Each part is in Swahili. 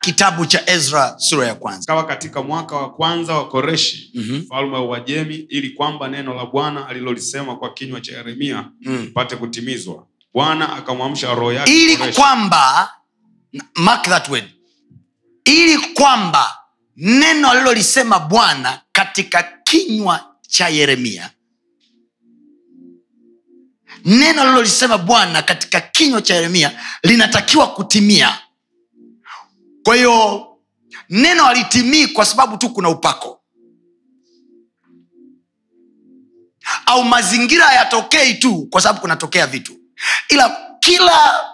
kitabu cha ezra sura ya kwanza kawa katika mwaka wa kwanza wa koreshi mfalme mm-hmm. wa uajemi ili kwamba neno la bwana alilolisema kwa kinywa cha yeremia Mm. pate kutimizwa bwana akamwamsha roho yake ili Koreshi. kwamba mark that word ili kwamba neno alilolisema bwana katika kinywa cha yeremia neno alilolisema bwana katika kinywa cha yeremia linatakiwa kutimia kwa hiyo neno halitimii kwa sababu tu kuna upako. Au mazingira hayatokei tu kwa sababu kunatokea vitu. Ila kila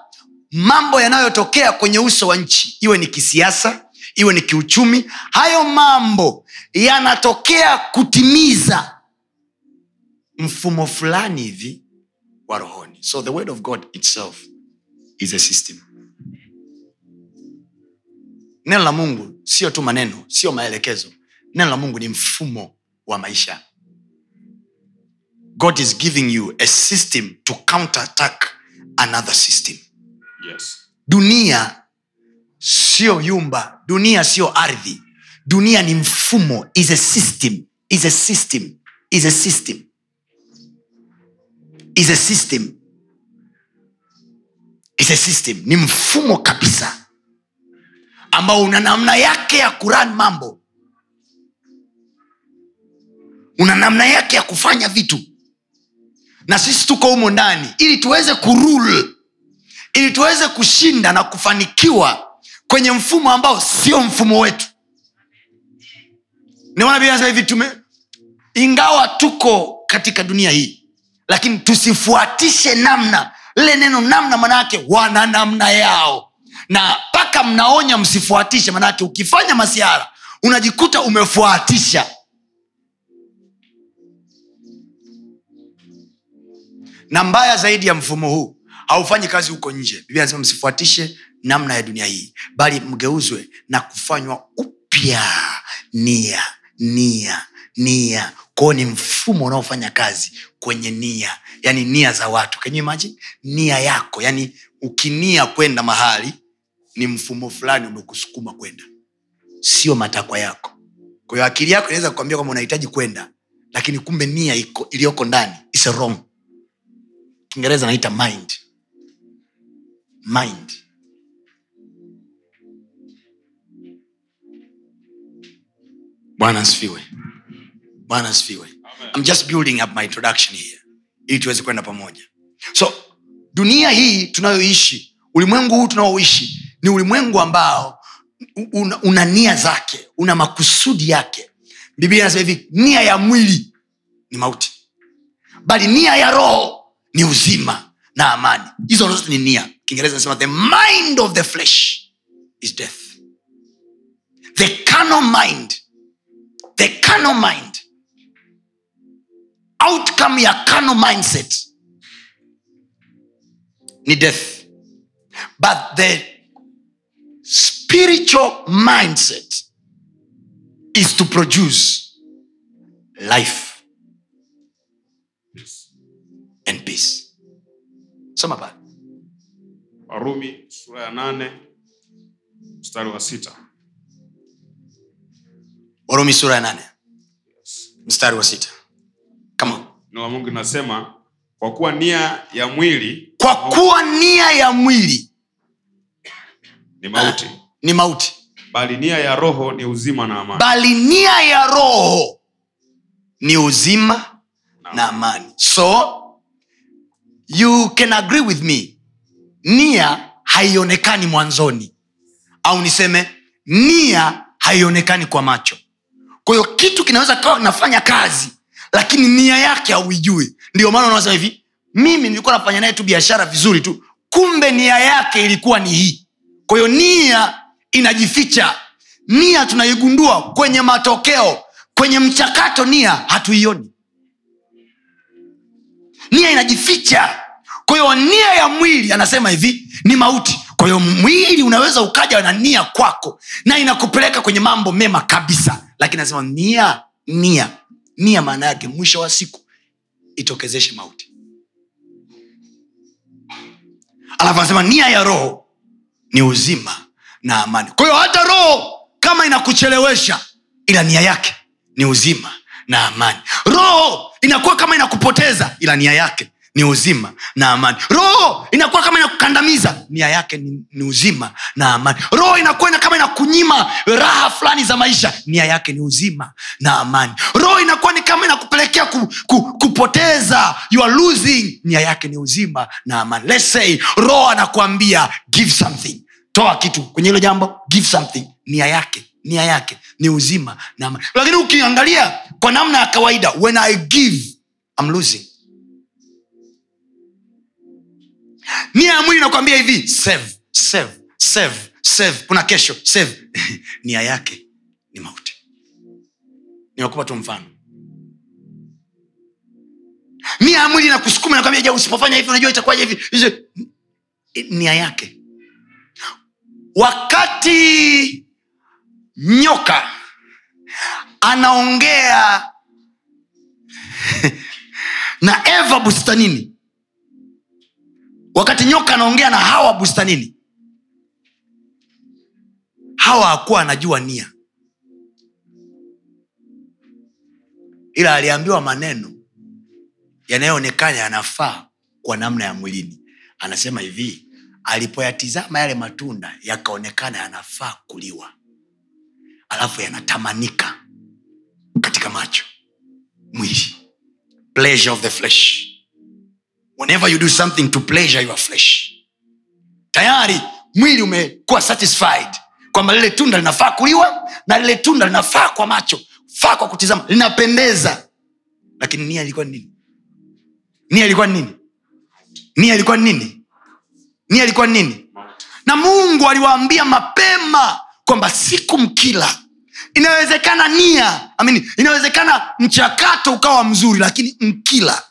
mambo yanayotokea kwenye uso wa nchi iwe ni kisiasa iwe ni kiuchumi hayo mambo yanatokea kutimiza mfumo fulani hivi wa rohoni. So the word of god itself is a system neno la mungu sio tu maneno sio maelekezo. Neno la mungu ni mfumo wa maisha. God is giving you a system to counterattack another system. Yes. dunia sio yumba dunia sio ardhi. Dunia ni mfumo is a system is a system is a system. Is a system. Is a system. Ni mfumo kabisa ambao una namna yake ya kuran mambo. Una namna yake ya kufanya vitu. Na sisi tuko humo ndani. Ili tuweze kurule ili tuweze kushinda na kufanikiwa kwenye mfumo ambao sio mfumo wetu. Niona hivi tume ingawa tuko katika dunia hii lakini tusifuatishe namna. Lile neno namna manaake wana namna yao na mpaka mnaonya msifuatishe manake ukifanya masiara unajikuta umefuatisha. Na mbaya zaidi ya mfumo huu haufanyi kazi huko nje. Biblia anasema msifuatishe namna ya dunia hii bali mgeuzwe na kufanywa upya nia nia nia. Kwao ni mfumo unaofanya kazi kwenye nia yani nia za watu. Kenye maji nia yako yani ukinia kwenda mahali ni mfumo fulani umekusukuma kwenda. Sio matakwa yako. Kwa hiyo akili yako inaweza kukwambia kwamba unahitaji kwenda lakini kumbe nia iko- iliyoko ndani is wrong. Kiingereza naita mind. Mind. Bwana asifiwe. Bwana asifiwe. I'm just building up my introduction here ili tuweze kwenda pamoja. So dunia hii tunayoishi ulimwengu huu tunaoishi ni ulimwengu ambao una, una nia zake una makusudi yake. Biblia inasema hivi nia ya mwili ni mauti bali nia ya roho ni uzima na amani. Hizo zote ni nia. Kiingereza nasema the mind of the flesh is death. The carnal mind the carnal mind outcome ya carnal mindset ni death. But the spiritual mindset is to produce life and peace. Soma pale warumi sura ya nane mstari wa sita. Warumi sura ya nane. Mstari wa sita. Come on. neno la mungu linasema kwa kuwa nia ya mwili kwa kuwa nia ya mwili ni mauti ni mauti. Bali nia ya roho ni uzima na amani. Bali nia ya roho ni uzima na amani. So you can agree with me. Nia haionekani mwanzoni. Au niseme nia haionekani kwa macho. Kwa hiyo kitu kinaweza kawa kinafanya kazi lakini nia yake hauijui. Ndio maana unasema hivi mimi nilikuwa nafanya naye tu biashara vizuri tu kumbe nia yake ilikuwa ni hii. Kwa hiyo nia inajificha. Nia tunaigundua kwenye matokeo kwenye mchakato nia hatuioni. Nia inajificha. Kwa hiyo nia ya mwili anasema hivi ni mauti. Kwa hiyo mwili unaweza ukaja na nia kwako na inakupeleka kwenye mambo mema kabisa. Lakini anasema nia nia. Nia maana yake mwisho wa siku itokezeshe mauti. Alafu anasema nia ya roho ni uzima na amani. Kwa hiyo hata roho kama inakuchelewesha ila nia yake ni uzima na amani. Roho inakuwa kama inakupoteza ila nia yake ni uzima na amani. Roho inakuwa kama inakukandamiza nia yake ni, ni uzima na amani. Roho inakuwa ina- kama inakunyima raha fulani za maisha nia yake ni uzima na amani. Roho inakuwa ni kama inakupelekea ku, ku, kupoteza you are losing nia yake ni uzima na amani. Let's say roho anakuambia give something toa kitu kwenye hilo jambo. Give something. Nia yake. Nia yake. Ni uzima. Na lakini ukiangalia kwa namna ya kawaida when i give I'm losing. Nia ya mwili inakwambia hivi save save save save kuna kesho save nia yake ni mauti. Nimekupa tu mfano. Nia ya mwili inakusukuma nakwambia ja usipofanya hivi unajua itakuwaje hivi? Nia yake wakati nyoka anaongea na eva bustanini wakati nyoka anaongea na hawa bustanini hawa hakuwa anajua nia ila aliambiwa maneno yanayoonekana yanafaa kwa namna ya mwilini. Anasema hivi alipoyatizama yale matunda yakaonekana yanafaa kuliwa. Alafu yanatamanika katika macho. Mwili pleasure of the flesh. Whenever you do something to pleasure your flesh tayari mwili umekuwa satisfied kwamba lile tunda linafaa kuliwa na lile tunda linafaa kwa macho faa kwa kutizama linapendeza. Lakini nia ilikuwa ni nini? Nia ilikuwa ni nini? Nia ilikuwa ni nini nia ilikuwa ni nini? Na mungu aliwaambia mapema kwamba siku mkila. Inawezekana nia amini, inawezekana mchakato ukawa mzuri lakini mkila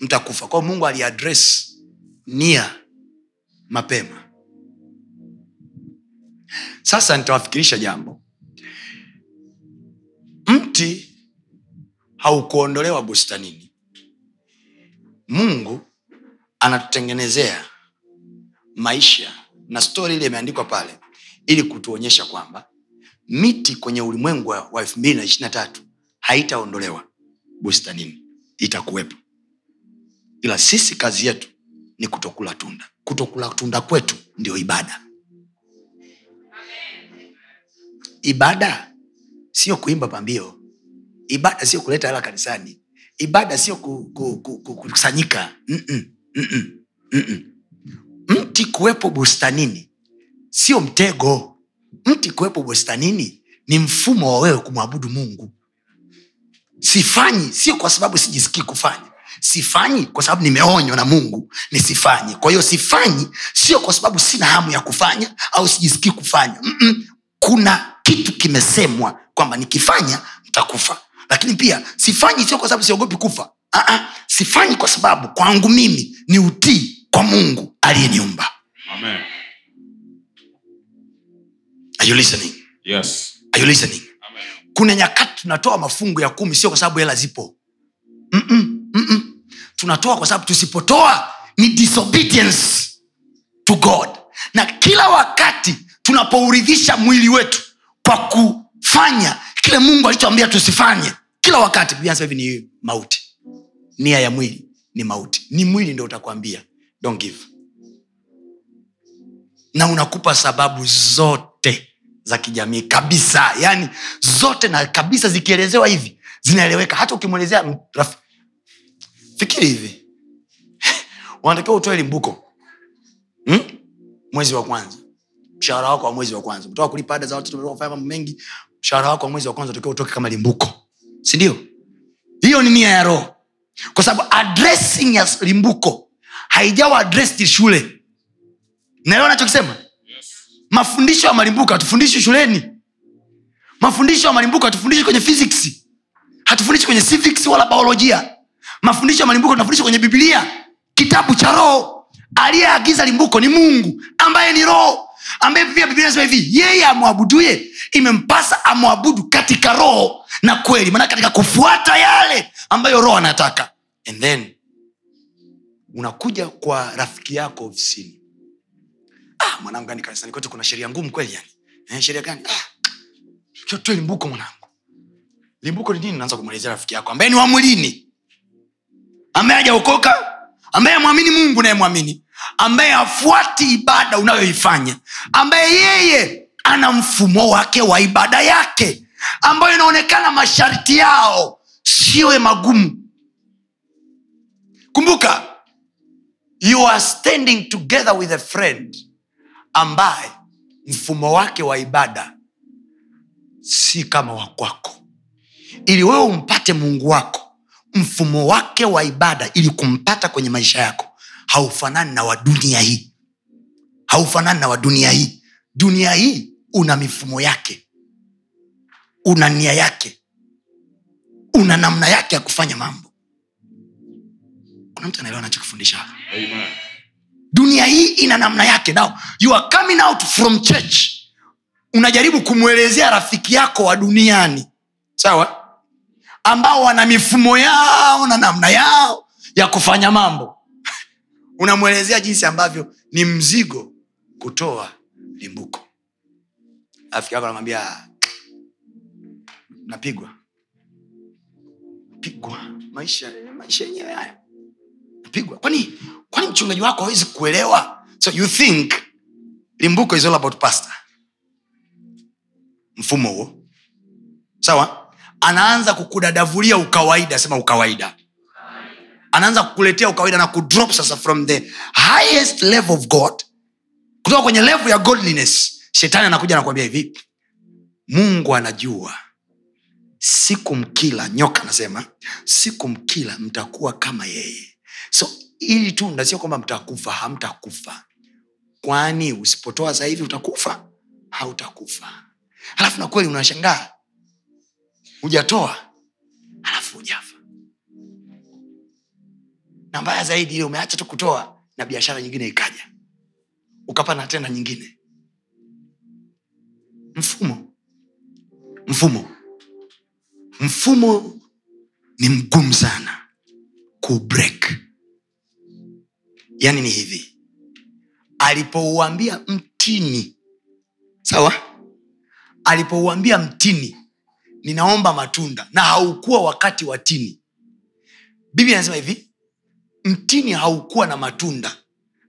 mtakufa. Kwao mungu aliadres nia mapema. Sasa nitawafikirisha jambo. Mti haukuondolewa bustanini. Mungu anatutengenezea maisha. Na stori ile imeandikwa pale ili kutuonyesha kwamba miti kwenye ulimwengu wa elfu mbili na ishirina tatu haitaondolewa bustanini. Itakuwepo. Ila sisi kazi yetu ni kutokula tunda. Kutokula tunda kwetu ndio ibada. Ibada sio kuimba pambio. Ibada sio kuleta hela kanisani. Ibada sio kukusanyika ku- ku- ku-. Mti kuwepo bustanini. Sio mtego. Mti kuwepo bustanini ni mfumo wa wewe kumwabudu mungu. Sifanyi sio kwa sababu sijisikii kufanya. Sifanyi kwa sababu nimeonywa na mungu nisifanye kwa hiyo sifanyi sio kwa sababu sina hamu ya kufanya au sijisikii kufanya. Mm-mm. kuna kitu kimesemwa kwamba nikifanya ntakufa lakini pia sifanyi sio kwa sababu siogopi kufa. Aa, sifanyi kwa sababu kwangu mimi ni utii kwa mungu aliyeniumba Amen. Are you listening? Yes. Are you listening? Amen. kuna nyakati tunatoa mafungu ya kumi sio kwa sababu hela zipo Mm-mm, mm-mm. tunatoa kwa sababu tusipotoa ni disobedience to god na kila wakati tunapouridhisha mwili wetu kwa kufanya kile mungu alichoambia tusifanye kila wakati hivi ni mauti nia ya mwili ni mauti ni mwili ndo utakwambia don't give. Na unakupa sababu zote za kijamii kabisa. Yani zote na kabisa zikielezewa hivi zinaeleweka. Hata ukimwelezea fikiri hivi. Unatakiwa utoe limbuko. Hmm? mwezi wa kwanza. Mshahara wako wa mwezi wa kwanza. Umetoka kulipa ada za watoto kufanya mambo mengi. Mshahara wako wa mwezi wa kwanza utakiwa utoke kama limbuko. Sindio hiyo ni nia ya roho. Kwa sababu addressing ya limbuko haijawa addressed shule. Naelewa nachokisema mafundisho ya malimbuka hatufundishi shuleni. Mafundisho ya malimbuko hatufundishi kwenye physics. Hatufundishi kwenye civics wala biolojia mafundisho ya malimbuko tunafundishwa kwenye bibilia kitabu cha roho. Aliyeagiza limbuko ni mungu ambaye ni roho ambaye pia biblia nasema hivi yeye amwabuduye imempasa amwabudu katika roho na kweli. Maana katika kufuata yale ambayo roho anataka. And then unakuja kwa rafiki yako ofisini. Ah, mwanangu yani kanisani kwetu kuna sheria ngumu kweli yani. Eh, sheria gani? Ah, tue limbuko mwanangu. Limbuko ni nini? Naanza kumwelezea rafiki yako ambaye ni wa mwilini. Ambaye hajaokoka ambaye amwamini mungu nayemwamini ambaye afuati ibada unayoifanya. Ambaye yeye ana mfumo wake wa ibada yake. Ambayo inaonekana masharti yao siwe magumu. Kumbuka you are standing together with a friend ambaye mfumo wake wa ibada si kama wa kwako. Ili wewe umpate mungu wako mfumo wake wa ibada ili kumpata kwenye maisha yako haufanani na wa dunia hii. Haufanani na wa dunia hii. Dunia hii una mifumo yake. Una nia yake. Una namna yake ya kufanya mambo. Kuna mtu anaelewa nachokifundisha hapa Dunia hii ina namna yake. Now you are coming out from church. Unajaribu kumwelezea rafiki yako wa duniani. Sawa? Ambao wana mifumo yao na namna yao ya kufanya mambo. Unamwelezea jinsi ambavyo ni mzigo kutoa limbuko. Rafiki yako anamwambia napigwa. Pigwa. Maisha maisha yenyewe haya. Napigwa. Kwani kwani mchungaji wako hawezi kuelewa? So you think limbuko is all about pastor. Mfumo huo. Sawa? Anaanza kukudadavulia ukawaida sema ukawaida. Anaanza kukuletea ukawaida na kudrop sasa from the highest level of god. Kutoka kwenye level ya godliness shetani anakuja anakuambia hivi mungu anajua. Siku mkila nyoka anasema siku mkila mtakuwa kama yeye. So ili tunda sio kwamba mtakufa hamtakufa. Kwani usipotoa sasa hivi utakufa? Hautakufa. Halafu na kweli unashangaa. Hujatoa halafu hujafa. Na mbaya zaidi ile umeacha tu kutoa na biashara nyingine ikaja. Ukapana tena nyingine. Mfumo. Mfumo. Mfumo ni mgumu sana. Kubreak yaani ni hivi. Alipouambia mtini. Sawa? Alipouambia mtini ninaomba matunda na haukuwa wakati wa tini. Biblia anasema hivi mtini haukuwa na matunda.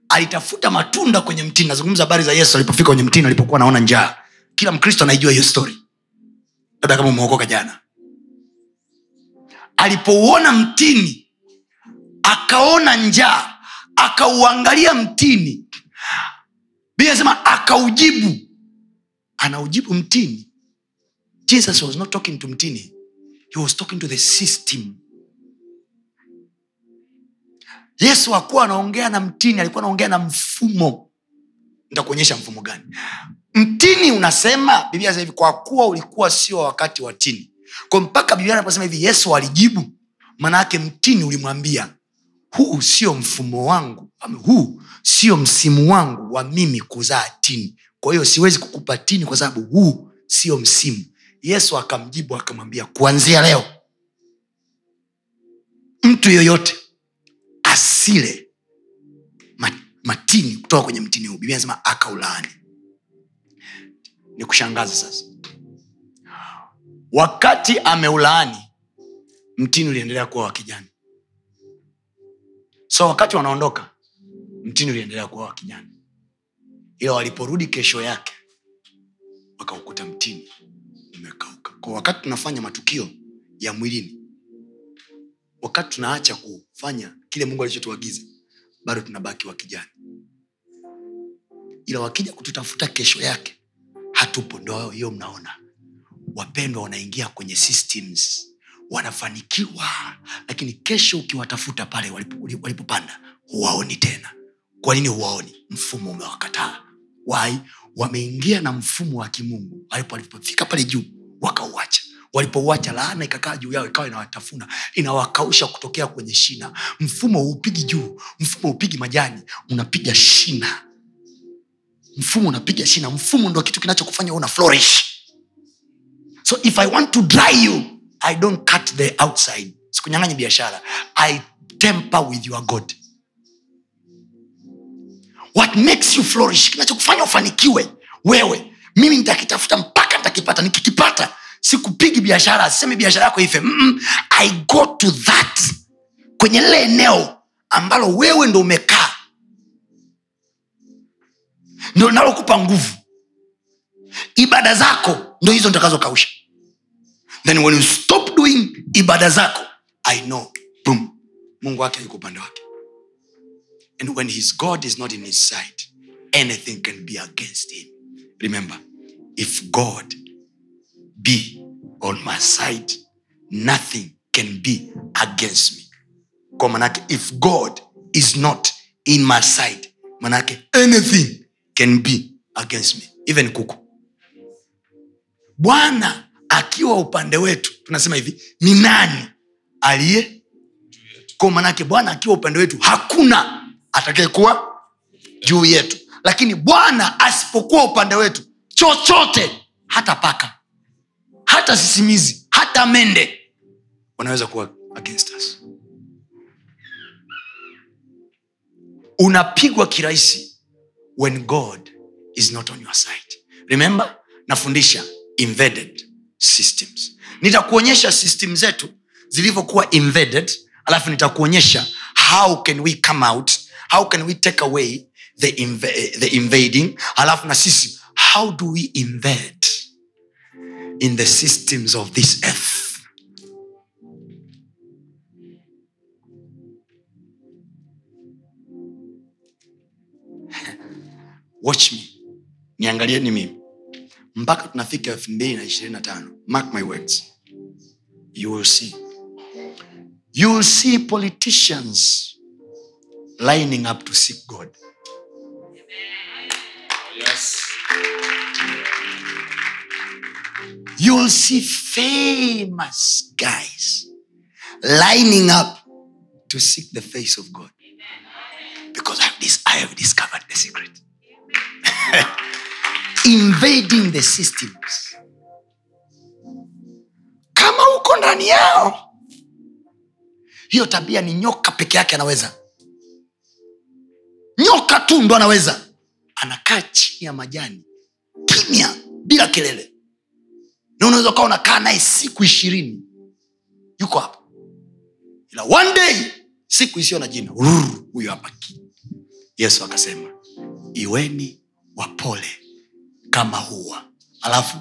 Alitafuta matunda kwenye mtini. Nazungumza habari za yesu alipofika kwenye mtini alipokuwa anaona njaa. Kila mkristo anaijua hiyo story. Labda kama umeokoka jana. Alipouona mtini akaona njaa akauangalia mtini. Biblia akaujibu. Anaujibu mtini. Jesus was not talking to mtini. He was talking to the system. Yesu akuwa anaongea na mtini alikuwa anaongea na mfumo. Nitakuonyesha mfumo gani? Mtini unasema biblia hivi kwa kuwa ulikuwa sio wakati wa tini. Kwa mpaka biblia anaposema hivi yesu alijibu. Maanaake mtini ulimwambia huu sio mfumo wangu huu sio msimu wangu wa mimi kuzaa tini. Kwa hiyo siwezi kukupa tini kwa sababu huu sio msimu. Yesu akamjibu akamwambia kuanzia leo mtu yoyote asile matini kutoka kwenye mtini huu. Biblia nasema akaulaani. Ni kushangaza sasa. Wakati ameulaani mtini uliendelea kuwa wa kijani so wakati wanaondoka mtini uliendelea kuwa wa kijani ila waliporudi kesho yake wakaukuta mtini umekauka. Kwa wakati tunafanya matukio ya mwilini wakati tunaacha kufanya kile mungu alichotuagiza bado tunabaki wa kijani ila wakija kututafuta kesho yake hatupo. Ndo hiyo mnaona. Wapendwa wanaingia kwenye systems wanafanikiwa lakini kesho ukiwatafuta pale walipo- walipopanda huwaoni tena. Kwa nini huwaoni? Mfumo umewakataa. Wai wameingia na mfumo wa kimungu. Walipo- walipofika pale juu wakauacha. Walipouacha laana ikakaa juu yao ikawa inawatafuna inawakausha kutokea kwenye shina. Mfumo huupigi juu mfumo upigi majani unapiga shina. Mfumo unapiga shina. Mfumo ndo kitu kinachokufanya una flourish. So if i want to dry you i don't cut the outside. Sikunyang'anya biashara. I temper with your god. What makes you flourish? Kinachokufanya ufanikiwe wewe. Mimi nitakitafuta mpaka nitakipata. Nikikipata sikupigi biashara. Sisemi biashara yako ife. Mm-mm. i go to that. Kwenye lile eneo ambalo wewe ndo umekaa. Ndo linalokupa nguvu. Ibada zako ndo hizo nitakazokausha then when you stop doing ibada zako i know boom mungu wake yuko upande wake. And when his god is not in his side anything can be against him. Remember if god be on my side nothing can be against me. Kwa manake if god is not in my side manake anything can be against me. Even kuku. Bwana akiwa upande wetu tunasema hivi ni nani aliye kwa manake bwana akiwa upande wetu hakuna atakayekuwa juu yetu. Lakini bwana asipokuwa upande wetu chochote hata paka hata sisimizi hata mende wanaweza kuwa against us. Unapigwa kirahisi when god is not on your side. Remember nafundisha invaded systems. Nitakuonyesha system zetu zilivyokuwa invaded alafu nitakuonyesha how can we come out how can we take away the, inv- the invading alafu na sisi how do we invade in the systems of this earth? Watch me. Niangalieni mimi mpaka tunafika elfu mbili na ishirini na tano mark my words you will see you will see politicians lining up to seek god Yes. you will see famous guys lining up to seek the face of God. Because I have, this, I have discovered the secret. Invading the systems. Kama uko ndani yao, hiyo tabia ni nyoka peke yake anaweza. Nyoka tu ndo anaweza. Anakaa chini ya majani kimya, bila kelele na unaweza ukawa unakaa naye siku ishirini yuko hapa ila one day siku isiyo na jina huyo hapa yesu akasema iweni wapole kama hua alafu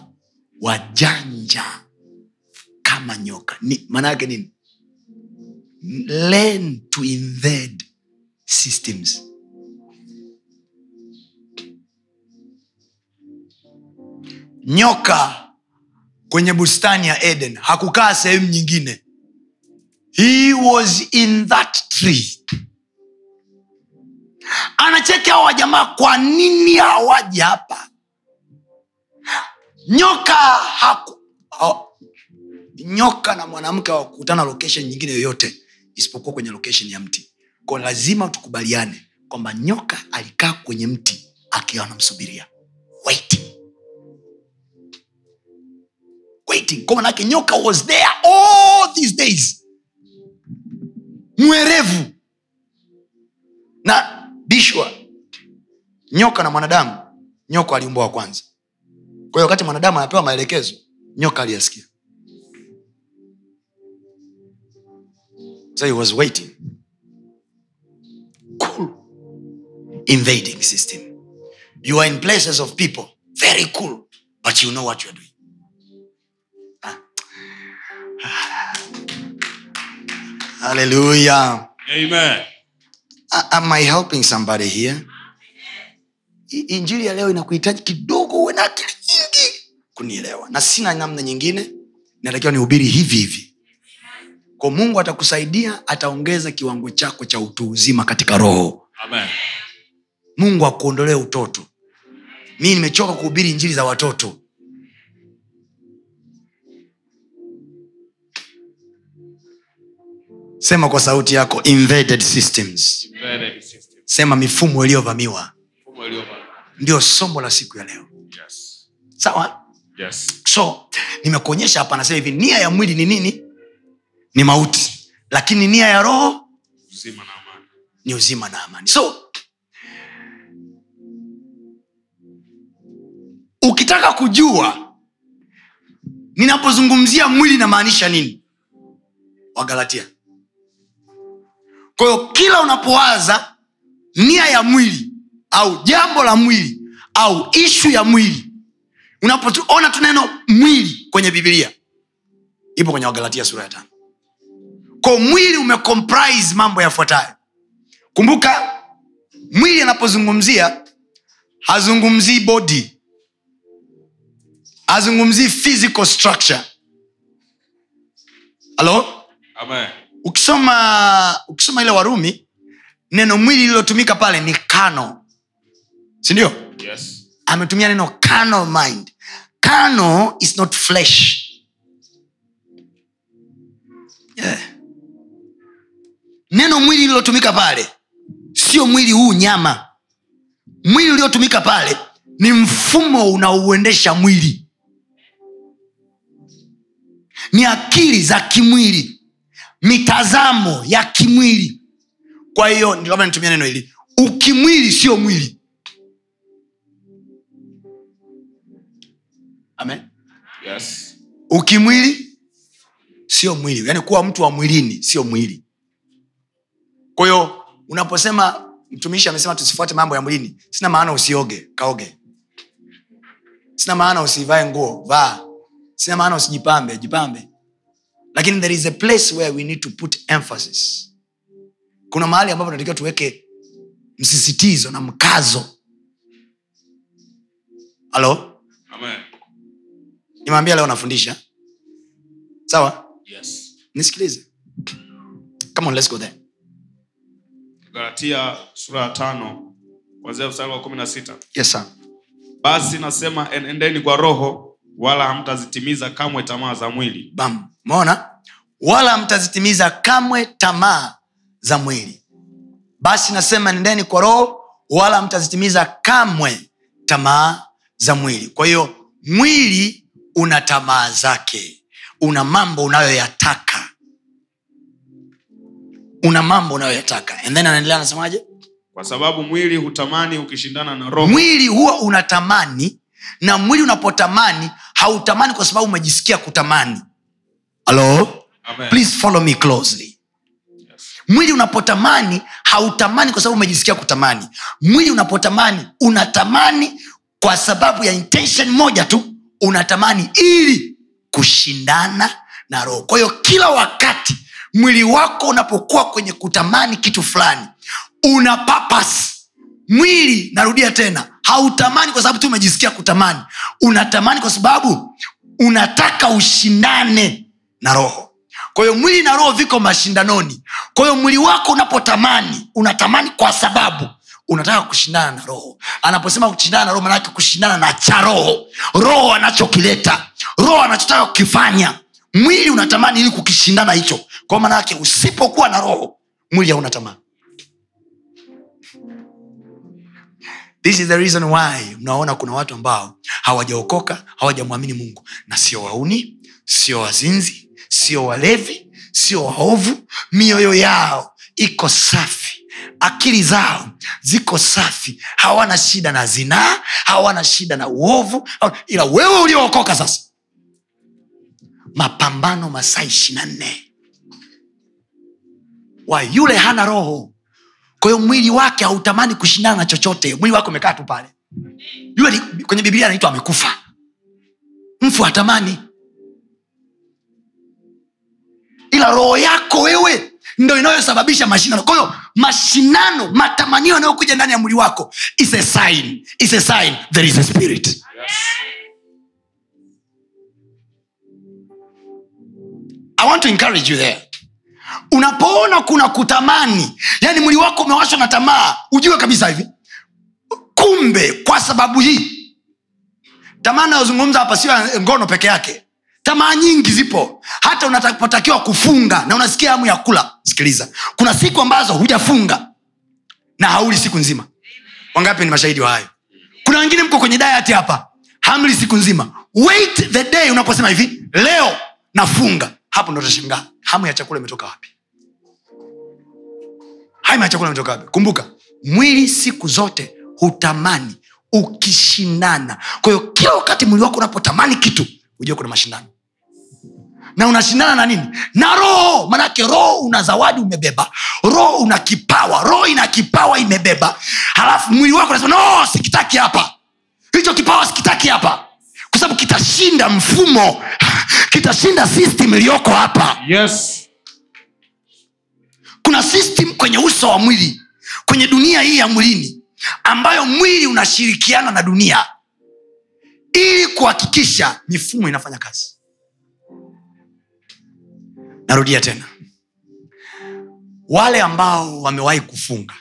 wajanja kama nyoka. Ni- maana nini? Learn to invade systems. Nyoka kwenye bustani ya eden hakukaa sehemu nyingine. He was in that tree. Anacheka hawa jamaa kwa nini hawaji hapa nyoka haku, oh. nyoka na mwanamke hawakukutana location nyingine yoyote isipokuwa kwenye location ya mti. Ko lazima tukubaliane kwamba nyoka alikaa kwenye mti akiwa anamsubiria. Kwa manake nyoka was there all these days. Mwerevu. Na bishwa nyoka na mwanadamu nyoka aliumbwa wa kwanza kwa hiyo wakati mwanadamu anapewa maelekezo nyoka aliyasikia. So he was waiting. Cool. Invading system. You are in places of people. Very cool. But you know what you are doing. Hallelujah. Amen. Am i helping somebody here injili ya leo inakuhitaji kidogo uwe na akili nyingi kunielewa na sina namna nyingine natakiwa nihubiri hivi hivi kwa mungu atakusaidia ataongeza kiwango chako cha utu uzima katika roho Amen. mungu akuondolee utoto mi nimechoka kuhubiri njiri za watoto sema kwa sauti yako embedded systems. Embedded systems. sema mifumo iliyovamiwa ndio somo la siku ya leo. Yes. sawa? Yes. so nimekuonyesha hapa nasema hivi nia ya mwili ni nini? Ni mauti. Lakini nia ya roho? Uzima na amani. ni uzima na amani. So ukitaka kujua ninapozungumzia mwili namaanisha nini? Wagalatia. Kwahiyo kila unapowaza nia ya mwili au jambo la mwili au ishu ya mwili. Unapoona tu neno mwili kwenye bibilia ipo kwenye wagalatia sura ya tano. Ko mwili umecomprise mambo yafuatayo. Kumbuka mwili anapozungumzia hazungumzii body hazungumzii physical structure. Halo ukisoma ukisoma ile warumi neno mwili lililotumika pale ni kano sindio? Yes. ametumia neno carnal mind. Carnal is not flesh. Yeah. neno mwili lililotumika pale sio mwili huu nyama. Mwili uliotumika pale ni mfumo unaouendesha mwili. Ni akili za kimwili mitazamo ya kimwili. Kwa hiyo ndio nitumia neno hili. Ukimwili sio mwili amen. Yes. ukimwili sio mwili. Yaani kuwa mtu wa mwilini sio mwili. Kwa hiyo unaposema mtumishi amesema tusifuate mambo ya mwilini sina maana usioge kaoge. Sina maana usivae nguo vaa. Sina maana usijipambe jipambe. Lakini there is a place where we need to put emphasis. Kuna mahali ambapo tunatakiwa tuweke msisitizo na mkazo. Halo. Nimeambia leo nafundisha. Sawa? Yes. nisikilize. Come on let's go there. Galatia sura ya tano kwanzia mstari wa kumi na sita. yes sir. Basi nasema enendeni kwa roho, wala hamtazitimiza kamwe tamaa za mwili. bam. Wala mtazitimiza kamwe tamaa za mwili. Basi nasema nendeni kwa roho wala mtazitimiza kamwe tamaa za mwili. Kwa hiyo mwili una tamaa zake. Una mambo unayoyataka. Una mambo unayoyataka. And then anaendelea anasemaje? Kwa sababu mwili hutamani ukishindana na roho. mwili huwa unatamani na mwili unapotamani hautamani kwa sababu umejisikia kutamani. Halo Amen. please follow me closely. Yes. mwili unapotamani hautamani kwa sababu umejisikia kutamani. Mwili unapotamani unatamani kwa sababu ya intention moja tu unatamani ili kushindana na roho. Kwa hiyo kila wakati mwili wako unapokuwa kwenye kutamani kitu fulani una papas mwili narudia tena hautamani kwa sababu tu umejisikia kutamani. Unatamani kwa sababu unataka ushindane na roho. Kwa hiyo mwili na roho viko mashindanoni. Kwa hiyo mwili wako unapotamani unatamani kwa sababu unataka kushindana na roho. Anaposema kushindana na roho manake kushindana na cha roho. Roho anachokileta roho anachotaka kukifanya mwili unatamani ili kukishindana hicho. Kwa manake usipokuwa na roho mwili hauna tamaa. This is the reason why mnaona kuna watu ambao hawajaokoka hawajamwamini mungu. Na sio wauni sio wazinzi sio walevi sio waovu. Mioyo yao iko safi akili zao ziko safi hawana shida na zinaa hawana shida na uovu ila wewe uliookoka sasa. Mapambano masaa ishirina nne. Wa yule hana roho. Kwa mwili wake hautamani kushindana na chochote. Mwili wake umekaa tu pale. Yule kwenye biblia anaitwa amekufa. Mfu hatamani. Ila roho yako wewe ndo inayosababisha mashindano. Kwa hiyo mashindano matamanio yanayokuja ndani ya mwili wako is a sign is a sign there is a spirit. Yes. i want to encourage you there. Unapoona kuna kutamani yani mwili wako umewashwa na tamaa ujue kabisa hivi. Kumbe kwa sababu hii tamaa nayozungumza hapa sio ngono peke yake tamaa nyingi zipo. Hata unapotakiwa kufunga na unasikia hamu ya kula sikiliza. Kuna siku ambazo hujafunga na hauli siku nzima. Wangapi ni mashahidi wa hayo? Kuna wengine mko kwenye dayati hapa hamli siku nzima. Wait the day unaposema hivi leo nafunga. Hapo ndo utashangaa hamu ya chakula imetoka wapi? Hamu ya chakula imetoka wapi? Kumbuka mwili siku zote hutamani ukishindana. Kwahiyo kila wakati mwili wako unapotamani kitu hujua kuna mashindano na unashindana na nini? Na roho manake roho una zawadi umebeba. Roho una kipawa. Roho ina kipawa imebeba. Halafu mwili wako nasema no sikitaki hapa. Hicho kipawa sikitaki hapa. Kwa sababu kitashinda mfumo. Kitashinda system iliyoko hapa. Yes. Kuna system kwenye uso wa mwili kwenye dunia hii ya mwilini ambayo mwili unashirikiana na dunia ili kuhakikisha mifumo inafanya kazi narudia tena. Wale ambao wamewahi kufunga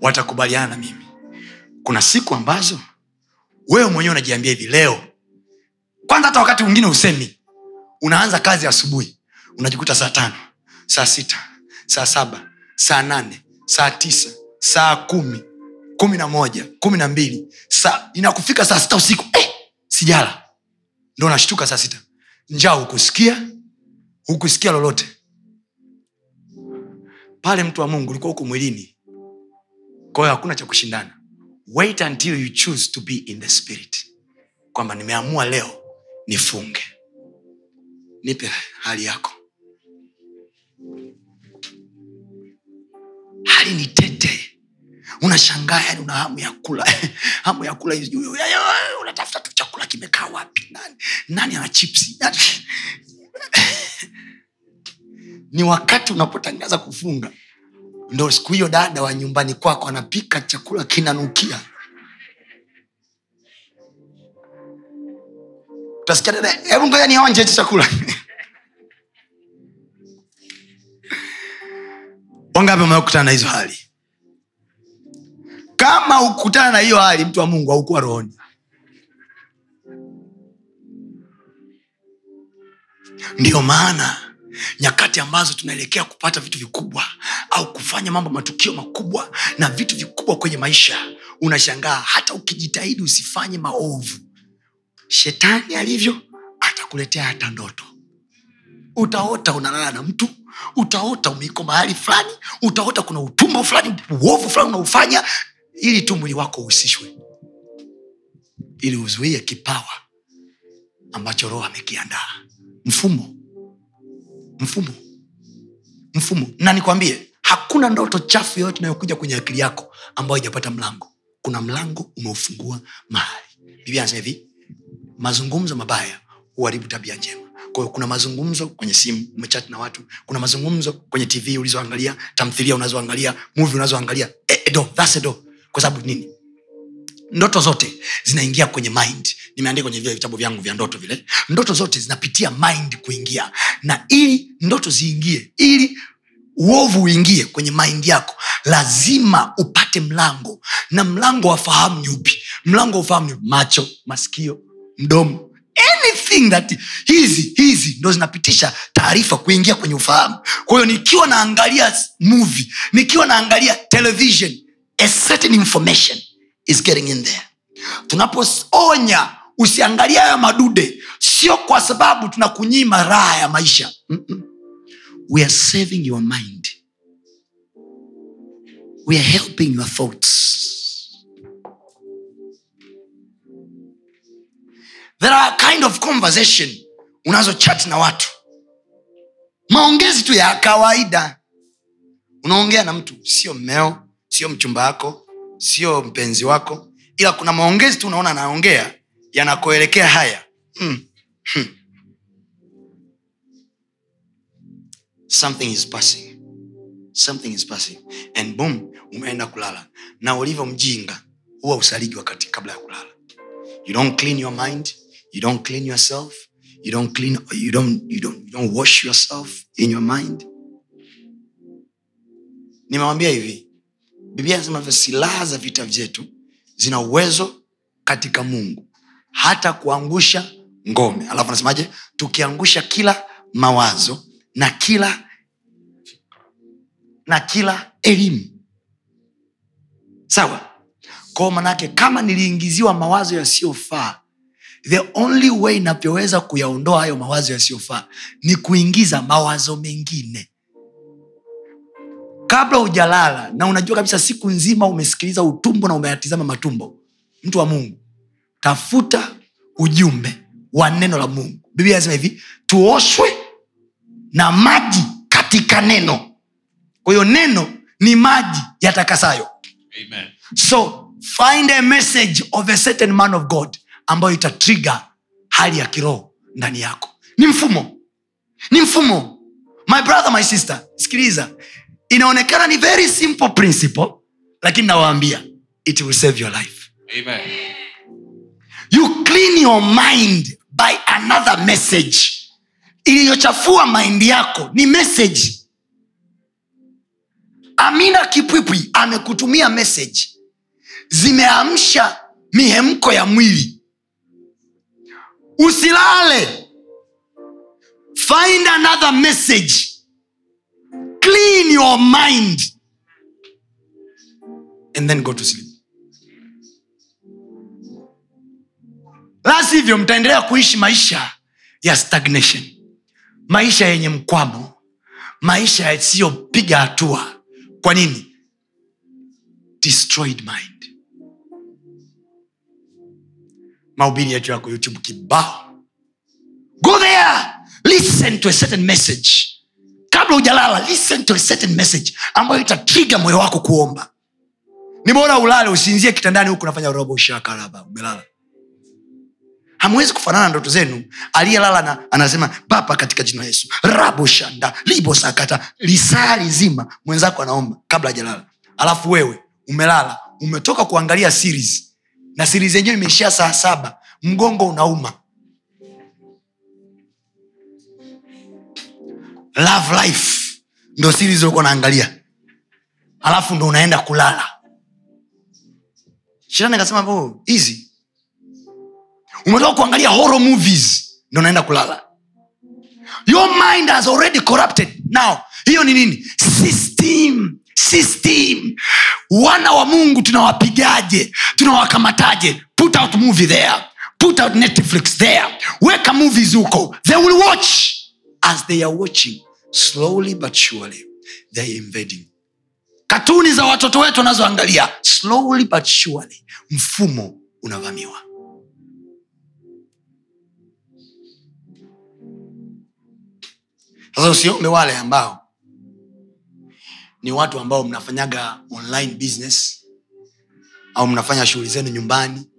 watakubaliana na mimi. Kuna siku ambazo wewe mwenyewe unajiambia hivi leo kwanza hata wakati mwingine usemi unaanza kazi asubuhi unajikuta saa tano saa sita saa saba saa nane saa tisa saa kumi kumi na moja kumi na mbili saa inakufika saa sita usiku eh, sijala. Ndo unashtuka saa sita. Njaa hukusikia hukusikia lolote. Pale mtu wa mungu ulikuwa huko mwilini. Kwayo hakuna cha kushindana. Wait until you choose to be in the spirit. Kwamba nimeamua leo nifunge. Nipe hali yako. Hali ni tete. Unashangaa yani una hamu ya kula. Hamu ya kula unatafuta tu chakula kimekaa wapi? Nani, nani ana chipsi? ni wakati unapotangaza kufunga. Ndo siku hiyo dada wa nyumbani kwako anapika chakula kinanukia. Utasikia dada hebu ngoja nionje hichi chakula. Wangapi wamekutana na hizo hali? Kama ukutana na hiyo hali mtu wa mungu haukuwa rohoni ndiyo maana nyakati ambazo tunaelekea kupata vitu vikubwa au kufanya mambo matukio makubwa na vitu vikubwa kwenye maisha unashangaa hata ukijitahidi usifanye maovu. Shetani alivyo atakuletea hata ndoto. Utaota unalala na mtu utaota umeiko mahali fulani utaota kuna utumbo fulani uovu fulani unaufanya ili tu mwili wako uhusishwe. Ili uzuie kipawa ambacho roho amekiandaa mfumo. Mfumo. Mfumo. Na nikwambie hakuna ndoto chafu yoyote inayokuja kwenye akili yako ambayo ijapata mlango. Kuna mlango umeufungua mahali. Biblia anasema hivi mazungumzo mabaya huharibu tabia njema. Kwa kuna mazungumzo kwenye simu umechati na watu. Kuna mazungumzo kwenye tv ulizoangalia tamthilia unazoangalia muvi unazoangalia. E, edo, do, that's a kwa sababu nini? Ndoto zote zinaingia kwenye mind nimeandika kwenye vile vitabu vyangu vya ndoto vile. Ndoto zote zinapitia mind kuingia. Na ili ndoto ziingie ili uovu uingie kwenye mind yako lazima upate mlango. Na mlango wa fahamu ni upi? Mlango wa ufahamu ni macho masikio mdomo. Anything that hizi hizi ndo zinapitisha taarifa kuingia kwenye ufahamu. Kwa hiyo nikiwa naangalia movie nikiwa naangalia television a certain information is getting in there. Tunapoonya usiangalia haya madude. Sio kwa sababu tunakunyima raha ya maisha. We are saving your mind. We are helping your thoughts. There are kind of conversation unazo chat na watu. Maongezi tu ya kawaida. Unaongea na mtu sio mmeo sio mchumba wako sio mpenzi wako ila kuna maongezi tu unaona anaongea yanakoelekea haya. Hmm. Hmm. something is passing. Something is passing. And boom umeenda kulala. Na ulivyo mjinga huwa usaliji wakati kabla ya kulala. You don't clean your mind you don't clean yourself you don't clean you don't, you don't, you don't wash yourself in your mind. Nimewambia hivi biblia anasema silaha za vita vyetu zina uwezo katika mungu hata kuangusha ngome. Alafu anasemaje? Tukiangusha kila mawazo na kila na kila elimu. Sawa? Kwao manake kama niliingiziwa mawazo yasiyofaa the only way inavyoweza kuyaondoa hayo mawazo yasiyofaa ni kuingiza mawazo mengine. Kabla hujalala na unajua kabisa siku nzima umesikiliza utumbo na umeyatizama matumbo mtu wa mungu tafuta ujumbe wa neno la mungu. Biblia inasema hivi tuoshwe na maji katika neno. Kwa hiyo neno ni maji yatakasayo. Amen. so find a message of a certain man of god ambayo itatriga hali ya kiroho ndani yako. Ni mfumo. Ni mfumo. My brother my sister sikiliza. Inaonekana ni very simple principle lakini nawaambia it will save your life. Amen. You clean your mind by another message. Iliyochafua mind yako ni message. Amina kipwipwi amekutumia message. Zimeamsha mihemko ya mwili. Usilale. Find another message. Clean your mind. And then go to sleep la mtaendelea kuishi maisha ya stagnation. Maisha yenye mkwamo. Maisha yasiyopiga hatua. Kwa nini? Destroyed mind. Mahubiri yetu yako youtube kibao. Go there! Listen to a certain message. Kabla hujalala listen to a certain message ambayo itatriga moyo wako kuomba. Ni bora ulale usinzie kitandani huku unafanya robo shakaraba umelala hamwezi kufanana na ndoto zenu. Aliyelala na anasema baba katika jina yesu rabo shanda libo sakata lisaa lizima mwenzako anaomba kabla hajalala. Alafu wewe umelala umetoka kuangalia series na series yenyewe imeishia saa saba mgongo unauma. Love life ndo series ulikuwa naangalia alafu ndo unaenda kulala. Shetani akasema "Oh, hizi umetoka kuangalia horror movies ndo naenda kulala. Your mind has already corrupted. Now hiyo ni nini? System system. Wana wa mungu tunawapigaje? Tunawakamataje put out movie there. Put out netflix there. Weka movies huko. They will watch. As they are watching slowly but surely they are invading. Katuni za watoto wetu wanazoangalia slowly but surely mfumo unavamiwa sasa usiombe wale ambao ni watu ambao mnafanyaga online business au mnafanya shughuli zenu nyumbani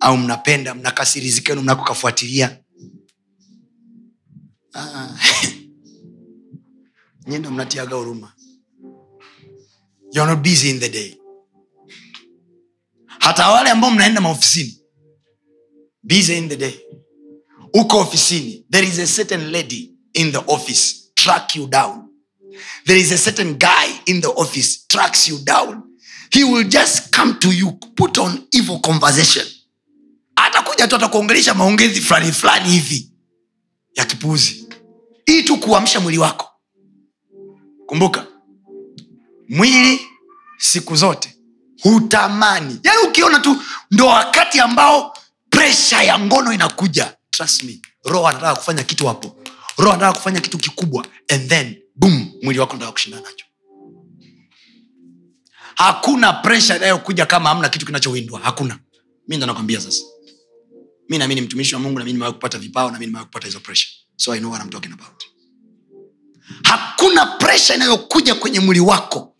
au mnapenda mnakasiri zikenu mnakokafuatilia Ah. Nyie mnatiaga huruma. You're hata wale ambao mnaenda maofisini busy in the day. Uko ofisini. There is a certain lady in the office track you down. There is a certain guy in the office tracks you down. He will just come to you put on evil conversation. Atakuja tu atakuongelesha maongezi fulani fulani hivi ya kipuuzi. Ili tu kuamsha mwili wako. Kumbuka mwili siku zote hutamani. Yaani ukiona tu ndo wakati ambao presha ya ngono inakuja. Trust me roho anataka kufanya kitu hapo roho anataka kufanya kitu kikubwa and then boom mwili wako nataka kushindana nacho. Hakuna presha inayokuja kama hamna kitu kinachowindwa hakuna. Mi ndo nakwambia sasa. Mi nami ni mtumishi wa mungu nami nimewahi kupata vipao nami nimewahi kupata hizo presha so i know what I'm talking about. Hakuna presha inayokuja kwenye mwili wako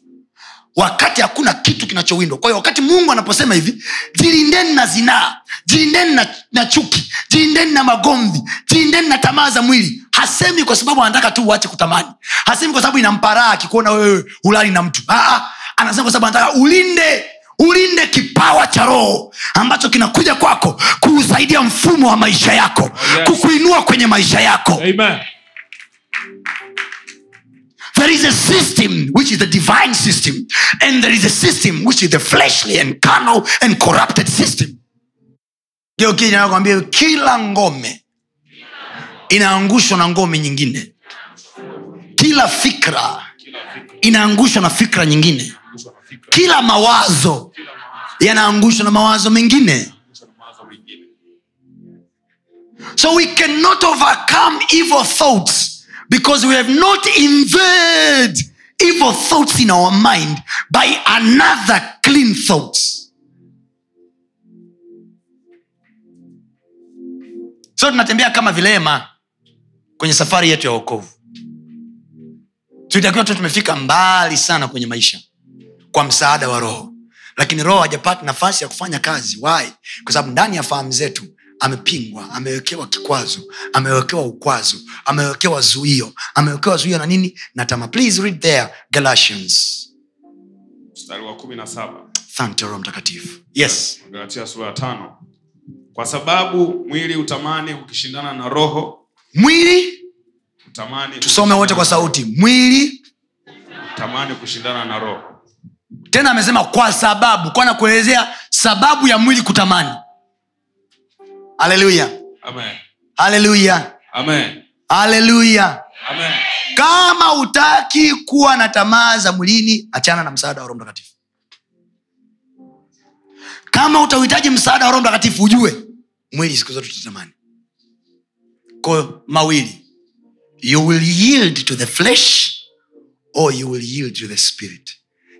wakati hakuna kitu kinachowindwa. Kwa hiyo wakati mungu anaposema hivi jilindeni na zinaa jilindeni na, na chuki jilindeni na magomvi jilindeni na tamaa za mwili. Hasemi kwa sababu anataka tu uache kutamani. Hasemi kwa sababu inamparaa akikuona wewe ulali na mtu. Aa, anasema kwa sababu anataka ulinde ulinde kipawa cha roho ambacho kinakuja kwako kuusaidia mfumo wa maisha yako Yes. kukuinua kwenye maisha yako. Amen. There is a system which is the divine system and there is a system which is the fleshly and carnal and corrupted system. Nakwambia kila ngome inaangushwa na ngome nyingine. Kila fikra inaangushwa na fikra nyingine. Kila mawazo yanaangushwa na mawazo mengine. So we cannot overcome evil thoughts because we have not invade evil thoughts in our mind by another clean thought so tunatembea kama vilema kwenye safari yetu ya wokovu. Tulitakiwa tu tumefika mbali sana kwenye maisha kwa msaada wa roho. Lakini roho hajapata nafasi ya kufanya kazi. Why? Kwa sababu ndani ya fahamu zetu amepingwa amewekewa kikwazo amewekewa ukwazo amewekewa zuio amewekewa zuio na nini? Na tama. Please read there galatians. Mstari wa kumi na saba. Asante roho mtakatifu. Yes. Galatia sura ya tano. Kwa sababu mwili utamani ukishindana na roho mwili? utamani tusome wote kwa sauti. Mwili? Utamani kushindana na roho. Tena amesema kwa sababu. Kwa nakuelezea sababu ya mwili kutamani haleluya haleluya haleluya kama utaki kuwa na tamaa za mwilini achana na msaada wa roho mtakatifu. Kama utauhitaji msaada wa roho mtakatifu ujue mwili siku zote tutatamani. Ko mawili. You will yield to the flesh or you will yield to the spirit.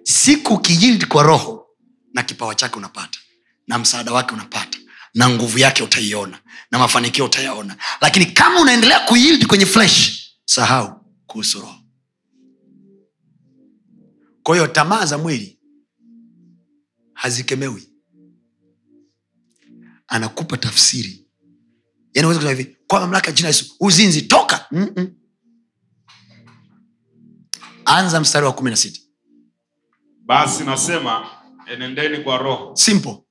Siku ukiyield kwa roho na kipawa chake unapata na msaada wake unapata na nguvu yake utaiona na mafanikio utayaona. Lakini kama unaendelea kuyield kwenye flesh sahau kuhusu roho. Kwa hiyo tamaa za mwili hazikemewi. Anakupa tafsiri. Yani kusema hivi kwa mamlaka ya jina yesu uzinzi toka. Mm-mm. anza mstari wa kumi na sita. Basi nasema enendeni kwa roho. Simple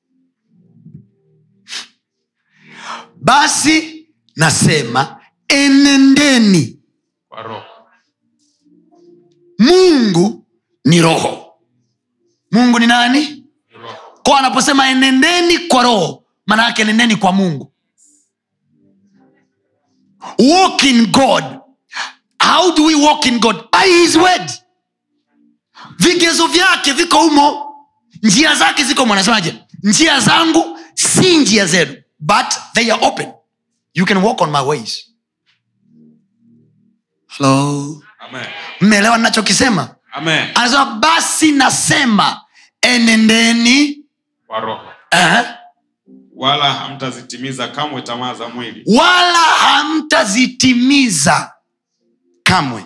basi nasema enendeni. Kwa roho. Mungu ni roho. Mungu ni nani? Ni roho. Kwa anaposema enendeni kwa roho maana yake enendeni kwa mungu. Walk in god. How do we walk in god? By his word. Vigezo vyake viko humo. Njia zake ziko humo anasemaje? Njia zangu si njia zenu but they are open. You can walk on my ways. Hello? Mmeelewa nachokisema anasema basi nasema enendeni kwa roho. Eh, wala hamtazitimiza kamwe tamaa za mwili. Wala hamtazitimiza kamwe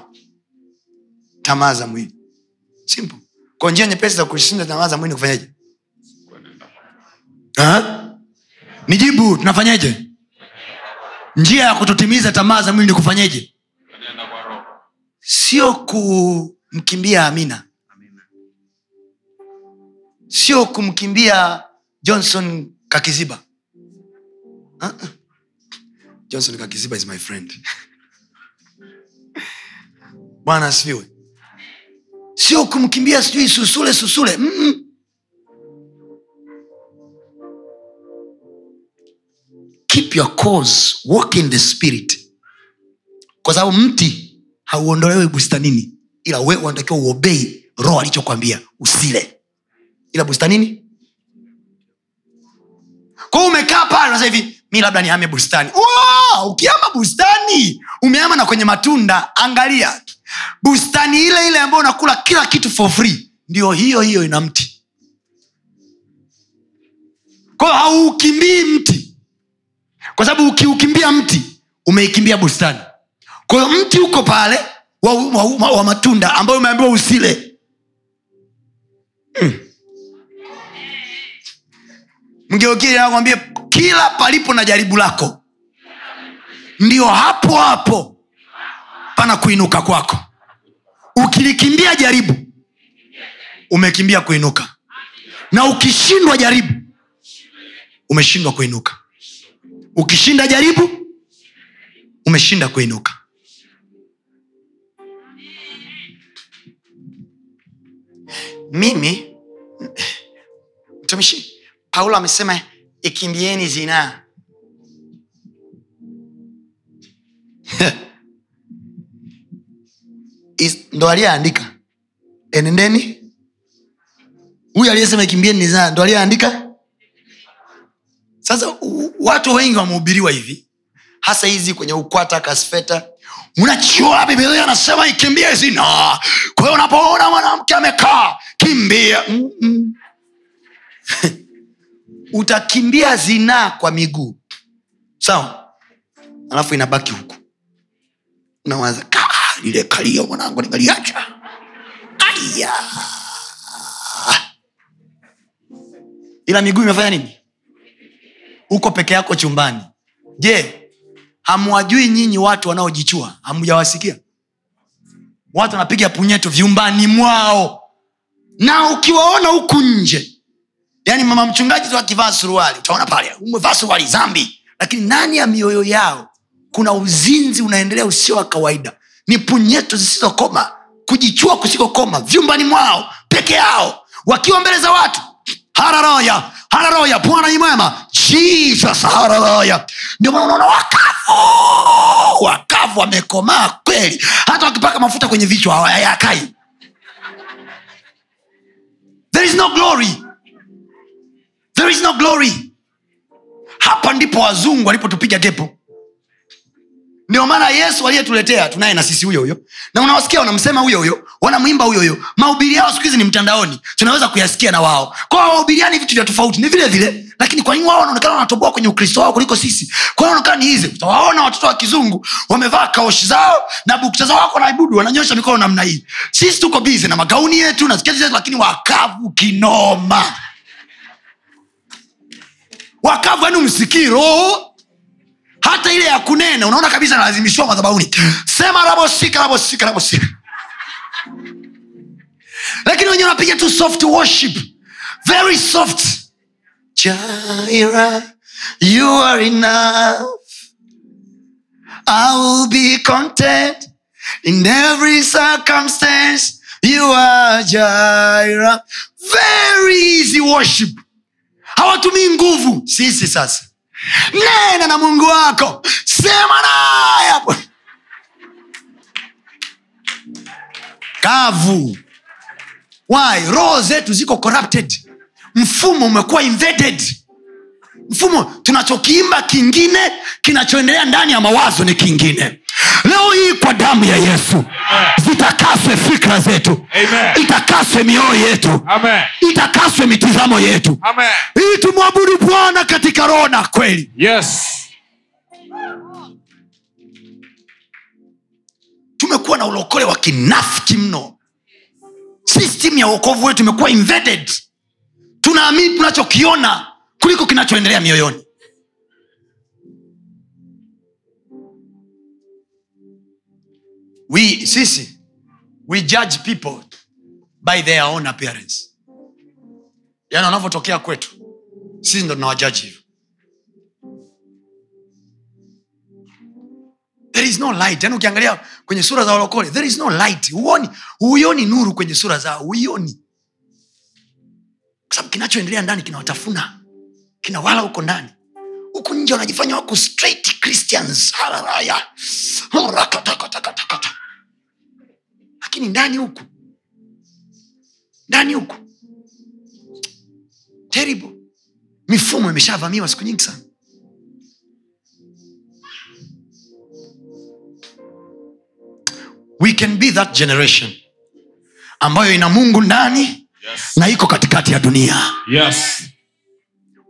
tamaa za mwili. Simple. Kwa njia nyepesi za kushinda tamaa za mwili kufanyaje? Nijibu tunafanyeje? Njia ya kutotimiza tamaa za mwili ni kufanyeje? Sio kumkimbia amina. Sio kumkimbia johnson kakiziba. Uh-uh. johnson kakiziba is my friend. Bwana asifiwe. Sio kumkimbia sijui susule susule. Mm-mm. Keep your cause walk in the spirit. Kwa sababu mti hauondolewi bustanini ila we unatakiwa uobei roho alichokwambia usile. Ila bustanini? Kwa umekaa pale unasema hivi mi labda nihame bustani. Wow, ukihama bustani umehama na kwenye matunda angalia. Bustani ile ile ambayo unakula kila kitu for free ndio hiyo hiyo ina mti. Kwao hauukimbii mti kwa sababu ukiukimbia mti umeikimbia bustani. Kwa hiyo mti uko pale wa, wa, wa, wa matunda ambayo umeambiwa usile. Mm. mgeukili nakwambia kila palipo na jaribu lako ndio hapo hapo pana kuinuka kwako. Ukilikimbia jaribu umekimbia kuinuka. Na ukishindwa jaribu umeshindwa kuinuka ukishinda jaribu umeshinda kuinuka. Mimi mtumishi paulo amesema ikimbieni zinaa. Ndo aliyeandika. Enendeni. Huyu aliyesema ikimbieni zinaa ndo aliyeandika? Sasa watu wengi wamehubiriwa hivi hasa hizi kwenye ukwata kasfeta. Unachua bibilia anasema ikimbie zina. Kwa unapoona mwanamke amekaa kimbia utakimbia zinaa kwa miguu. Sawa? Alafu inabaki huku. Unawaza lile kalio mwanangu nimeliacha aya. Ila miguu imefanya nini uko peke yako chumbani. Je hamwajui nyinyi watu wanaojichua? Hamjawasikia? Watu wanapiga punyeto vyumbani mwao. Na ukiwaona huku nje yaani mama mchungaji tu akivaa suruali utaona pale umevaa suruali zambi. Lakini ndani ya mioyo yao? Kuna uzinzi unaendelea usio wa kawaida. Ni punyeto zisizokoma. Kujichua kusikokoma. Vyumbani mwao peke yao. Wakiwa mbele za watu hararoya hararoya bwana ni mwema. Hararoya ndio maana unaona wakavu wakavu wamekomaa kweli. Hata wakipaka mafuta kwenye vichwa hawayakai. There is no glory. There is no glory. Hapa ndipo wazungu walipotupiga gepo ndio maana yesu aliyetuletea tunaye na sisi huyo huyo. Na unawasikia wanamsema huyo huyo wanamwimba huyo huyo. Mahubiri yao siku hizi ni mtandaoni. Tunaweza kuyasikia na wao. Kwao wahubiriani vitu vya tofauti ni vile vile. Lakini kwa nini wao wanaonekana wanatoboa kwenye ukristo wao kuliko sisi? Kwa ni hizi. Utawaona watoto wa kizungu wamevaa kaoshi zao na bukta zao wako naibudu wananyosha mikono namna hii. Sisi tuko bize na magauni yetu na sketi zetu lakini wakavu kinoma. Wakavu yani umsikii roho hata ile ya kunena unaona kabisa nalazimishiwa madhabauni sema rabosika rabosika rabosika lakini wenyewe wanapiga tu soft worship. Very soft. Jaira, you are enough. I will be content in every circumstance. You are Jaira. Very easy worship. Hawatumii nguvu. Sisi sasa nena na mungu wako. Sema naye kavu. Why? Roho zetu ziko corrupted. Mfumo umekuwa invaded. Mfumo tunachokiimba kingine kinachoendelea ndani ya mawazo ni kingine leo hii kwa damu ya yesu zitakaswe fikra zetu Amen. itakaswe mioyo yetu Amen. itakaswe mitizamo yetu Amen. ili tumwabudu bwana katika roho na kweli Yes. tumekuwa na ulokole wa kinafiki mno system ya uokovu wetu imekuwa invaded tunaamini tunachokiona kuliko kinachoendelea mioyoni we sisi we judge people by their own appearance. Yaani wanavyotokea kwetu sisi ndo tunawajaji hivyo. There is no light. Yaani ukiangalia kwenye sura za walokole there is no light. Huoni huioni nuru kwenye sura zao huioni. Kwa sababu kinachoendelea ndani kinawatafuna kinawala huko ndani huku nje wanajifanya wako straight christians Hallelujah. Rakatakatakata. lakini ndani huku ndani huku terrible mifumo imeshavamiwa siku nyingi sana we can be that generation ambayo ina mungu ndani Yes. na iko katikati ya dunia Yes.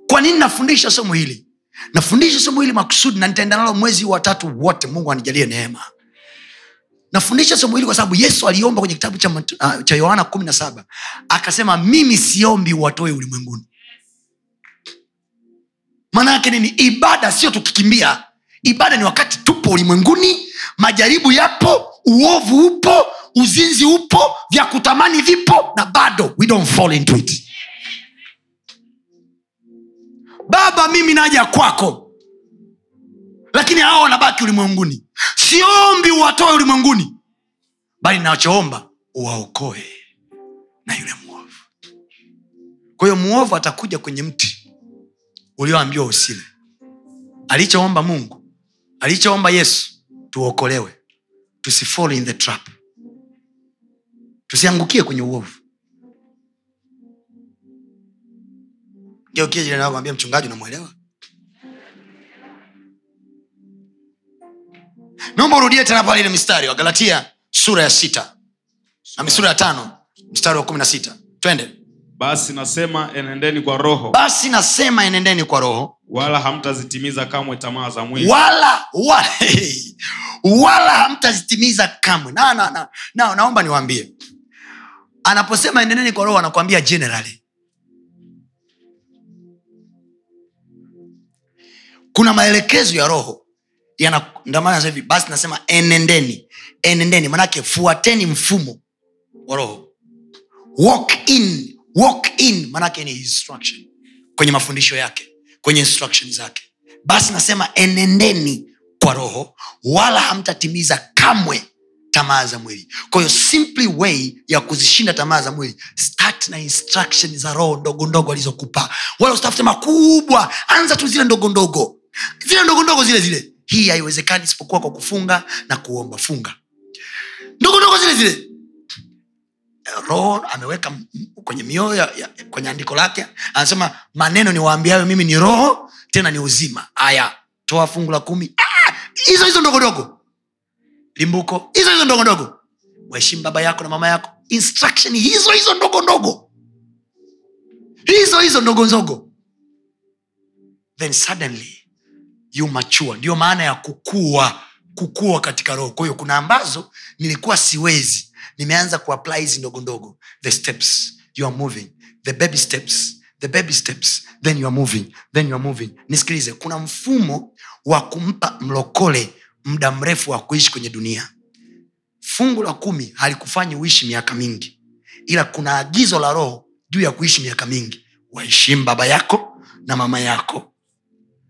kwa nini nafundisha somo hili nafundisha somo hili makusudi na nitaenda nalo mwezi wa tatu wote. Mungu anijalie neema. Nafundisha somo hili kwa sababu yesu aliomba kwenye kitabu cha, uh, cha yohana kumi na saba akasema mimi siombi watoe ulimwenguni. Maana yake nini? Ibada sio tukikimbia ibada ni wakati tupo ulimwenguni majaribu yapo uovu upo uzinzi upo vya kutamani vipo na bado we don't fall into it baba mimi naja kwako. Lakini hawa wanabaki ulimwenguni. Siombi uwatoe ulimwenguni bali nachoomba uwaokoe na yule mwovu. Kwa hiyo mwovu atakuja kwenye mti ulioambiwa usile. Alichoomba mungu alichoomba yesu tuokolewe. Tusifall in the trap. Tusiangukie kwenye uovu geukie jirani yako ambia mchungaji unamwelewa naomba urudie tena pale ile mistari wa galatia sura ya sita. Na sura ya tano mstari wa kumi na sita. Twende. Basi nasema enendeni kwa roho. Basi nasema enendeni kwa roho. Wala hamtazitimiza kamwe tamaa za mwili. Wala wala, wala hamtazitimiza kamwe. Na, na, na, na, naomba niwaambie. Anaposema enendeni kwa roho anakuambia generally kuna maelekezo ya roho. Yana- ndio maana nasema hivi basi nasema enendeni. Enendeni manake fuateni mfumo wa roho. Walk in walk in manake ni instruction kwenye mafundisho yake kwenye instruction zake. Basi nasema enendeni kwa roho wala hamtatimiza kamwe tamaa za mwili. Kwa simply way ya kuzishinda tamaa za mwili start na instruction za roho ndogo ndogo alizokupa. Wala usitafute makubwa anza tu zile ndogo ndogo zile ndogo ndogo zile zile. Hii haiwezekani isipokuwa kwa kufunga na kuomba. Funga. Ndogo ndogo zile zile. Roho ameweka kwenye mioyo kwenye andiko lake. Anasema maneno niwaambiayo mimi ni roho tena ni uzima. Aya toa fungu la kumi. Ah, hizo hizo ndogo ndogo. Limbuko. Hizo hizo ndogondogo ndogo. Baba yako na mama yako. Instruction hizo hizo ndogo ndogo. Hizo hizo ndogo ndogo. Then suddenly you mature. Ndio maana ya kukua kukua katika roho. Kwa hiyo kuna ambazo nilikuwa siwezi. Nimeanza kuapply hizi ndogo ndogo. The steps. You are moving. The baby steps. The baby steps. Then you are moving. Then you are moving. Nisikilize kuna mfumo wa kumpa mlokole muda mrefu wa kuishi kwenye dunia. Fungu la kumi halikufanyi uishi miaka mingi. Ila kuna agizo la roho juu ya kuishi miaka mingi. Waheshimu baba yako na mama yako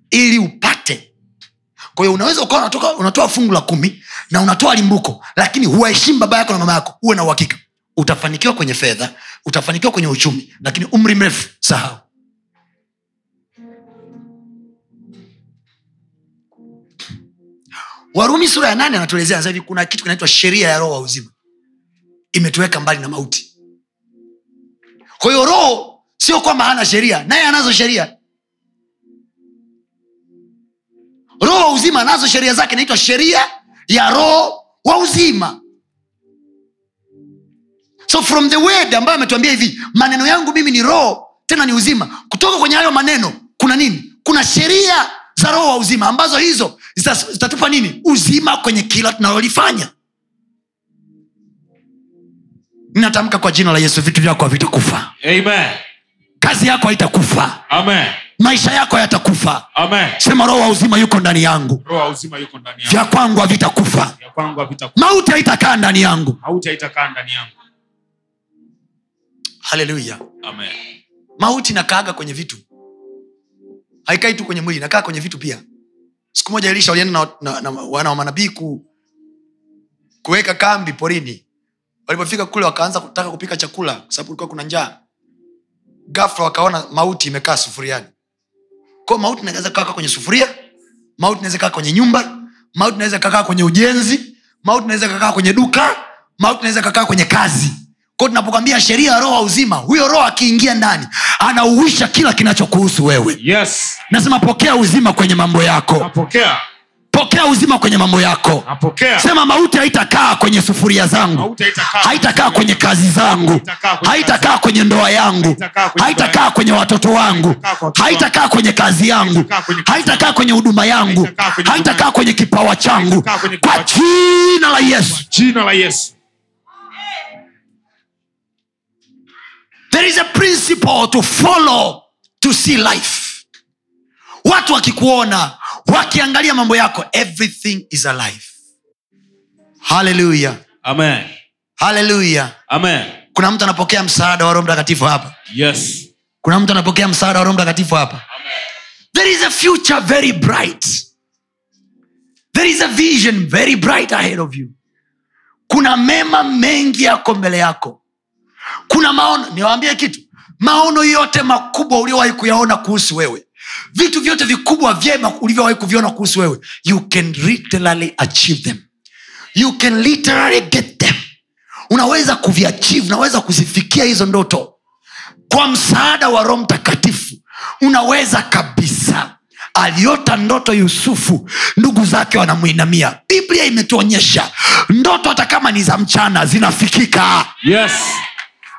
ili upate. Kwa hiyo unaweza ukawa unatoka unatoa fungu la kumi na unatoa limbuko lakini huwaheshimu baba yako na mama yako uwe na uhakika. Utafanikiwa kwenye fedha utafanikiwa kwenye uchumi lakini umri mrefu sahau. Warumi sura ya nane anatuelezea hivi kuna kitu kinaitwa sheria ya roho wa uzima. Imetuweka mbali na mauti. Kwa hiyo roho sio kwamba hana sheria naye anazo sheria roho wa uzima anazo sheria zake inaitwa sheria ya roho wa uzima. So from the word ambayo ametuambia hivi maneno yangu mimi ni roho tena ni uzima. Kutoka kwenye hayo maneno kuna nini? Kuna sheria za roho wa uzima ambazo hizo zitatupa nini? Uzima kwenye kila tunalolifanya. Ninatamka kwa jina la yesu vitu vyako havitakufa. Amen. kazi yako haitakufa. Amen. Maisha yako yatakufa. Sema roho wa uzima yuko ndani yangu. Roho wa uzima yuko ndani yangu. Vya kwangu havitakufa. Ya mauti haitakaa ndani yangu. Mauti haitakaa ndani yangu. Haleluya mauti nakaaga kwenye vitu. Haikai tu kwenye mwili nakaa kwenye vitu pia. Siku moja elisha walienda na, na, na wana wa manabii ku, kuweka kambi porini. Walipofika kule wakaanza kutaka kupika chakula kwa sababu kulikuwa kuna njaa. Gafla wakaona mauti imekaa sufuriani kwao mauti naweza kaka kwenye sufuria mauti naweza kaa kwenye nyumba mauti naweza kakaa kwenye ujenzi mauti naweza kakaa kwenye duka mauti naweza kakaa kwenye kazi. Ko tunapokwambia sheria ya roho wa uzima huyo roho akiingia ndani anauisha kila kinachokuhusu wewe. Yes. Nasema pokea uzima kwenye mambo yako. Napokea pokea uzima kwenye mambo yako. Napokea sema mauti haitakaa kwenye sufuria zangu. Haitakaa kwenye kazi zangu. Haitakaa kwenye ndoa yangu. Haitakaa kwenye watoto wangu. Haitakaa kwenye kazi yangu. Haitakaa kwenye huduma yangu. Haitakaa kwenye kipawa changu. Kwa jina la yesu. Jina la yesu. There is a principle to follow to see life. Watu wakikuona wakiangalia mambo yako everything is alive. Haleluya amen. Haleluya amen. Kuna mtu anapokea msaada wa roho mtakatifu hapa? Yes. Kuna mtu anapokea msaada wa roho mtakatifu hapa? There is a future very bright. There is a vision very bright ahead of you. Kuna mema mengi yako mbele yako. Kuna maono niwaambie kitu. Maono yote makubwa uliowahi kuyaona kuhusu wewe vitu vyote vikubwa vyema ulivyowahi kuviona kuhusu wewe you can literally achieve them. You can literally get them. Unaweza kuviachieve unaweza kuzifikia hizo ndoto. Kwa msaada wa roho mtakatifu unaweza kabisa. Aliota ndoto yusufu ndugu zake wanamwinamia. Biblia imetuonyesha ndoto hata kama ni za mchana zinafikika. Yes.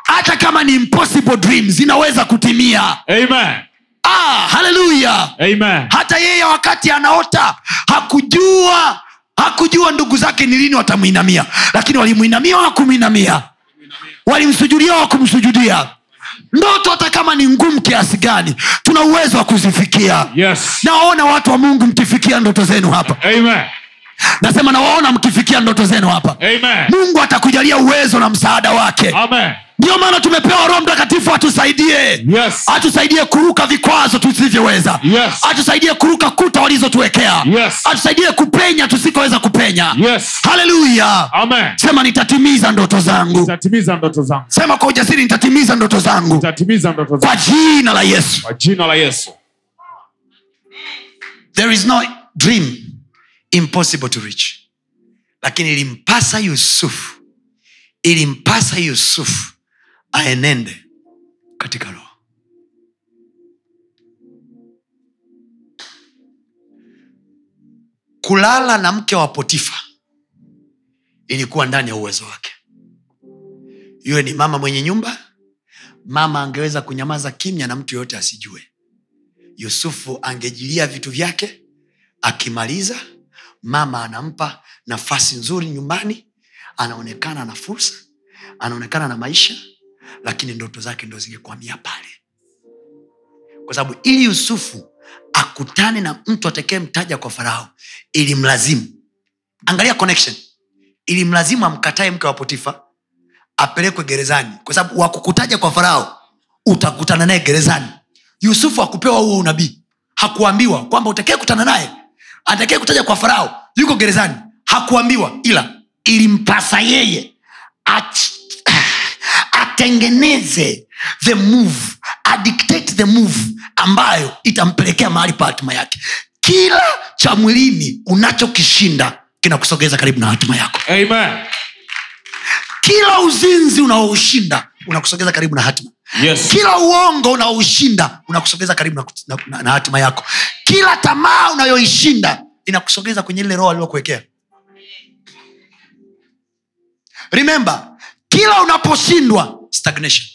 hata kama ni impossible dream zinaweza kutimia. Amen. Ah, haleluya hata yeye wakati anaota hakujua hakujua ndugu zake ni lini watamwinamia. Lakini walimwinamia wakumwinamia walimsujudia wakumsujudia ndoto hata kama ni ngumu kiasi gani tuna uwezo wa kuzifikia. Yes. nawaona watu wa mungu mkifikia ndoto zenu hapa. Amen. nasema nawaona mkifikia ndoto zenu hapa. Amen. mungu atakujalia uwezo na msaada wake. Amen. Ndio maana tumepewa roho mtakatifu atusaidie Yes. atusaidie kuruka vikwazo tusivyoweza Yes. atusaidie kuruka kuta walizotuwekea Yes. atusaidie kupenya tusikoweza kupenya Yes. haleluya sema nitatimiza ndoto zangu Nitatimiza ndoto zangu. sema kwa ujasiri nitatimiza ndoto zangu Nitatimiza ndoto zangu kwa jina la yesu kwa jina la Yesu. there is no dream impossible to reach lakini ilimpasa yusufu ilimpasa yusufu aenende katika roho. Kulala na mke wa potifa ilikuwa ndani ya uwezo wake. Yule ni mama mwenye nyumba mama angeweza kunyamaza kimya na mtu yoyote asijue. Yusufu angejilia vitu vyake akimaliza mama anampa nafasi nzuri nyumbani anaonekana na fursa anaonekana na maisha lakini ndoto zake ndo zingekwamia pale. Kwa sababu ili yusufu akutane na mtu atekee mtaja kwa farao ilimlazimu. Angalia connection. Ilimlazimu amkatae mke wa potifa apelekwe gerezani. Kwa sababu wakukutaja kwa farao utakutana naye gerezani. Yusufu akupewa huo unabii. Hakuambiwa kwamba utakee kutana naye atakee kutaja kwa farao yuko gerezani. Hakuambiwa ila ilimpasa yeye atengeneze the move adictate the move ambayo itampelekea mahali pa hatima yake. Kila cha mwilini unachokishinda kinakusogeza karibu na hatima yako. Amen. kila uzinzi unaoushinda unakusogeza karibu na hatima. Yes. kila uongo unaoushinda unakusogeza karibu na, na, na, na hatima yako. Kila tamaa unayoishinda inakusogeza kwenye ile roho aliyokuwekea. Remember kila unaposhindwa stagnation.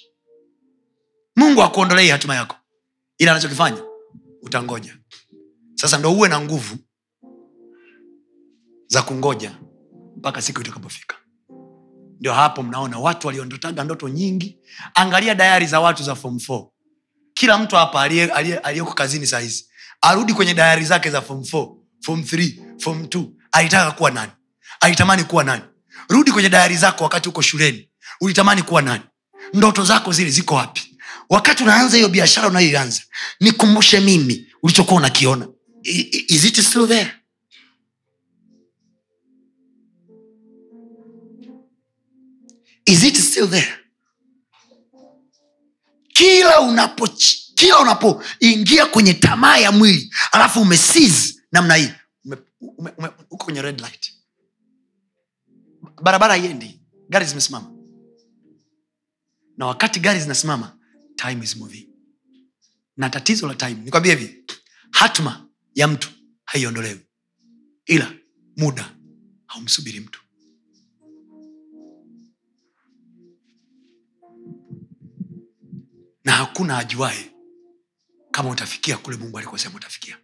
Mungu akuondolei hatima yako. Ila anachokifanya utangoja. Sasa ndo uwe na nguvu za kungoja mpaka siku itakapofika. Ndio hapo mnaona watu waliondotaga ndoto nyingi. Angalia dayari za watu za form 4 kila mtu hapa aliye- aliye- aliyeko kazini sahizi arudi kwenye dayari zake za form 4 form 3 form 2 alitaka kuwa nani? Alitamani kuwa nani? Rudi kwenye dayari zako wakati uko shuleni. Ulitamani kuwa nani ndoto zako zile ziko wapi? Wakati unaanza hiyo biashara unayoianza nikumbushe mimi ulichokuwa unakiona. Is it still there? Is it still there? Kila unapo kila unapoingia kwenye tamaa ya mwili alafu umesiz namna hii uko kwenye red light. Barabara haiendi gari zimesimama na wakati gari zinasimama time is moving. Na tatizo la time nikwambia hivi hatma ya mtu haiondolewi. Ila muda haumsubiri mtu. Na hakuna ajuae kama utafikia kule mungu alikosema utafikia.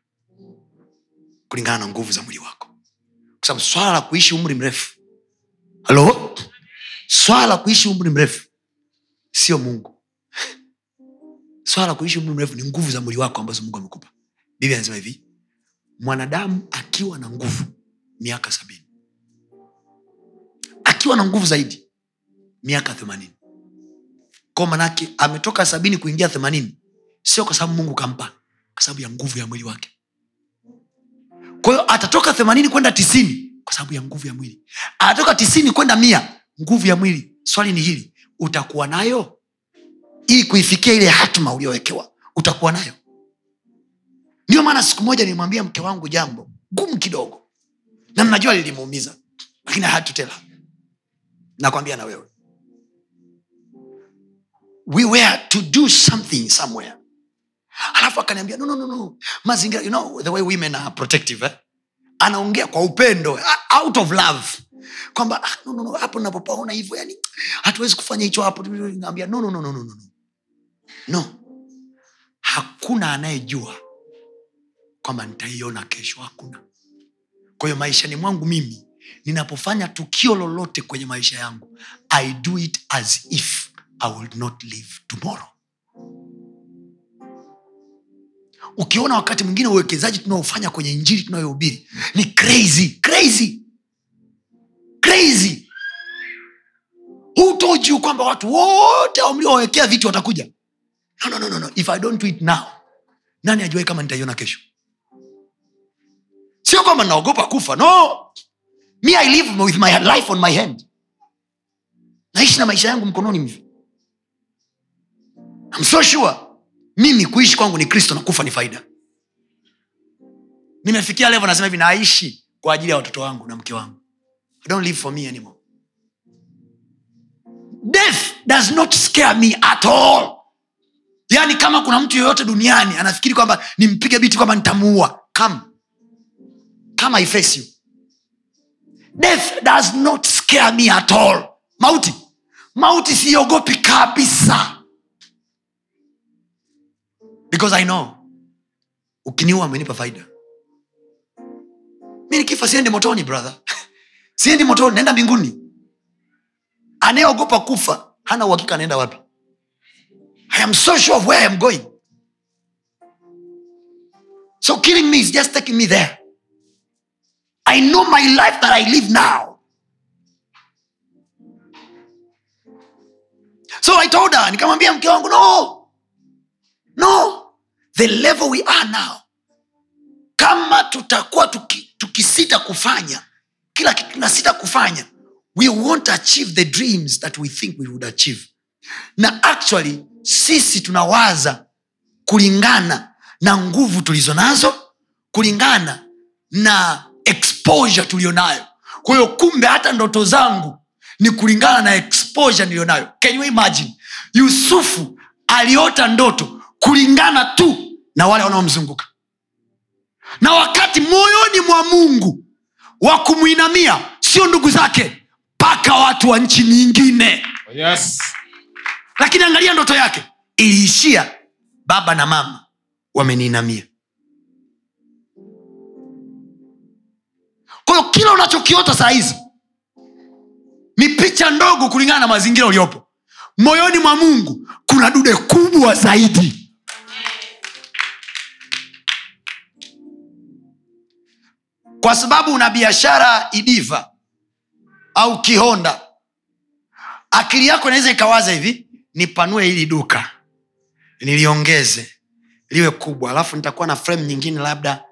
Kulingana na nguvu za mwili wako. Kwa sababu swala la kuishi umri mrefu. Halo swala la kuishi umri mrefu sio mungu. Swala la kuishi muda mrefu ni nguvu za mwili wako ambazo mungu amekupa. Biblia anasema hivi mwanadamu akiwa na nguvu miaka sabini akiwa na nguvu zaidi miaka themanini. Ko manake ametoka sabini kuingia themanini sio kwa sababu mungu kampa kwa sababu ya nguvu ya mwili wake. Kwa atatoka themanini kwenda tisini kwa sababu ya nguvu ya mwili. Atatoka tisini kwenda mia nguvu ya mwili. Swali ni hili utakuwa nayo? Ili kuifikia ile hatma uliowekewa utakuwa nayo. Ndio maana siku moja nilimwambia mke wangu jambo gumu kidogo. Na mnajua lilimuumiza lakini hatutela nakwambia na wewe. We were to do something somewhere. Alafu akaniambia no, no, no, no. mazingira you know the way women are protective eh? anaongea kwa upendo out of love kwamba ah, no, no, no, hapo napopaona hivyo yani hatuwezi kufanya hicho hapo. Ambia no, no, no, no, no, no. no. Hakuna anayejua kwamba nitaiona kesho hakuna. Kwa hiyo maishani mwangu mimi ninapofanya tukio lolote kwenye maisha yangu i do it as if i will not live tomorrow. Ukiona wakati mwingine uwekezaji tunaofanya kwenye injili tunayohubiri ni crazy crazy crazy. Told kwamba watu wote mliowekea vitu watakuja. No, no, no, no, no. if i don't do it now nani ajuai kama nitaiona kesho? Sio kwamba naogopa kufa no. Me i live with my life on my hand. Naishi na maisha yangu mkononi mvi I'm so sure mimi kuishi kwangu ni kristo na kufa ni faida. Nimefikia levo nasema hivi naishi kwa ajili ya watoto wangu na mke wangu I don't live for me anymore. Death does not scare me at all. Yaani kama kuna mtu yoyote duniani anafikiri kwamba nimpige biti kwamba nitamuua. Come. Come I face you. Death does not scare me at all. Mauti. Mauti siogopi kabisa. Because i know ukiniua amenipa faida. Mi nikifa siendi motoni brother siendi motoni naenda mbinguni. Anayeogopa kufa hana uhakika anaenda wapi. I am so sure of where i am going. So killing me is just taking me there. I know my life that i live now. So i told her nikamwambia mke wangu no. No. The level we are now kama tutakuwa tuki, tukisita kufanya kila kitu tunasita kufanya we won't achieve the dreams that we think we would achieve. Na actually sisi tunawaza kulingana na nguvu tulizo nazo kulingana na exposure tuliyonayo kwa hiyo kumbe hata ndoto zangu ni kulingana na exposure niliyonayo can you imagine? Yusufu aliota ndoto kulingana tu na wale wanaomzunguka. Na wakati moyoni mwa mungu wa kumwinamia sio ndugu zake mpaka watu wa nchi nyingine. Yes. lakini angalia ndoto yake. Iliishia baba na mama wameniinamia kwa kila unachokiota saa hizi ni picha ndogo kulingana na mazingira uliopo. Moyoni mwa mungu kuna dude kubwa zaidi kwa sababu una biashara idiva au kihonda. Akili yako inaweza ikawaza hivi nipanue hili duka niliongeze liwe kubwa alafu nitakuwa na frame nyingine labda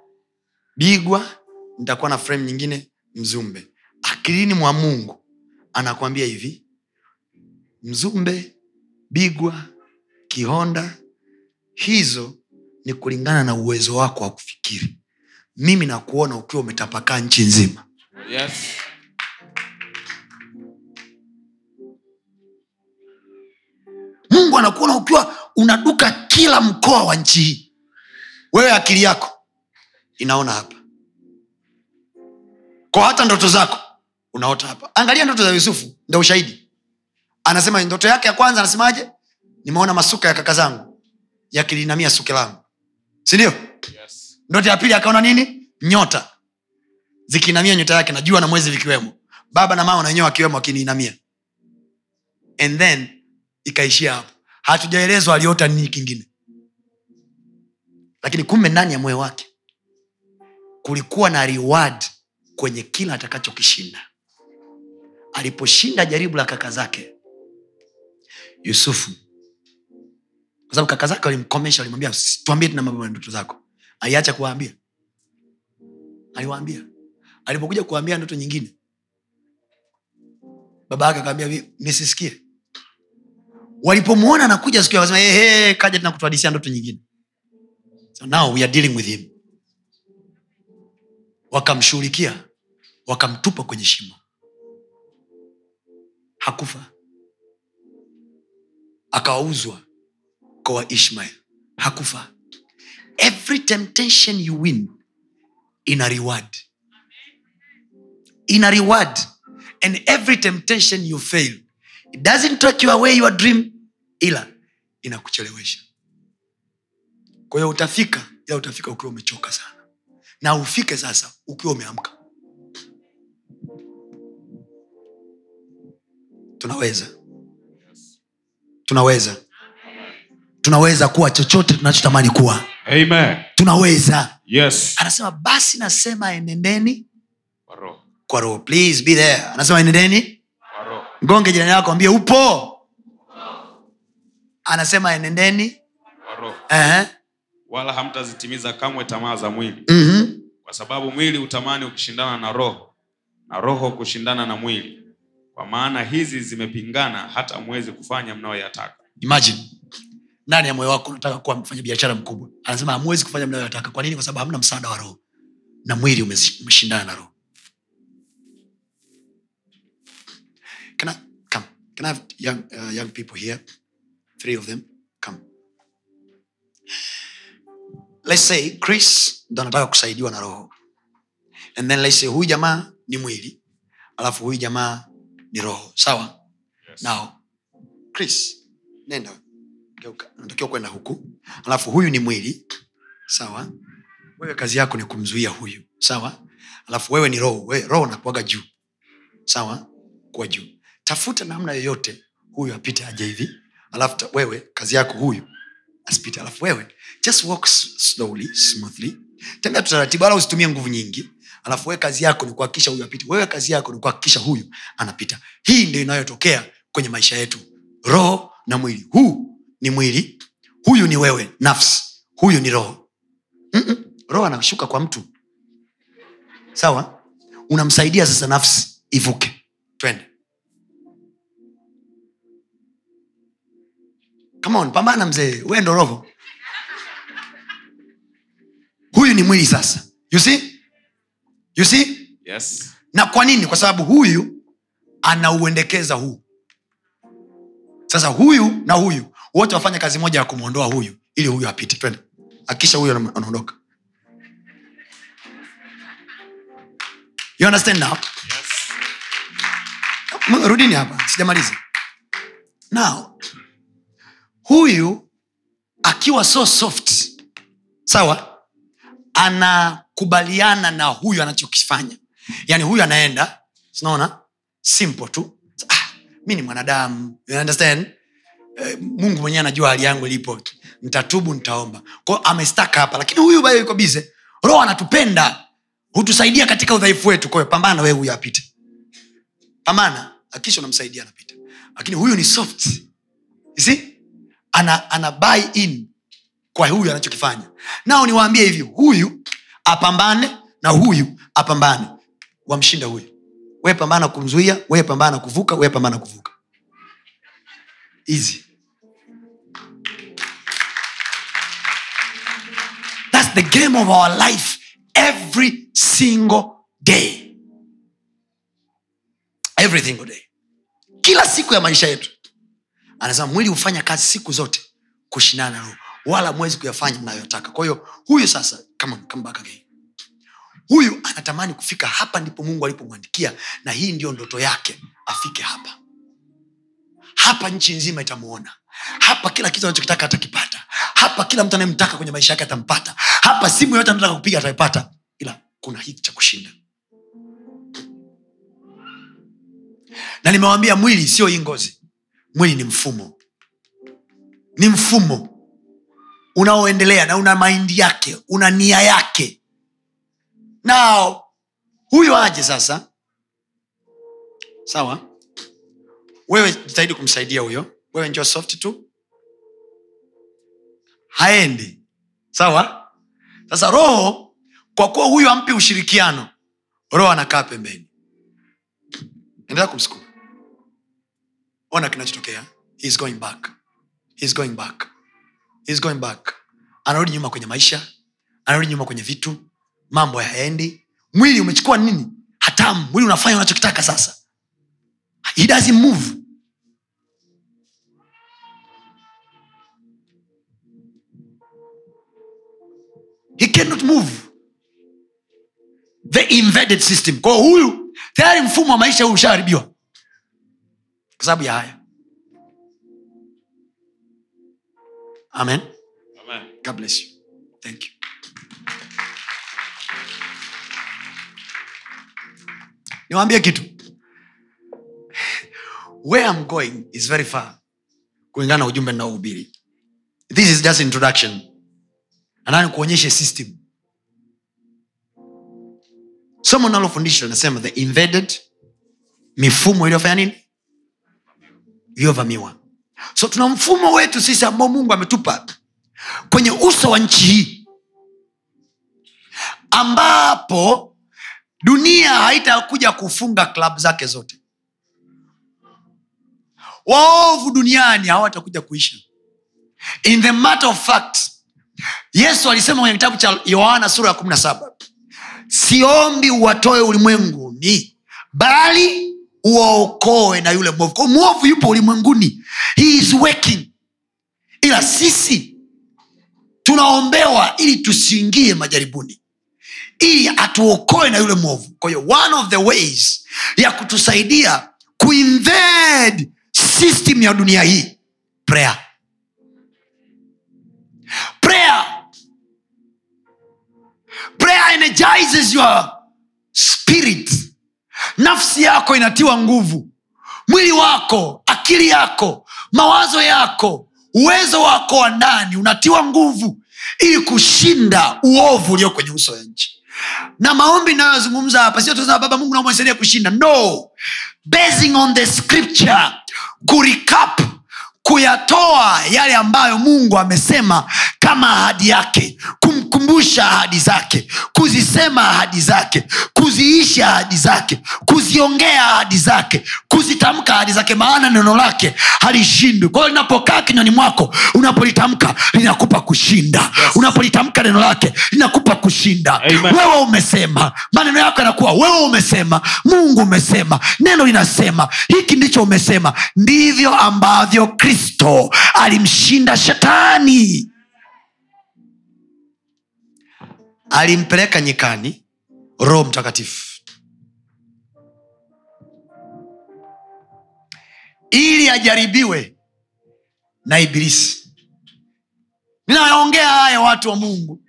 bigwa nitakuwa na frame nyingine mzumbe. Akilini mwa mungu anakuambia hivi mzumbe bigwa kihonda hizo ni kulingana na uwezo wako wa kufikiri mimi nakuona ukiwa umetapakaa nchi nzima. Yes. mungu anakuona ukiwa unaduka kila mkoa wa nchi hii. Wewe akili yako inaona hapa. Kwa hata ndoto zako unaota hapa. Angalia ndoto za yusufu ndo ushahidi. Anasema ndoto yake ya kwanza anasemaje? Nimeona masuka ya kaka zangu yakilinamia suke langu. Sindio Yes. Ndoto ya pili akaona nini? Nyota. Zikiinamia nyota yake na jua na mwezi vikiwemo. Baba na mama na wenyewe wakiwemo wakiniinamia and then ikaishia hapo. Hatujaelezwa aliota nini kingine. Lakini kumbe ndani ya moyo wake kulikuwa na reward kwenye kila atakachokishinda. Aliposhinda jaribu la kaka zake yusufu. Kwa sababu kaka zake walimkomesha walimwambia tuambie tuna mambo zako aliacha kuwaambia. Aliwaambia. Alipokuja kuwaambia ndoto nyingine baba yake akawambia nisisikie walipomwona anakuja siku akasema hey, hey, kaja tena kutuhadisia ndoto nyingine. So now we are dealing with him. Wakamshughulikia wakamtupa kwenye shimo. Hakufa. Akawauzwa kwa waishmael. Hakufa every temptation you win ina reward. Ina reward. And every temptation you fail it doesn't take you away your dream ila inakuchelewesha. Kwa hiyo utafika ila utafika ukiwa umechoka sana. Na ufike sasa ukiwa umeamka. Tunaweza. Tunaweza. Tunaweza kuwa chochote tunachotamani kuwa Amen. tunaweza. Yes. anasema basi nasema enendeni Kwa roho. please be there. Anasema enendeni. Mgonge jirani yako ambie upo. Anasema enendeni. Uh-huh. wala hamtazitimiza kamwe tamaa za mwili. Mm-hmm. kwa sababu mwili utamani ukishindana na roho na roho kushindana na mwili. Kwa maana hizi zimepingana hata mwezi kufanya mnayoyataka. Imagine ndani ya moyo wako unataka kuwa mfanya biashara mkubwa? Anasema hamwezi kufanya mnayotaka kwa nini? Kwa sababu hamna msaada wa roho. Na mwili umeshindana na roho. Can I, come. Can I have young, uh, young people here? Three of them. Come. Let's say chris ndo anataka kusaidiwa na roho. And then let's say huyu jamaa ni mwili alafu huyu jamaa ni roho. Sawa? Yes. now chris nenda natakiwa kwenda huku. Alafu huyu ni mwili. Sawa. Wewe kazi yako ni kumzuia huyu. Sawa. Alafu wewe ni roho. Wewe roho nakuaga juu. Sawa. Kuwa juu. Tafuta namna yoyote huyu apite aje hivi. Alafu wewe kazi yako huyu asipite. Alafu wewe just walk slowly smoothly. Tembea tutaratibu ala usitumie nguvu nyingi. Alafu wewe kazi yako ni kuhakikisha huyu apite. Wewe kazi yako ni kuhakikisha huyu anapita. Hii ndio inayotokea kwenye maisha yetu. Roho na mwili. Huu ni mwili huyu ni wewe nafsi huyu ni roho. Mm-mm. roho anashuka kwa mtu. Sawa? Unamsaidia sasa nafsi ivuke. Twende. Come on, pambana mzee. We ndo roho. Huyu ni mwili sasa. You see? You see? Yes. na kwa nini? Kwa sababu huyu anauendekeza huu. Sasa huyu na huyu wote wafanya kazi moja ya kumwondoa huyu ili huyu apite. Twende. Akisha huyu anaondoka. You understand now? Yes. Rudini hapa sijamaliza. Now huyu akiwa so soft sawa anakubaliana na huyu anachokifanya. Yaani huyu anaenda sinaona simple tu. Ah, mi ni mwanadamu you understand eh, mungu mwenyewe anajua hali yangu ilipo. Nitatubu nitaomba. Kwao amestaka hapa lakini huyu bayo yuko bize roho anatupenda. Hutusaidia katika udhaifu wetu. Kwayo pambana wee huyu apite. Pambana. Akisha unamsaidia anapita. Lakini huyu ni soft. You ana, ana buy in kwa huyu anachokifanya. Nao niwaambie hivi huyu apambane na huyu apambane. Wamshinda huyu. We pambana kumzuia we pambana kuvuka we pambana kuvuka. Easy the game of our life every single day. Every single day. Kila siku ya maisha yetu. Anasema mwili hufanya kazi siku zote kushindana na wala mwezi kuyafanya mnayotaka. Kwa hiyo huyu sasa come on, come back again huyu anatamani kufika hapa ndipo mungu alipomwandikia na hii ndio ndoto yake afike hapa. Hapa nchi nzima itamuona. Hapa kila kitu anachokitaka atakipata hapa kila mtu anayemtaka kwenye maisha yake atampata. Hapa simu yote anataka kupiga ataipata. Ila kuna hiki cha kushinda. Na nimewambia mwili sio hii ngozi. Mwili ni mfumo. Ni mfumo. Unaoendelea na una maindi yake una nia yake. Nao huyo aje sasa? Sawa. Wewe jitahidi kumsaidia huyo. Wewe njo soft tu haendi. Sawa? Sasa roho kwa kuwa huyu ampi ushirikiano roho anakaa pembeni. Endelea kumsukuma ona kinachotokea. He's going back. He's going back. He's going back. Anarudi nyuma kwenye maisha. Anarudi nyuma kwenye vitu. Mambo hayaendi mwili umechukua nini? Hatamu. Mwili unafanya unachokitaka sasa. He move he cannot move. The invaded system. Kwao huyu tayari mfumo wa maisha huu ushaharibiwa. Kwa sababu ya haya. Amen. Amen. god bless you. Thank you. Niwaambie kitu. Where I'm going is very far kulingana na ujumbe ninaohubiri. This is just introduction anani kuonyeshe system. Somo nalofundisha linasema the invaded mifumo iliyofanya nini? Iliyovamiwa. So tuna mfumo wetu sisi ambao mungu ametupa kwenye uso wa nchi hii ambapo dunia haitakuja kufunga klabu zake zote. Waovu duniani hawatakuja kuisha. In the matter of fact yesu alisema kwenye kitabu cha yohana sura ya kumi na saba siombi uwatoe ulimwenguni bali uwaokoe na yule mwovu. Mwovu yupo ulimwenguni. He is working. Ila sisi tunaombewa ili tusiingie majaribuni ili atuokoe na yule mwovu. Kwa hiyo one of the ways ya kutusaidia kuinvade system ya dunia hii prayer energizes your spirit. Nafsi yako inatiwa nguvu. Mwili wako akili yako mawazo yako uwezo wako wa ndani unatiwa nguvu ili kushinda uovu ulio kwenye uso wa nchi. Na maombi inayozungumza hapa sio tuzaa baba mungu naomba nisaidie kushinda. No. Basing on the scripture kuricap kuyatoa yale ambayo mungu amesema kama ahadi yake kumkumbusha ahadi zake kuzisema ahadi zake kuziishi ahadi zake kuziongea ahadi zake kuzitamka ahadi zake maana neno lake halishindwi kwa hiyo linapokaa kinywani mwako unapolitamka linakupa kushinda yes. unapolitamka neno lake linakupa kushinda Amen. wewe umesema maneno yako yanakuwa wewe umesema mungu umesema neno linasema hiki ndicho umesema ndivyo ambavyo kristo alimshinda shetani. Alimpeleka nyikani roho mtakatifu ili ajaribiwe na ibilisi. Ninayaongea haya watu wa mungu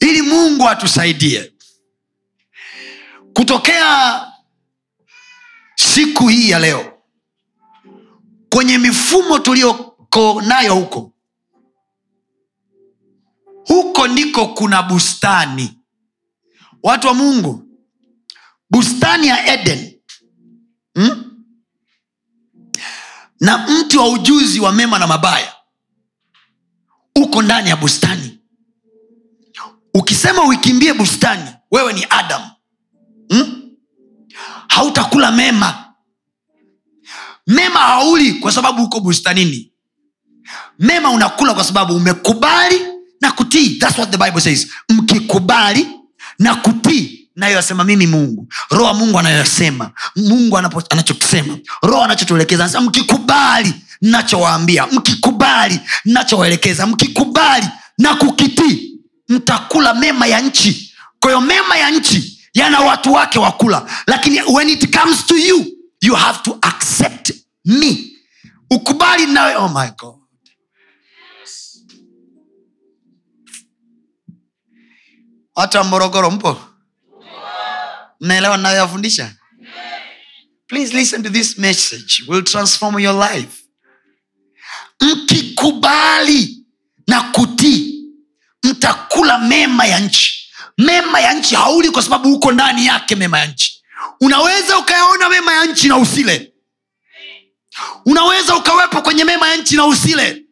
ili mungu atusaidie. Kutokea siku hii ya leo kwenye mifumo tuliyoko nayo huko huko ndiko kuna bustani watu wa mungu bustani ya eden hmm? na mti wa ujuzi wa mema na mabaya uko ndani ya bustani ukisema uikimbie bustani wewe ni adam hmm? hautakula mema mema hauli kwa sababu uko bustanini. Mema unakula kwa sababu umekubali na kutii. That's what the bible says. Mkikubali na kutii nayoyasema mimi mungu. Roho mungu anayoyasema mungu anachokisema. Roho anachotuelekeza. Anasema mkikubali nachowaambia. Mkikubali nachowaelekeza. Mkikubali na kukitii mtakula mema ya nchi. Kwahiyo mema ya nchi yana watu wake wakula lakini when it comes to you you have to accept me. Ukubali nawe oh my god. Watu wa morogoro mpo? Mnaelewa nayoyafundisha please listen to this message. Will transform your life. Mkikubali na kutii mtakula mema ya nchi. Mema ya nchi hauli kwa sababu uko ndani yake mema ya nchi. Unaweza ukayaona mema ya nchi na usile unaweza ukawepo kwenye mema ya nchi na usile.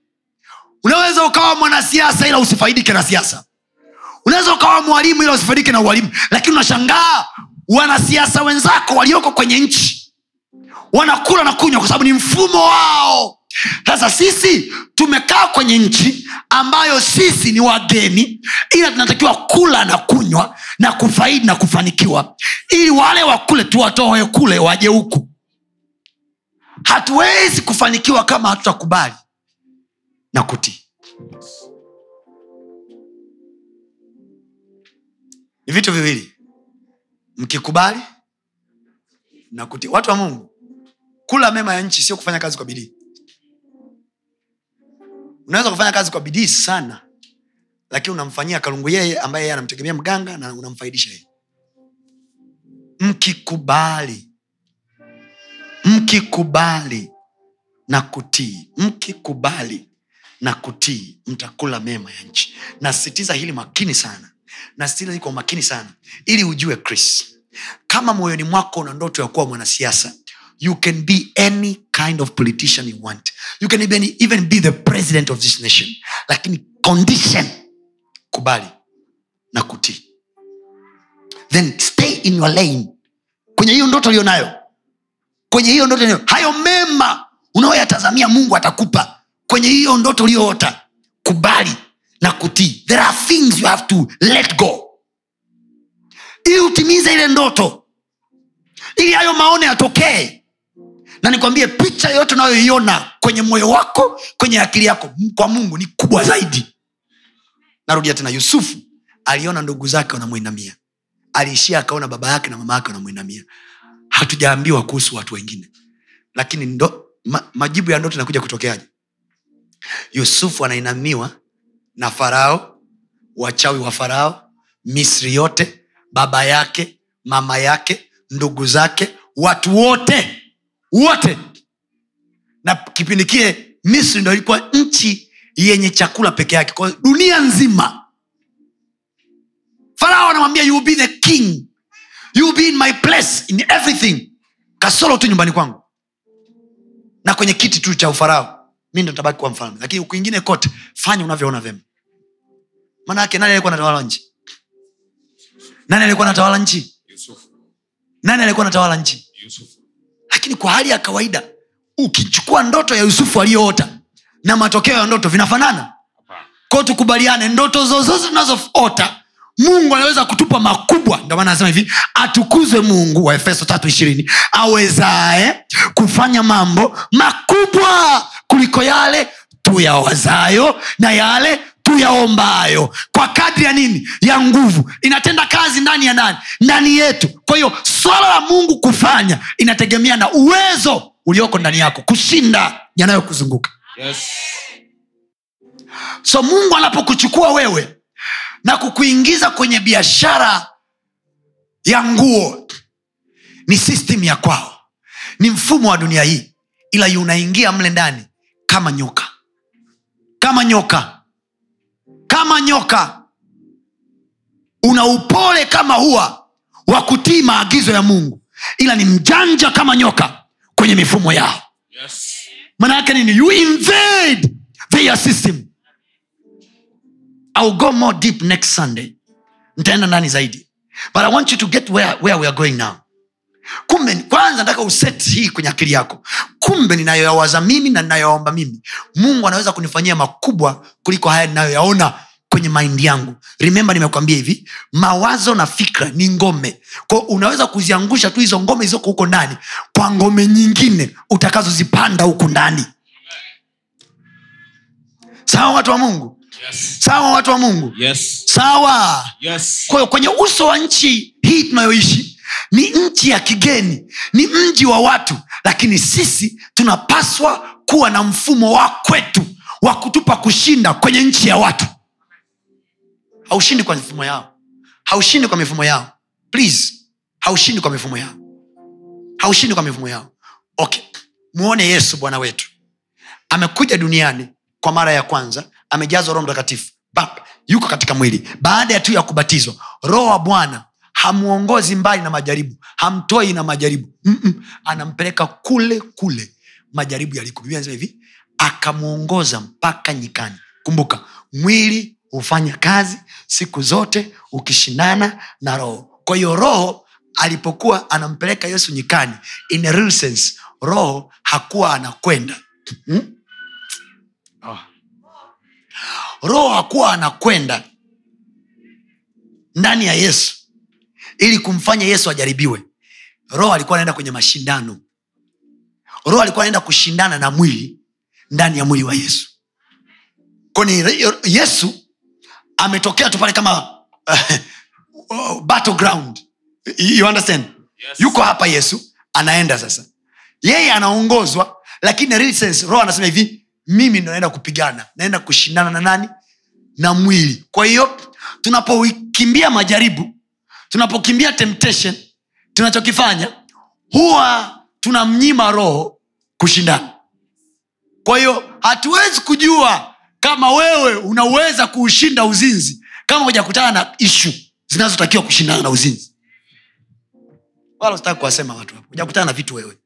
Unaweza ukawa mwanasiasa ila usifaidike na siasa. Unaweza ukawa mwalimu ila usifaidike na ualimu. Lakini unashangaa wanasiasa wenzako walioko kwenye nchi wanakula na kunywa kwa sababu ni mfumo wao. Sasa sisi tumekaa kwenye nchi ambayo sisi ni wageni ila tunatakiwa kula na kunywa na kufaidi na kufanikiwa. Ili wale wakule tuwatoe kule waje huku hatuwezi kufanikiwa kama hatutakubali na kutii. Vitu viwili. Mkikubali na kutii. Watu wa mungu kula mema ya nchi sio kufanya kazi kwa bidii. Unaweza kufanya kazi kwa bidii sana lakini unamfanyia kalungu yeye ambaye yeye anamtegemea mganga na unamfaidisha yeye. Mkikubali mkikubali na kutii mkikubali na kutii mtakula mema ya nchi. Nasisitiza hili makini sana nasisitiza hili kwa makini sana ili ujue chris kama moyoni mwako una ndoto ya kuwa mwanasiasa you can be any kind of politician you want. You can even, even be the president of this nation. Lakini condition kubali na kutii. Then stay in your lane. Kwenye hiyo ndoto ulionayo kwenye hiyo ndoto hayo mema unaoyatazamia mungu atakupa. Kwenye hiyo ndoto uliyoota kubali na kutii. There are things you have to let go. Ili utimize ile ndoto ili hayo maono yatokee na nikwambie picha yoyote unayoiona kwenye moyo wako kwenye akili yako kwa mungu ni kubwa zaidi. Narudia tena yusufu aliona ndugu zake wanamwinamia. Aliishia akaona baba yake na mama yake wanamwinamia hatujaambiwa kuhusu watu wengine. Lakini ndo, ma, majibu ya ndoto inakuja kutokeaje? Yusufu anainamiwa na farao wachawi wa farao misri yote baba yake mama yake ndugu zake watu wote wote. Na kipindi kile misri ndo ilikuwa nchi yenye chakula peke yake. Kwa dunia nzima farao anamwambia you be the king you be in my place in everything. Kasoro tu nyumbani kwangu. Na kwenye kiti tu cha ufarao. Mi ndo tabaki kuwa mfalme. Lakini kwingine kote fanya unavyoona vyema. Maanaake nani alikuwa natawala nchi? Nani alikuwa natawala nchi? Yusufu. Nani alikuwa natawala nchi? Yusufu. Lakini kwa hali ya kawaida ukichukua ndoto ya yusufu aliyoota na matokeo ya ndoto vinafanana ko kwao tukubaliane ndoto zozote tunazoota mungu anaweza kutupa makubwa ndio maana anasema hivi atukuzwe mungu wa efeso tatu ishirini awezae kufanya mambo makubwa kuliko yale tuyawazayo na yale tuyaombayo. Kwa kadri ya nini? Ya nguvu. Inatenda kazi ndani ya nani? Ndani yetu. Kwa hiyo swala la mungu kufanya inategemea na uwezo ulioko ndani yako kushinda yanayokuzunguka. Yes. So mungu anapokuchukua wewe na kukuingiza kwenye biashara ya nguo. Ni system ya kwao. Ni mfumo wa dunia hii ila unaingia mle ndani kama nyoka. Kama nyoka. Kama nyoka. Una upole kama hua wa kutii maagizo ya mungu ila ni mjanja kama nyoka kwenye mifumo yao. Yes. Maana yake nini? You invade their system I'll go more deep next sunday. Nitaenda ndani zaidi. But i want you to get where, where we are going now. Kumbe kwanza nataka uset hii kwenye akili yako. Kumbe ninayoyawaza mimi na ninayoyaomba mimi mungu anaweza kunifanyia makubwa kuliko haya ninayoyaona kwenye maindi yangu. Rimemba nimekwambia hivi mawazo na fikra ni ngome. Ko unaweza kuziangusha tu hizo ngome zilizoko huko ndani kwa ngome nyingine utakazozipanda huku ndani. Sawa watu wa mungu yes. Sawa watu wa mungu? Yes. Sawa. Yes. Kwa kwenye uso wa nchi hii tunayoishi ni nchi ya kigeni ni mji wa watu lakini sisi tunapaswa kuwa na mfumo wa kwetu wa kutupa kushinda kwenye nchi ya watu. Haushindi kwa mifumo yao. Haushindi kwa mifumo yao. Please haushindi kwa mifumo yao. Haushindi kwa mifumo yao. Okay. Muone yesu bwana wetu. Amekuja duniani kwa mara ya kwanza amejazwa roho mtakatifu. Yuko katika mwili. Baada ya tu ya kubatizwa roho wa bwana hamuongozi mbali na majaribu hamtoi na majaribu. Mm-mm. anampeleka kule kule. Majaribu yaliko. Biblia nasema hivi akamwongoza mpaka nyikani. Kumbuka mwili hufanya kazi siku zote ukishindana na roho. Kwa hiyo roho alipokuwa anampeleka yesu nyikani in a real sense roho hakuwa anakwenda. Hmm? Roho hakuwa anakwenda ndani ya yesu ili kumfanya yesu ajaribiwe. Roho alikuwa anaenda kwenye mashindano. Roho alikuwa anaenda kushindana na mwili ndani ya mwili wa yesu. Kwani yesu ametokea tu pale kama uh, battleground. You understand? Yes. yuko hapa yesu anaenda sasa. Yeye anaongozwa lakini real sense roho anasema hivi mimi ndo naenda kupigana. Naenda kushindana na nani? Na mwili. Kwa hiyo tunapokimbia majaribu tunapokimbia temptation tunachokifanya huwa tunamnyima roho kushindana. Kwa hiyo hatuwezi kujua kama wewe unaweza kuushinda uzinzi kama hujakutana na ishu zinazotakiwa kushindana na uzinzi. Kuwasema watu hapo. Hujakutana na vitu wewe.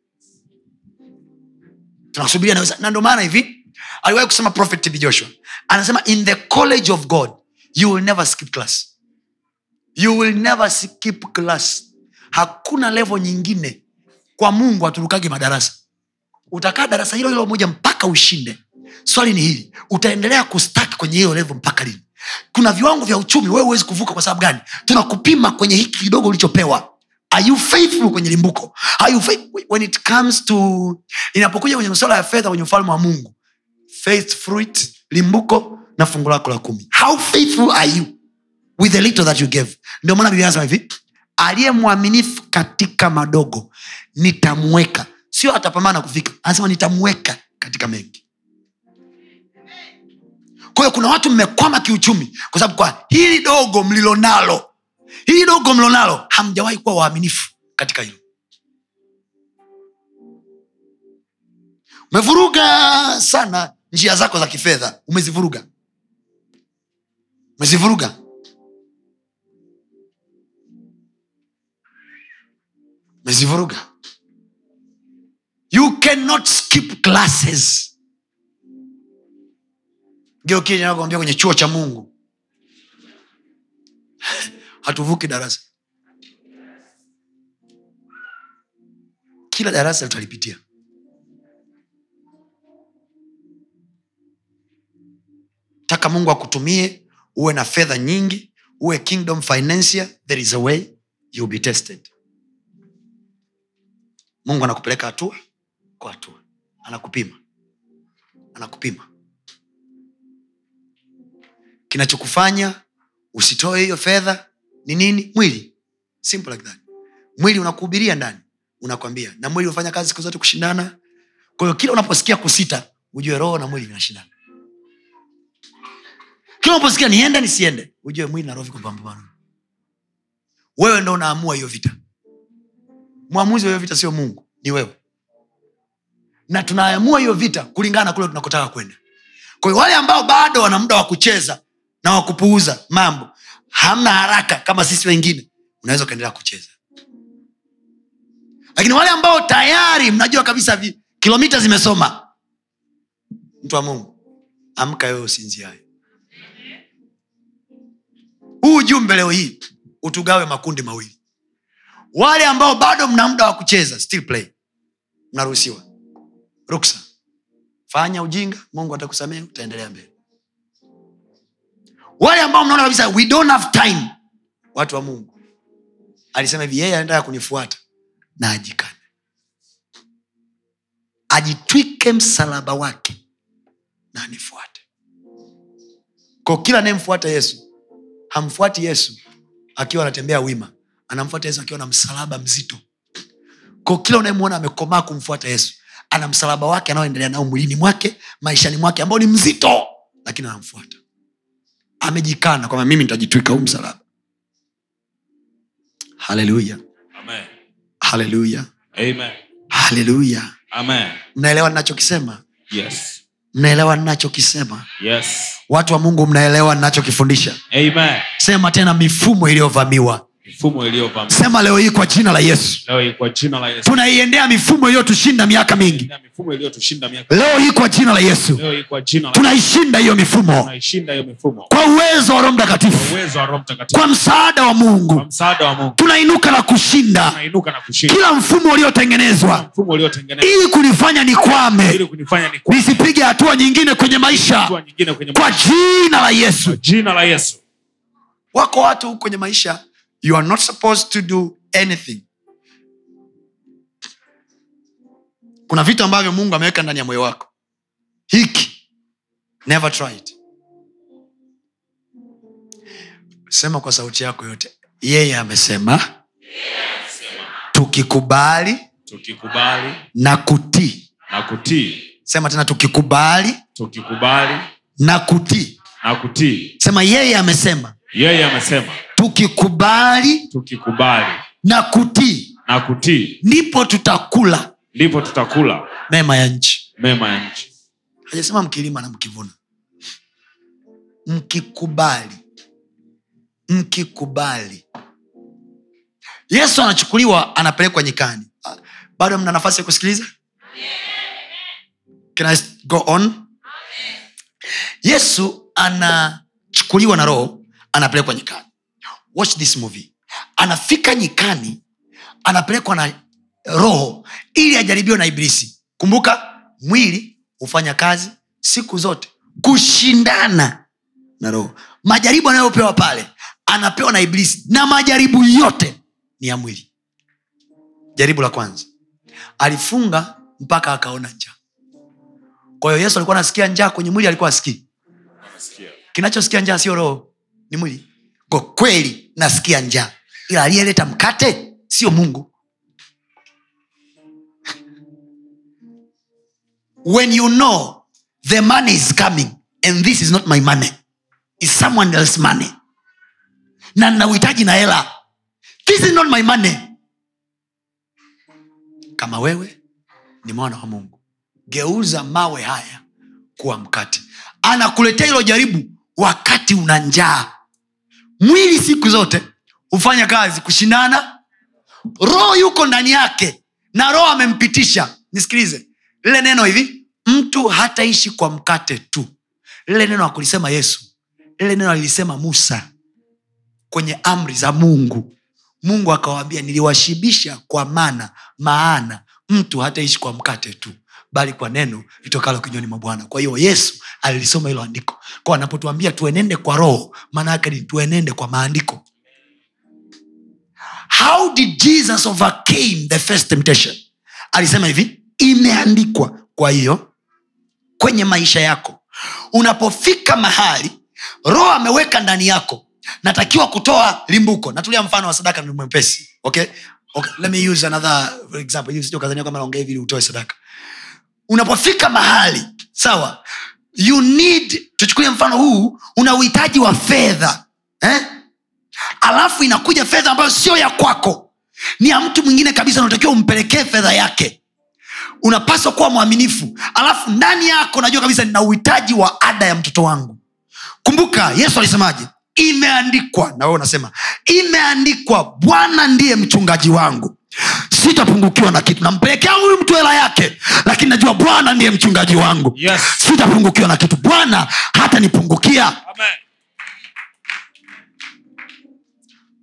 Tunasubiria na ndio maana hivi aliwahi kusema prophet TB joshua? Anasema in the college of god you will never skip class. You will never skip class. Hakuna levo nyingine kwa mungu haturukagi madarasa. Utakaa darasa hilo hilo moja mpaka ushinde. Swali ni hili utaendelea kustaki kwenye hiyo levo mpaka lini? Kuna viwango vya uchumi wewe huwezi kuvuka kwa sababu gani? Tunakupima kwenye hiki kidogo ulichopewa. Are you faithful kwenye limbuko? Are you faith- when it comes to inapokuja kwenye masuala ya fedha kwenye ufalme wa mungu faith fruit limbuko na fungu lako la kumi. How faithful are you with the little that you gave? Ndio maana biblia anasema hivi aliye mwaminifu katika madogo nitamweka. Sio atapambana kufika anasema nitamweka katika mengi. Kwa kuna watu mmekwama kiuchumi kwa sababu kwa hili dogo mlilonalo hili dogo mlilonalo hamjawahi kuwa waaminifu katika hilo. Umevuruga sana njia zako za kifedha umezivuruga. Umezivuruga. Umezivuruga. You cannot skip classes. Geukinakwambia kwenye chuo cha mungu. Hatuvuki darasa. Kila darasa tutalipitia taka mungu akutumie uwe na fedha nyingi uwe kingdom financier there is a way you'll be tested. Mungu anakupeleka hatua kwa hatua. Anakupima. Anakupima. Kinachokufanya usitoe hiyo fedha ni nini? Mwili. Simple like that. Mwili unakuhubiria ndani. Unakwambia na mwili unafanya kazi siku zote kushindana? Kwa kila unaposikia kusita ujue roho na mwili vinashindana kila unaposikia niende nisiende. Ujue mwili na roho wewe ndo unaamua hiyo vita. Mwamuzi wa hiyo vita sio mungu ni wewe. Na tunaamua hiyo vita kulingana na kule tunakotaka kwenda. Kwa wale ambao bado wana muda wa kucheza na wakupuuza mambo hamna haraka kama sisi wengine unaweza ukaendelea kucheza. Lakini wale ambao tayari mnajua kabisa kilomita zimesoma mtu wa mungu amka wewe usinziaye huu ujumbe leo hii utugawe makundi mawili. Wale ambao bado mna muda wa kucheza still play. Mnaruhusiwa. Ruksa. Fanya ujinga mungu atakusamea utaendelea mbele. Wale ambao mnaona kabisa we don't have time. Watu wa mungu. Alisema hivi yeye anataka kunifuata na ajikane. Ajitwike msalaba wake na anifuate. Ko kila anayemfuata yesu hamfuati yesu akiwa anatembea wima. Anamfuata yesu akiwa na msalaba mzito. Ko kila unayemwona amekomaa kumfuata yesu ana msalaba wake anaoendelea nao mwilini mwake maishani mwake ambao ni mzito lakini anamfuata. Amejikana kwamba mimi nitajitwika huu msalaba. Haleluya. Haleluya. Haleluya. Mnaelewa ninachokisema? Yes. Mnaelewa ninachokisema? Yes. watu wa mungu mnaelewa ninachokifundisha? Sema tena mifumo iliyovamiwa sema leo hii kwa jina la yesu. Tunaiendea mifumo iliyotushinda miaka mingi. Leo hii kwa jina la yesu. Tunaishinda hiyo mifumo. Kwa uwezo wa roho mtakatifu. Kwa msaada wa mungu. Mungu. Tunainuka na kushinda. Kila mfumo uliotengenezwa. Ili kunifanya nikwame. Ni kwa nisipige hatua nyingine kwenye maisha. Kwa jina la yesu. Jina la Yesu. wako watu kwenye maisha you are not supposed to do anything. Kuna vitu ambavyo mungu ameweka ndani ya moyo wako. Hiki never try it. Sema kwa sauti yako yote yeye amesema tukikubali tukikubali na kutii. na kutii. Sema tena tukikubali tukikubali na kutii. na kutii. Sema yeye amesema. Yeye amesema tukikubali tukikubali na kutii na kutii ndipo tutakula ndipo tutakula mema ya nchi. mema ya nchi. Hajasema mkilima na mkivuna. Mkikubali mkikubali. Yesu anachukuliwa anapelekwa nyikani. Bado mna nafasi ya kusikiliza? Can I go on? Yesu anachukuliwa na roho anapelekwa nyikani watch this movie. Anafika nyikani anapelekwa na roho ili ajaribiwe na ibilisi kumbuka mwili hufanya kazi siku zote kushindana na roho. Majaribu anayopewa pale anapewa na ibilisi na majaribu yote ni ya mwili. Jaribu la kwanza. Alifunga mpaka akaona njaa. Kwa hiyo yesu alikuwa anasikia njaa kwenye mwili alikuwa asikii kinachosikia njaa sio roho ni mwili kwa kweli nasikia njaa. Ila aliyeleta mkate sio mungu. When you know the money is coming and this is not my money is someone else money. Na nauhitaji uhitaji na hela. This is not my money. Kama wewe ni mwana wa mungu geuza mawe haya kuwa mkate. Anakuletea hilo jaribu wakati una njaa mwili siku zote hufanya kazi kushindana. Roho yuko ndani yake na roho amempitisha. Nisikilize. Lile neno hivi mtu hataishi kwa mkate tu. Lile neno akulisema yesu. Lile neno alilisema musa kwenye amri za mungu. Mungu akawaambia niliwashibisha kwa mana maana mtu hataishi kwa mkate tu bali kwa neno litokalo kinywani mwa bwana. Kwa hiyo yesu alilisoma hilo andiko. Kwa anapotuambia tuenende kwa roho maana ni tuenende kwa maandiko. How did jesus overcame the first temptation? Alisema hivi imeandikwa. Kwa hiyo kwenye maisha yako unapofika mahali roho ameweka ndani yako natakiwa kutoa limbuko. Natulia mfano wa sadaka ni mwepesi okay? Okay, let me use another example. Kama naongea hivi utoe sadaka unapofika mahali sawa you need tuchukulie mfano huu una uhitaji wa fedha eh? alafu inakuja fedha ambayo sio ya kwako. Ni ya mtu mwingine kabisa unatakiwa umpelekee fedha yake. Unapaswa kuwa mwaminifu. Alafu ndani yako najua kabisa nina uhitaji wa ada ya mtoto wangu. Kumbuka yesu alisemaje? Imeandikwa na wewe unasema imeandikwa bwana ndiye mchungaji wangu sitapungukiwa na kitu. Nampelekea huyu mtu hela yake lakini najua bwana ndiye mchungaji wangu. Yes. sitapungukiwa na kitu. Bwana hata nipungukia Amen.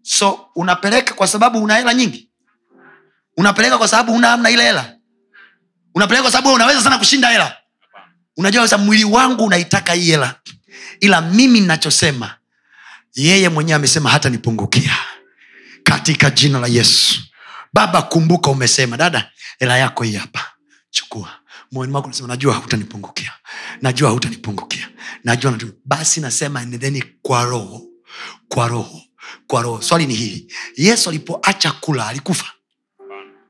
so unapeleka kwa sababu una hela nyingi? Unapeleka kwa sababu una amna ile hela? Unapeleka kwa sababu unaweza sana kushinda hela? Unajua sasa mwili wangu unaitaka hii hela. Ila mimi nachosema yeye mwenyewe amesema hata nipungukia katika jina la yesu baba kumbuka umesema. Dada hela yako hii hapa. Chukua. Moyoni mwako najua hutanipungukia najua hutanipungukia najua natu... basi nasema nendeni kwa roho kwa roho kwa roho. Swali ni hili. Yesu alipoacha kula alikufa?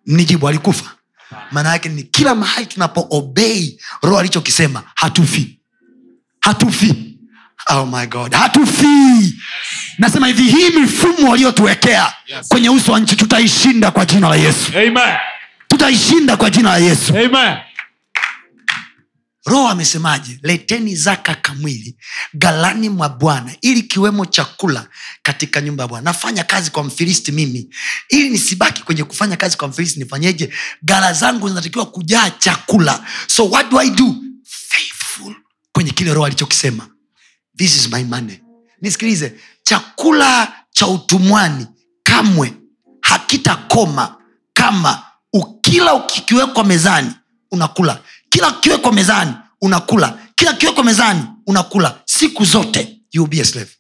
Mnijibu alikufa. Maana yake ni kila mahali tunapoobei roho alichokisema hatufi. Hatufi oh my god. Hatufii. Nasema hivi hii mifumo waliotuwekea Yes. kwenye uso wa nchi tutaishinda kwa jina la yesu. Amen. tutaishinda kwa jina la yesu. Amen. roho amesemaje? Leteni zaka kamwili galani mwa bwana ili kiwemo chakula katika nyumba ya bwana. Nafanya kazi kwa mfilisti mimi. Ili nisibaki kwenye kufanya kazi kwa mfilisti nifanyeje? Gala zangu zinatakiwa kujaa chakula. So what do i do? Faithful kwenye kile roho alichokisema this is my money. Nisikilize chakula cha utumwani kamwe hakitakoma kama ukila ukikiwekwa mezani unakula. Kila kiwekwa mezani unakula. Kila kiwekwa mezani unakula. Siku zote you will be a slave.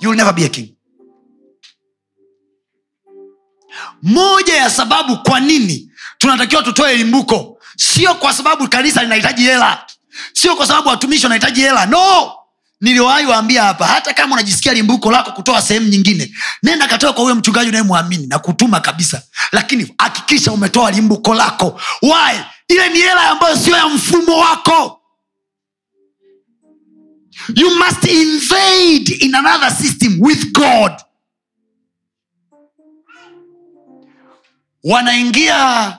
You will never be a king. Moja ya sababu kwa nini tunatakiwa tutoe limbuko sio kwa sababu kanisa linahitaji hela sio kwa sababu watumishi wanahitaji hela. No niliwahi waambia hapa hata kama unajisikia limbuko lako kutoa sehemu nyingine nenda katoa kwa huyo mchungaji unayemwamini na kutuma kabisa. Lakini hakikisha umetoa limbuko lako. Why? Ile ni hela ambayo sio ya mfumo wako. You must invade in another system with god. Wanaingia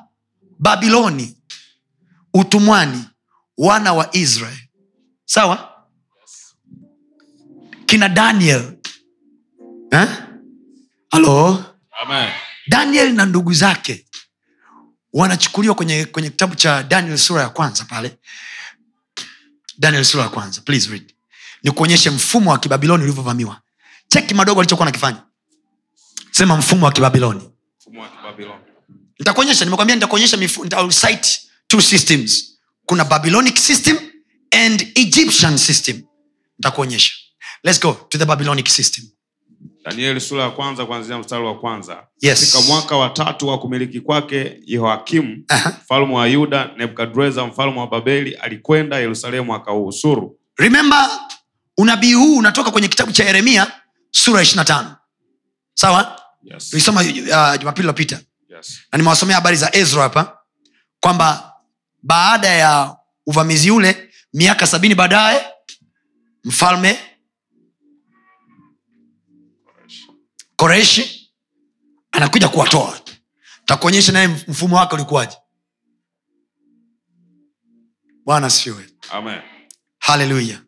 babiloni utumwani wana wa israel. Sawa kina daniel. Eh? halo daniel na ndugu zake wanachukuliwa kwenye kwenye kitabu cha daniel sura ya kwanza pale. Daniel sura ya kwanza please read. Ni kuonyeshe mfumo wa kibabiloni ulivyovamiwa. Cheki madogo alichokuwa nakifanya sema mfumo wa kibabiloni. Mfumo nitakuonyesha nimekwambia nitakuonyesha two systems. Kuna babylonic system and egyptian system. Nitakuonyesha let's go to the babylonic system danieli sura ya kwanza kuanzia mstari wa kwanza Yes. katika mwaka wa tatu wa kumiliki kwake yehoakimu Aha. mfalme wa yuda nebukadreza mfalme wa babeli alikwenda yerusalemu akauhusuru remember unabii huu unatoka kwenye kitabu cha yeremia sura ya 25 sawa yes. tulisoma uh, jumapili iliyopita yes. na nimewasomea habari za ezra hapa kwamba baada ya uvamizi ule miaka sabini baadaye mfalme koreshi anakuja kuwatoa. Takuonyesha naye mfumo wake ulikuwaje. Bwana siwe Amen. haleluya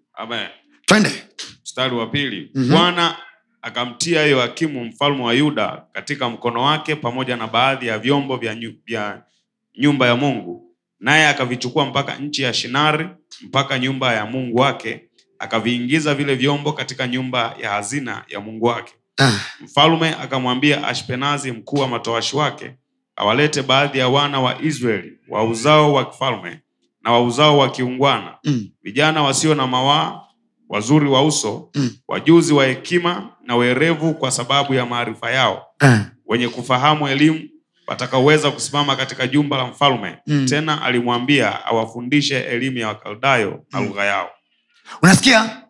twende. Mstari wa pili. Mhm. bwana akamtia yoakimu mfalme wa yuda katika mkono wake pamoja na baadhi ya vyombo vya, nyu, vya nyumba ya mungu naye akavichukua mpaka nchi ya shinari mpaka nyumba ya mungu wake akaviingiza vile vyombo katika nyumba ya hazina ya mungu wake mfalme akamwambia ashpenazi mkuu wa matowashi wake awalete baadhi ya wana wa israeli wa uzao wa kifalme na wa uzao wa kiungwana mm, vijana wasio na mawaa wazuri wa uso Mm. wajuzi wa hekima na werevu kwa sababu ya maarifa yao mm. wenye kufahamu elimu watakaoweza kusimama katika jumba la mfalme Mm. tena alimwambia awafundishe elimu ya wakaldayo na Mm. lugha yao unasikia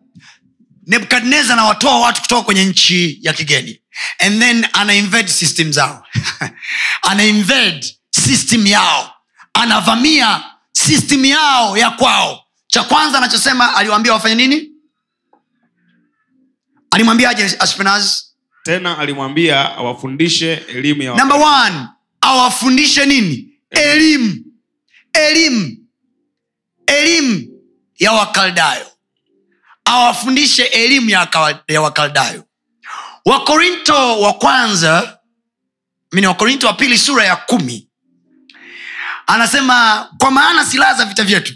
nebukadnezar anawatoa watu kutoka kwenye nchi ya kigeni. And then ana system zao. Ana system yao. Anavamia system yao ya kwao. Cha kwanza anachosema aliwaambia wafanye nini? Alimwambiaje ashpenaz? Tena alimwambia awafundishe elimu ya number one awafundishe nini? Elimu. Elimu. Elimu ya wakaldayo awafundishe elimu ya, ya wakaldayo. Wakorinto wa kwanza mini wakorinto wa pili sura ya kumi anasema kwa maana silaha za vita vyetu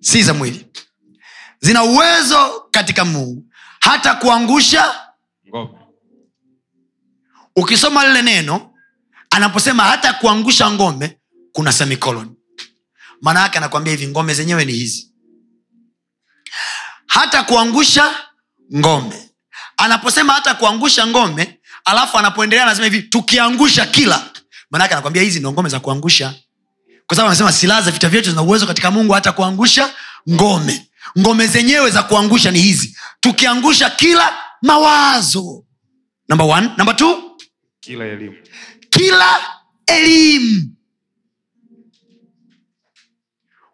si za mwili. Zina uwezo katika mungu hata kuangusha ngome ukisoma lile neno anaposema hata kuangusha ngome kuna semicolon. Maana yake anakwambia hivi ngome zenyewe ni hizi hata kuangusha ngome anaposema hata kuangusha ngome alafu anapoendelea anasema hivi tukiangusha kila. Manake anakwambia hizi ndo ngome za kuangusha. Kwa sababu anasema silaha za vita vyetu zina uwezo katika mungu hata kuangusha ngome ngome zenyewe za kuangusha ni hizi. Tukiangusha kila mawazo. Namba namba number kila elimu. Kila elimu.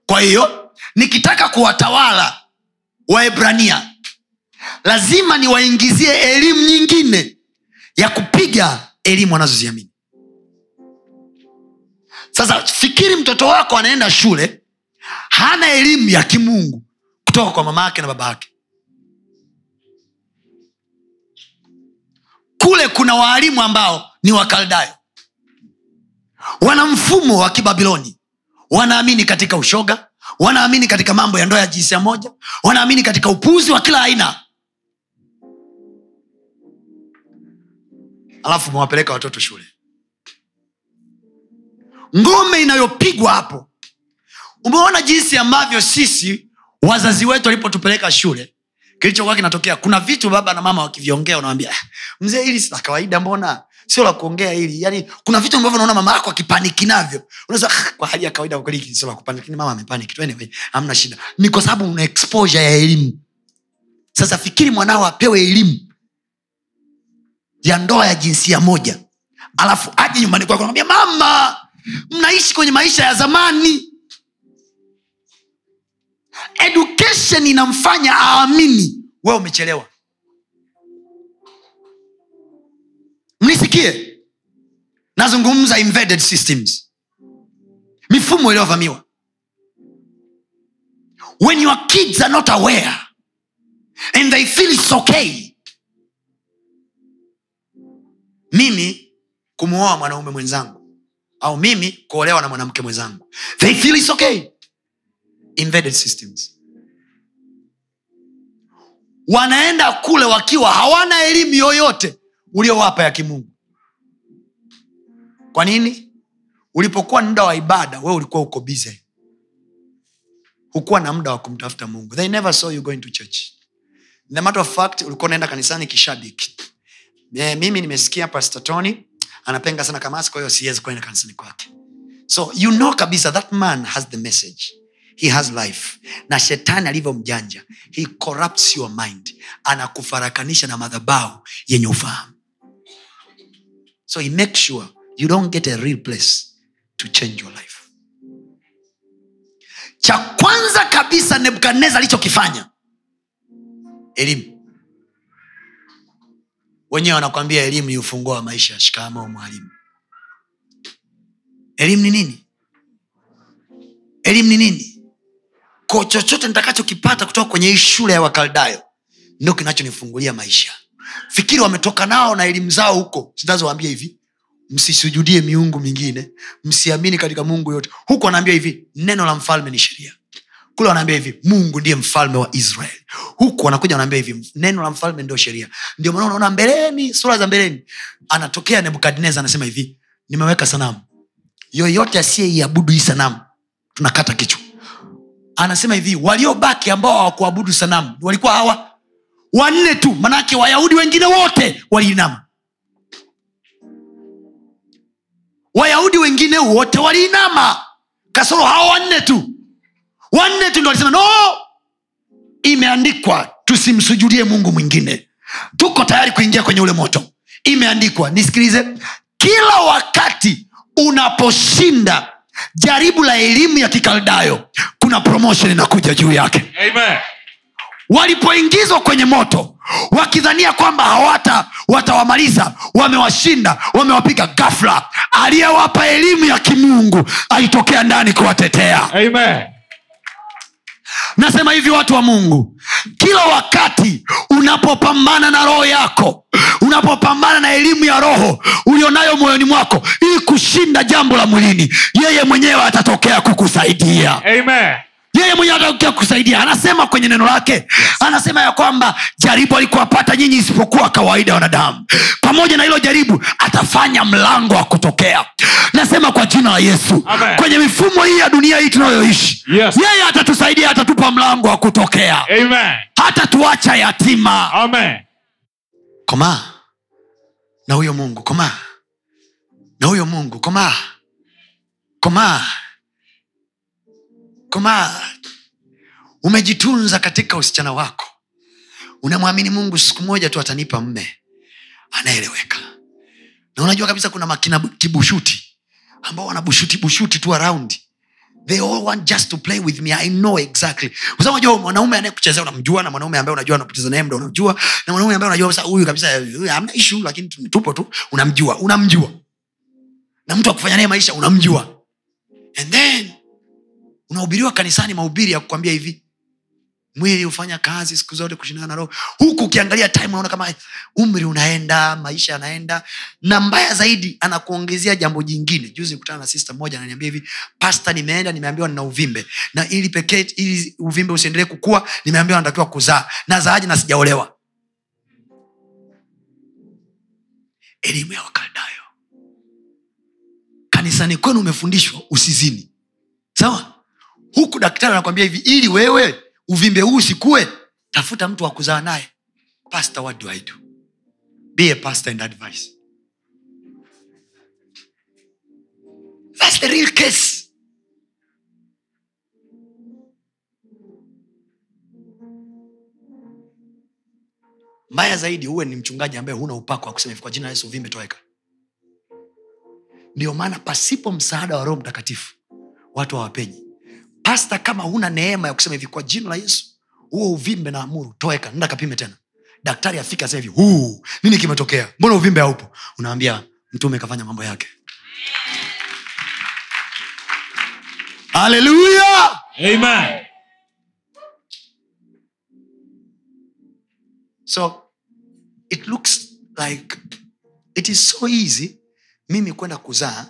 Kwa hiyo nikitaka kuwatawala waebrania lazima niwaingizie elimu nyingine ya kupiga elimu wanazoziamini. Sasa fikiri mtoto wako anaenda shule hana elimu ya kimungu kutoka kwa mama yake na baba yake. Kule kuna waalimu ambao ni wakaldayo wana mfumo wa kibabiloni. Wanaamini katika ushoga wanaamini katika mambo ya ndoa ya jinsia moja. Wanaamini katika upuzi wa kila aina. Alafu umewapeleka watoto shule. Ngome inayopigwa hapo. Umeona jinsi ambavyo sisi wazazi wetu walipotupeleka shule kilichokuwa kinatokea kuna vitu baba na mama wakiviongea unawambia "Ah, mzee hili si la kawaida mbona sio la kuongea hili yani kuna vitu ambavyo naona mama yako akipaniki navyo. Unaweza "Ah, kwa hali ya kawaida kweli sio kupaniki mama amepaniki tu anyway hamna shida. Ni kwa sababu una exposure ya elimu. Sasa fikiri mwanao apewe elimu ya ndoa ya jinsia moja. Alafu aje nyumbani kwako namwambia mama mnaishi kwenye maisha ya zamani. Education inamfanya aamini. Wewe umechelewa mnisikie? Nazungumza invaded systems. Mifumo iliyovamiwa. When your kids are not aware and they feel it's okay mimi kumwoa mwanaume mwenzangu au mimi kuolewa na mwanamke mwenzangu they feel it's okay. Invaded systems. Wanaenda kule wakiwa hawana elimu yoyote uliowapa ya kimungu. Kwa nini? Ulipokuwa muda wa ibada wewe ulikuwa uko bize hukuwa na muda wa kumtafuta mungu. They never saw you going to church. The matter of fact ulikuwa unaenda kanisani kishabiki. Eh, mimi nimesikia pastor tony anapenda sana kamasi kwa hiyo siwezi kuenda kanisani kwake. So you know kabisa that man has the message. He has life. Na shetani alivyo mjanja he corrupts your mind. Anakufarakanisha na madhabau yenye ufahamu so he makes sure you don't get a real place to change your life. Cha kwanza kabisa nebukadnezar alichokifanya elimu. Wenyewe wanakwambia elimu ni ufunguo wa maisha. Shikamo mwalimu. Elimu ni nini? Elimu ni nini? Ko chochote nitakachokipata kutoka kwenye hii shule ya wakaldayo ndio kinachonifungulia maisha fikiri wametoka nao na elimu zao huko. Zinazowaambia hivi. Msisujudie miungu mingine. Msiamini katika mungu yote. Huku wanaambia hivi neno la mfalme ni sheria. Kule wanaambia hivi mungu ndiye mfalme wa israeli. Huku wanakuja wanaambia hivi neno la mfalme ndio sheria. Ndio maana unaona mbeleni sura za mbeleni. Anatokea nebukadnezar anasema hivi nimeweka sanamu. Yoyote asiyeiabudu hii sanamu tunakata kichwa. Anasema hivi waliobaki ambao hawakuabudu sanamu walikuwa hawa wanne tu manake wayahudi wengine wote waliinama. Wayahudi wengine wote waliinama. Kasoro hawa wanne tu. Wanne tu ndo walisema no! Imeandikwa tusimsujudie mungu mwingine. Tuko tayari kuingia kwenye ule moto. Imeandikwa nisikilize kila wakati unaposhinda jaribu la elimu ya kikaldayo kuna promotion inakuja juu yake. Amen. Walipoingizwa kwenye moto wakidhania kwamba hawata watawamaliza wamewashinda wamewapiga gafla aliyewapa elimu ya kimungu alitokea ndani kuwatetea Amen. nasema hivi watu wa mungu kila wakati unapopambana na roho yako unapopambana na elimu ya roho ulionayo moyoni mwako ili kushinda jambo la mwilini yeye mwenyewe atatokea kukusaidia Amen. Yeye mwenyewe atatokea kusaidia. Anasema kwenye neno lake. Yes. anasema ya kwamba jaribu alikuwapata nyinyi isipokuwa kawaida wanadamu. Pamoja na hilo jaribu atafanya mlango wa kutokea. Nasema kwa jina la yesu. Amen. kwenye mifumo hii ya dunia hii tunayoishi Yes. yeye atatusaidia atatupa mlango wa kutokea. Amen. hata tuacha yatima. Amen. komaa na huyo mungu komaa na huyo mungu komaa komaa komaa umejitunza katika usichana wako. Unamwamini mungu siku moja tu atanipa mme. Anaeleweka. Na unajua kabisa kuna makina kibushuti ambao wana bushuti tu araundi they all want just to play with me. I know exactly. Kwa mwanaume anayekuchezea unamjua na mwanaume ambaye unajua anapoteza naye muda unamjua. Na mwanaume ambaye unajua sasa huyu kabisa hamna issue lakini tupo tu unamjua unamjua. Na mtu akufanya naye maisha unamjua. And then unahubiriwa kanisani mahubiri ya kukwambia hivi. Mwili hufanya kazi siku zote kushindana na roho. Huku ukiangalia time unaona kama umri unaenda maisha yanaenda. Na mbaya zaidi anakuongezea jambo jingine. Juzi nikutana na sister moja ananiambia hivi pasta nimeenda nimeambiwa nina uvimbe. Na ili pekee ili uvimbe usiendelee kukua nimeambiwa natakiwa kuzaa. Na zaaji na sijaolewa. Elimu ya wakaldayo. Kanisani kwenu umefundishwa usizini. Sawa huku daktari anakwambia hivi ili wewe uvimbe huu usikue tafuta mtu wa kuzaa naye. Pastor what do i do? Be a pastor and advice That's the real case. Mbaya zaidi huwe ni mchungaji ambaye huna upako wa kusema hivi kwa jina la yesu uvimbe toweka ndio maana pasipo msaada wa roho mtakatifu watu hawapenyi pasta kama huna neema ya kusema hivi kwa jina la yesu huo uvimbe na amuru toeka nenda kapime tena. Daktari afika asema hivi huu nini kimetokea? Mbona uvimbe haupo? Unaambia mtume kafanya mambo yake. Haleluya so it looks like it is so easy mimi kwenda kuzaa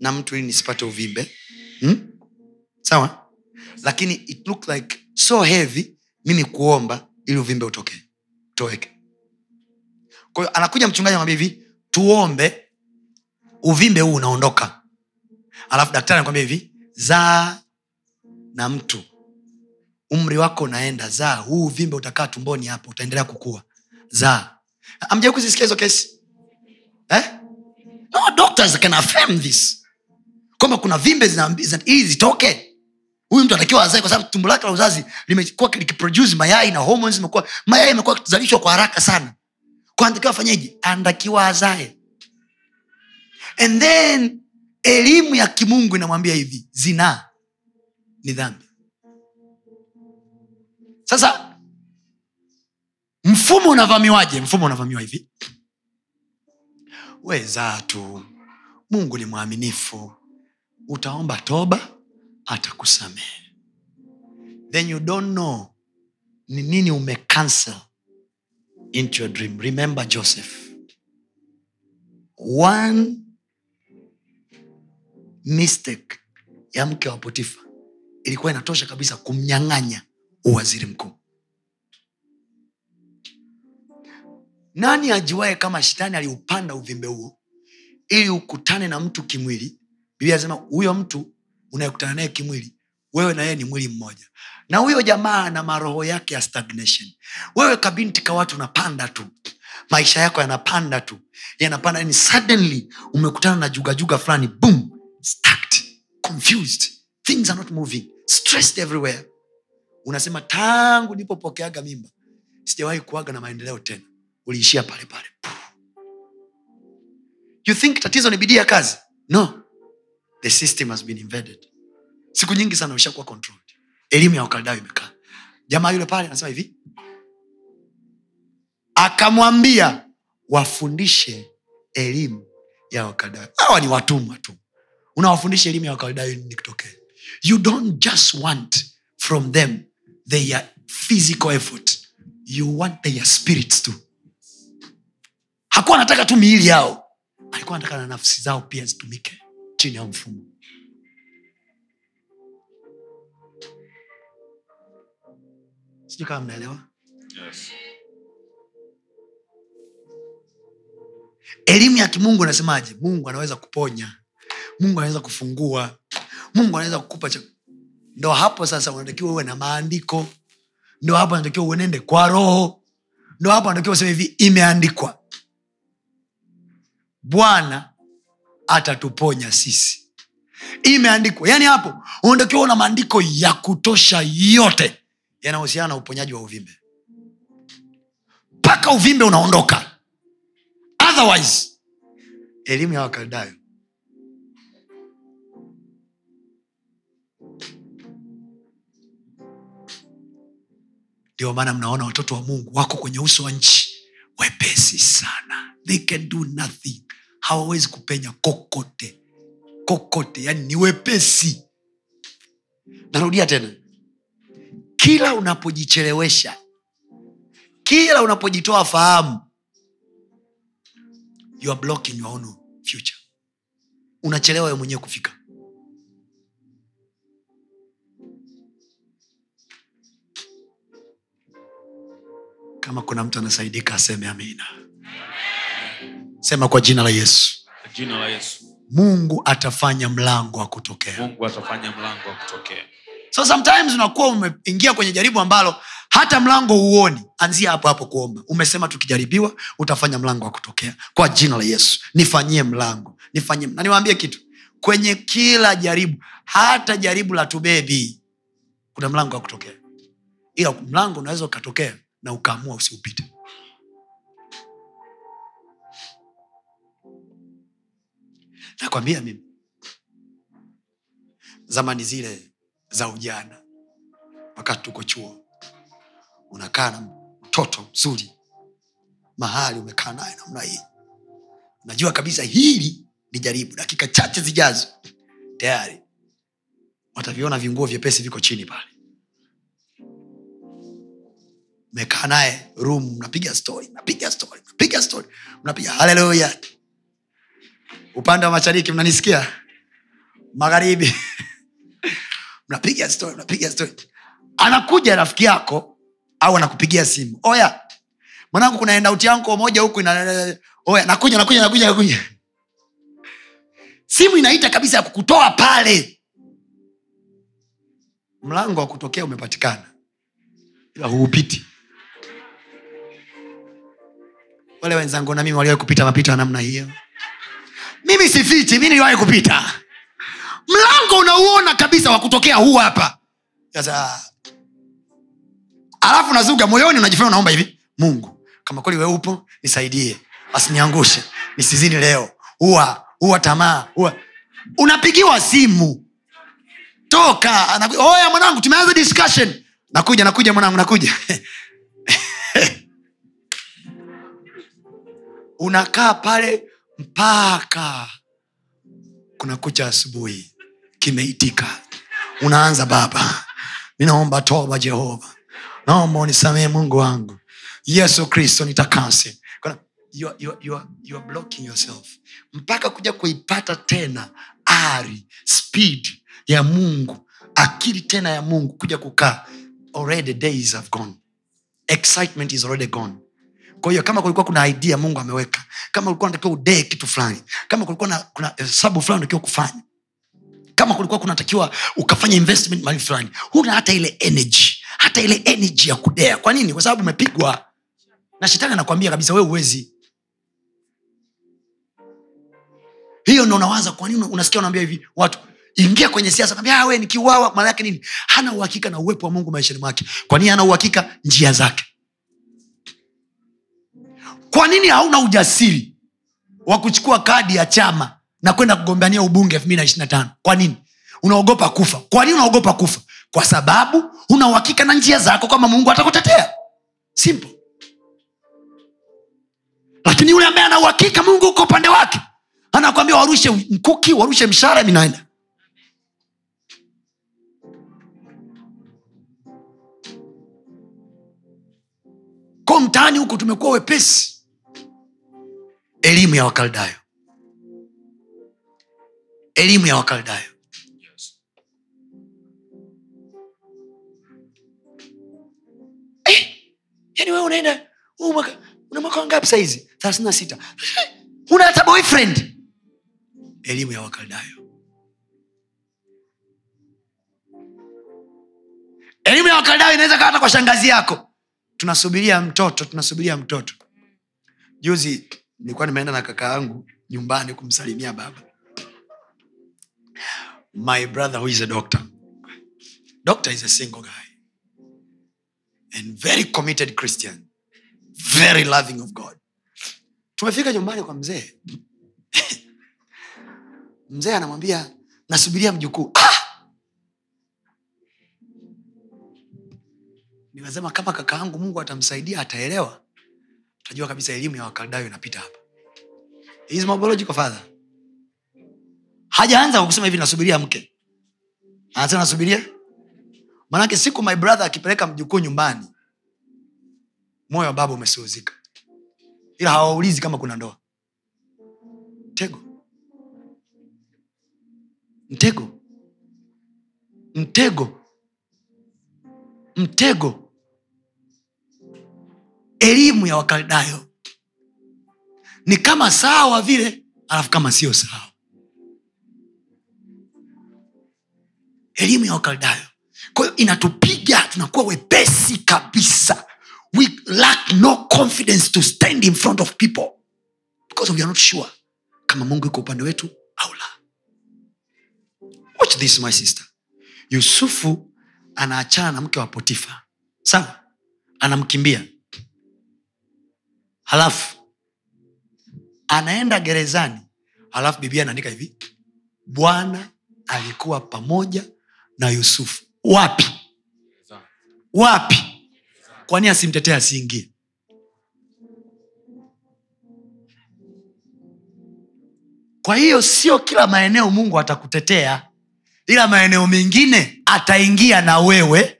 na mtu ili nisipate uvimbe. Hmm? sawa lakini it look like so heavy mimi kuomba ili uvimbe utoweke. Kwahiyo anakuja mchungaji anamwambia hivi tuombe uvimbe huu unaondoka. Alafu daktari anakwambia hivi zaa na mtu. Umri wako unaenda zaa. Huu uvimbe utakaa tumboni hapo utaendelea kukua. Zaa. Amjai kuzisikia hizo kesi? Eh? no, doctors can affirm this. Kwamba kuna vimbe zina- zitoke zitoke huyu mtu anatakiwa azae kwa sababu tumbo lake la uzazi limekuwa likiproduce mayai na hormones imekuwa mayai imekuwa kuzalishwa kwa haraka sana. Kwa anatakiwa afanyeje? Anatakiwa azae. And then elimu ya kimungu inamwambia hivi zinaa ni dhambi. Sasa mfumo unavamiwaje? Mfumo unavamiwa hivi. Wezaa tu mungu ni mwaminifu. Utaomba toba atakusamehe then you don't know ni nini umecancel into your dream. Remember joseph. One mistake ya mke wa potifa ilikuwa inatosha kabisa kumnyang'anya uwaziri mkuu. Nani ajuae kama shetani aliupanda uvimbe huo? Ili ukutane na mtu kimwili biblia anasema huyo mtu unayekutana naye kimwili wewe na yeye ni mwili mmoja. Na huyo jamaa na maroho yake ya stagnation. Wewe kabinti ka watu unapanda tu. Maisha yako yanapanda tu. Yanapanda yani suddenly umekutana na jugajuga fulani boom stacked confused. Things are not moving. Stressed everywhere. Unasema tangu nipopokeaga mimba sijawahi kuaga na maendeleo tena. Uliishia pale pale. You think tatizo ni bidii ya kazi? No the system has been invaded. Siku nyingi sana ushakuwa controlled. Elimu ya wakaldayo imekaa. Jamaa yule pale anasema hivi akamwambia wafundishe elimu ya wakaldayo. Hawa ni watumwa tu. Unawafundisha elimu ya wakaldayo nini kitokee you don't just want from them their physical effort. You want their spirits too. Hakuwa anataka tu miili yao. Alikuwa anataka na nafsi zao pia zitumike chini ya mfumo. Sijui kama mnaelewa? Yes. elimu ya kimungu anasemaje mungu anaweza kuponya. Mungu anaweza kufungua. Mungu anaweza kukupa cha... ndo hapo sasa unatakiwa uwe na maandiko. Ndo hapo unatakiwa uenende kwa roho. Ndo hapo unatakiwa useme hivi imeandikwa. Bwana atatuponya sisi. Imeandikwa yaani hapo unatakiwa una maandiko ya kutosha yote yanahusiana na uponyaji wa uvimbe. Mpaka uvimbe unaondoka. Otherwise elimu ya wakaldayo. Ndio maana mnaona watoto wa mungu wako kwenye uso wa nchi. Wepesi sana. They can do nothing hawawezi kupenya kokote kokote. Yani ni wepesi. Narudia tena. Kila unapojichelewesha kila unapojitoa fahamu you are blocking your own future. Unachelewa wewe mwenyewe kufika. Kama kuna mtu anasaidika aseme amina sema kwa jina la yesu. Jina la yesu. Mungu atafanya mlango wa kutokea. Mungu atafanya mlango wa kutokea. So sometimes unakuwa umeingia kwenye jaribu ambalo hata mlango huoni. Anzia hapo hapo kuomba. Umesema tukijaribiwa utafanya mlango wa kutokea. Kwa jina la yesu. Nifanyie mlango. Nifanyie. Na niwaambie kitu. Kwenye kila jaribu hata jaribu la tubebi kuna mlango wa kutokea. Ila mlango unaweza ukatokea na ukaamua usiupite nakwambia mimi zamani zile za ujana wakati tuko chuo unakaa na mtoto mzuri mahali umekaa naye namna hii. Unajua kabisa hili ni jaribu dakika chache zijazo tayari wataviona vinguo vyepesi viko chini pale. Mekaa naye rum mnapiga stori mnapiga stori mnapiga stori mnapiga haleluya upande wa mashariki mnanisikia? Magharibi. Mnapiga story mnapiga story. Anakuja rafiki yako au anakupigia simu. Oya mwanangu kuna endauti yangu moja huku ina oya nakuja nakuja nakuja nakuja. Simu inaita kabisa ya kukutoa pale. Mlango wa kutokea umepatikana. Ila huupiti. Wale wenzangu na mimi waliwahi kupita mapito ya namna hiyo mimi sifichi mi niliwahi kupita. Mlango unauona kabisa wa kutokea huu hapa. Alafu nazuga moyoni unajifanya unaomba hivi mungu kama kweli weupo nisaidie. Asiniangushe nisizini leo. Huwa huwa tamaa huwa unapigiwa simu. Toka anaku- oya mwanangu tumeanza discussion. Nakuja nakuja mwanangu nakuja. Unakaa pale mpaka kuna kucha asubuhi kimeitika. Unaanza baba ninaomba toba jehova. Naomba unisamehe mungu wangu. Yesu kristo nitakase. You are- you are- you are- you are blocking yourself. Mpaka kuja kuipata tena ari speed ya mungu akili tena ya mungu kuja kukaa. Already days have gone. Excitement is already gone kwa hiyo kama kulikuwa kuna idea mungu ameweka kama kulikuwa natakiwa udee kitu fulani kama kulikuwa na, kuna hesabu fulani unatakiwa kufanya kama kulikuwa kunatakiwa ukafanya investment mali fulani huna hata ile energy hata ile energy ya kudea. Kwa nini? Kwa sababu umepigwa. Na shetani anakwambia kabisa wee uwezi hiyo ndo unawaza kwa unasikia unaambia hivi watu ingia kwenye siasa naambia we nikiuawa maana yake nini? Hana uhakika na uwepo wa mungu maishani mwake. Kwa nini hana uhakika? Njia zake kwa nini hauna ujasiri wa kuchukua kadi ya chama na kwenda kugombania ubunge elfu mbili na kwa nini? Unaogopa kufa. Kwa nini unaogopa kufa? Kwa sababu unauhakika na njia zako kama mungu atakutetea. Simple. Lakini yule ambaye anauhakika mungu uko upande wake anakwambia warushe mkuki warushe mshara minaenda ko mtaani huku tumekuwa wepesi elimu ya wakaldayo. Elimu ya wakaldayo. Eh, yani we unaenda una mwaka wangapi sahizi thelathini na sita. Una hata boyfriend? Elimu ya wakaldayo. Elimu ya wakaldayo inaweza kaa hata kwa shangazi yako. Tunasubiria mtoto tunasubiria mtoto. Juzi nilikuwa nimeenda na kaka yangu nyumbani kumsalimia baba. My brother who is a doctor. Doctor is a single guy. And very committed christian. Very loving of god. Tumefika nyumbani kwa mzee. Mzee anamwambia nasubiria mjukuu ah! nikasema kama kaka yangu mungu atamsaidia ataelewa utajua kabisa elimu ya wakaldayo inapita hapa. He is my father. Hajaanza kwa kusema hivi nasubiria mke anasema nasubiria. Manake siku my brother akipeleka mjukuu nyumbani moyo wa baba umesuhuzika ila hawaulizi kama kuna ndoa. Mtego. Mtego. Mtego. Mtego elimu ya wakaldayo. Ni kama sawa vile alafu kama sio sawa. Elimu ya wakaldayo. Kwa hiyo inatupiga tunakuwa wepesi kabisa. We lack no confidence to stand in front of people. Because we are not sure kama mungu iko upande wetu au la. Watch this my sister. Yusufu anaachana na mke wa potifa. Sawa? Anamkimbia halafu anaenda gerezani. Halafu biblia anaandika hivi bwana alikuwa pamoja na yusufu. Wapi? Wapi? Kwani asimtetee asiingie? Kwa hiyo sio kila maeneo mungu atakutetea ila maeneo mengine ataingia na wewe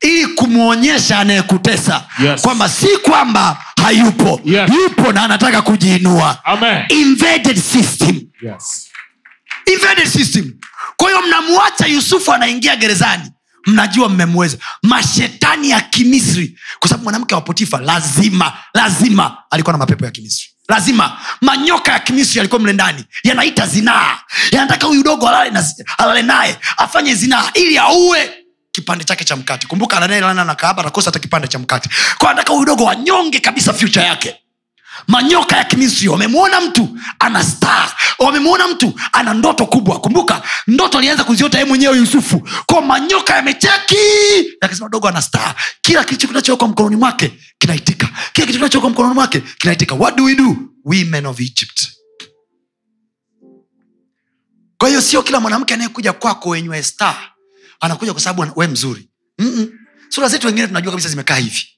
ili kumwonyesha anayekutesa Yes. kwamba si kwamba hayupo. Yes. yupo na anataka kujiinua. Kwahiyo Yes. kwa hiyo mnamwacha yusufu anaingia gerezani. Mnajua mmemweza. Mashetani ya kimisri. Kwa sababu mwanamke wa potifa lazima lazima alikuwa na mapepo ya kimisri. Lazima. Manyoka ya kimisri yalikuwa mle ndani. Yanaita zinaa. Yanataka huyu dogo alale naye afanye zinaa ili aue kipande chake cha mkate. Kumbuka ananelana na kaaba nakosa hata kipande cha mkate. Kwa anataka huyu dogo wanyonge kabisa fyucha yake. Manyoka ya kimisri wamemwona mtu ana star. Wamemwona mtu ana ndoto kubwa. Kumbuka ndoto alianza kuziota ye mwenyewe yusufu. Ko manyoka yamecheki. Yakisema dogo ana star. Kila kitu kinachowekwa mkononi mwake kinaitika. Kila kitu kinachowekwa mkononi mwake kinaitika. What do we do? Women of egypt. Kwa hiyo sio kila mwanamke anayekuja kwako wenywe star anakuja kwa sababu we mzuri. Mm-mm. sura zetu wengine tunajua kabisa zimekaa hivi.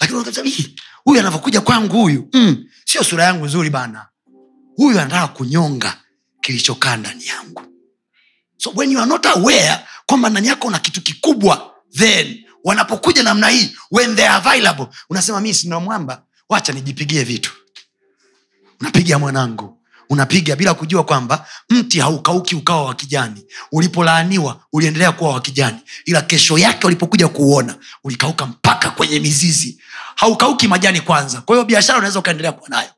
Lakini unaona kabisa, "Ih, huyu anavyokuja kwangu huyu. Mm, sio sura yangu nzuri bana. Huyu anataka kunyonga kilichokaa ndani yangu. So when you are not aware kwamba ndani yako na kitu kikubwa then wanapokuja namna hii when they are available unasema mi sina wacha nijipigie vitu. Unapiga mwanangu unapiga bila kujua kwamba mti haukauki ukawa wa kijani. Ulipolaaniwa uliendelea kuwa wa kijani. Ila kesho yake ulipokuja kuuona ulikauka mpaka kwenye mizizi. Haukauki majani kwanza. Kwa hiyo biashara unaweza ukaendelea kuwa nayo.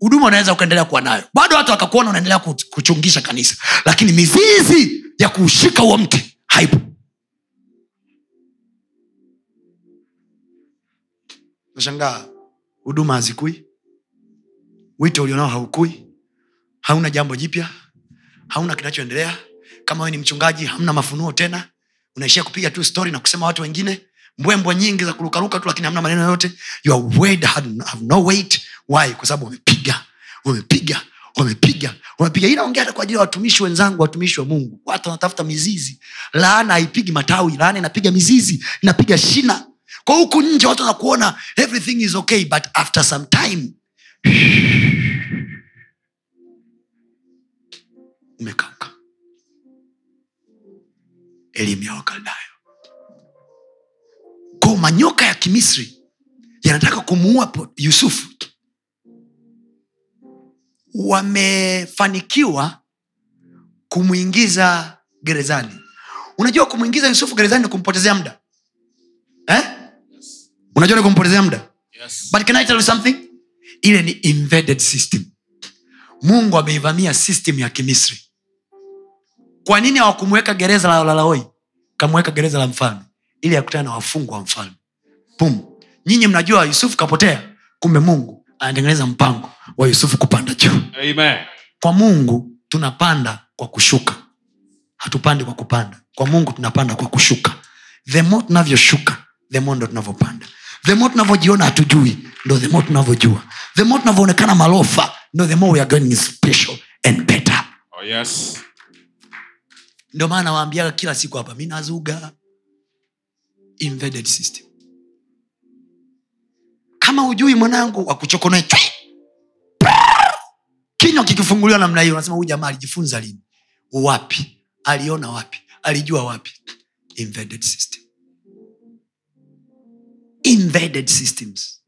Huduma unaweza ukaendelea kuwa nayo. Bado watu wakakuona unaendelea kuchungisha kanisa. Lakini mizizi ya kuushika huo mti haipo. Nashangaa huduma hazikui. Wito ulionao haukui hauna jambo jipya hauna kinachoendelea. Kama wewe ni mchungaji hamna mafunuo tena. Unaishia kupiga tu story na kusema watu wengine. Mbwembwe nyingi za kurukaruka tu lakini hamna maneno yoyote no kwa sababu wamepiga wamepiga wamepiga wamepiga inaongea hata kwa ajili ya watumishi wenzangu watumishi wa mungu. Watu wanatafuta mizizi. Laana haipigi matawi laana inapiga mizizi inapiga shina. Kwa huku nje watu wanakuona everything is okay but after some time umekauka. Elimu ya wakaldayo ko manyoka ya kimisri yanataka kumuua yusufu. Wamefanikiwa kumwingiza gerezani. Unajua kumwingiza yusufu gerezani ni kumpotezea muda? Eh? unajua ni kumpotezea muda? Yes. but can I tell you something? Ile ni system. Mungu ameivamia system ya kimisri kwa nini hawakumweka gereza la lalahoi kamweka gereza la mfalme ili akutana na wafungwa wa mfalme. Pum. Nyinyi mnajua yusufu kapotea kumbe mungu anatengeneza mpango wa yusufu kupanda juu. Kwa mungu tunapanda kwa kushuka. Hatupandi kwa kupanda. Kwa mungu tunapanda kwa kushuka. Themo tunavyoshuka themo ndo tunavyopanda. Themo tunavyojiona hatujui ndo themo tunavyojua. Themo tunavyoonekana malofa ndo themo we are going special and better. Oh, yes. Ndio maana nawaambiaga kila siku hapa mi nazuga system. Kama hujui mwanangu wakuchokonoe kinywa kikifunguliwa namna hiyo unasema huyu jamaa alijifunza lini? Wapi? Aliona wapi? Alijua wapi? Invaded system. Invaded systems.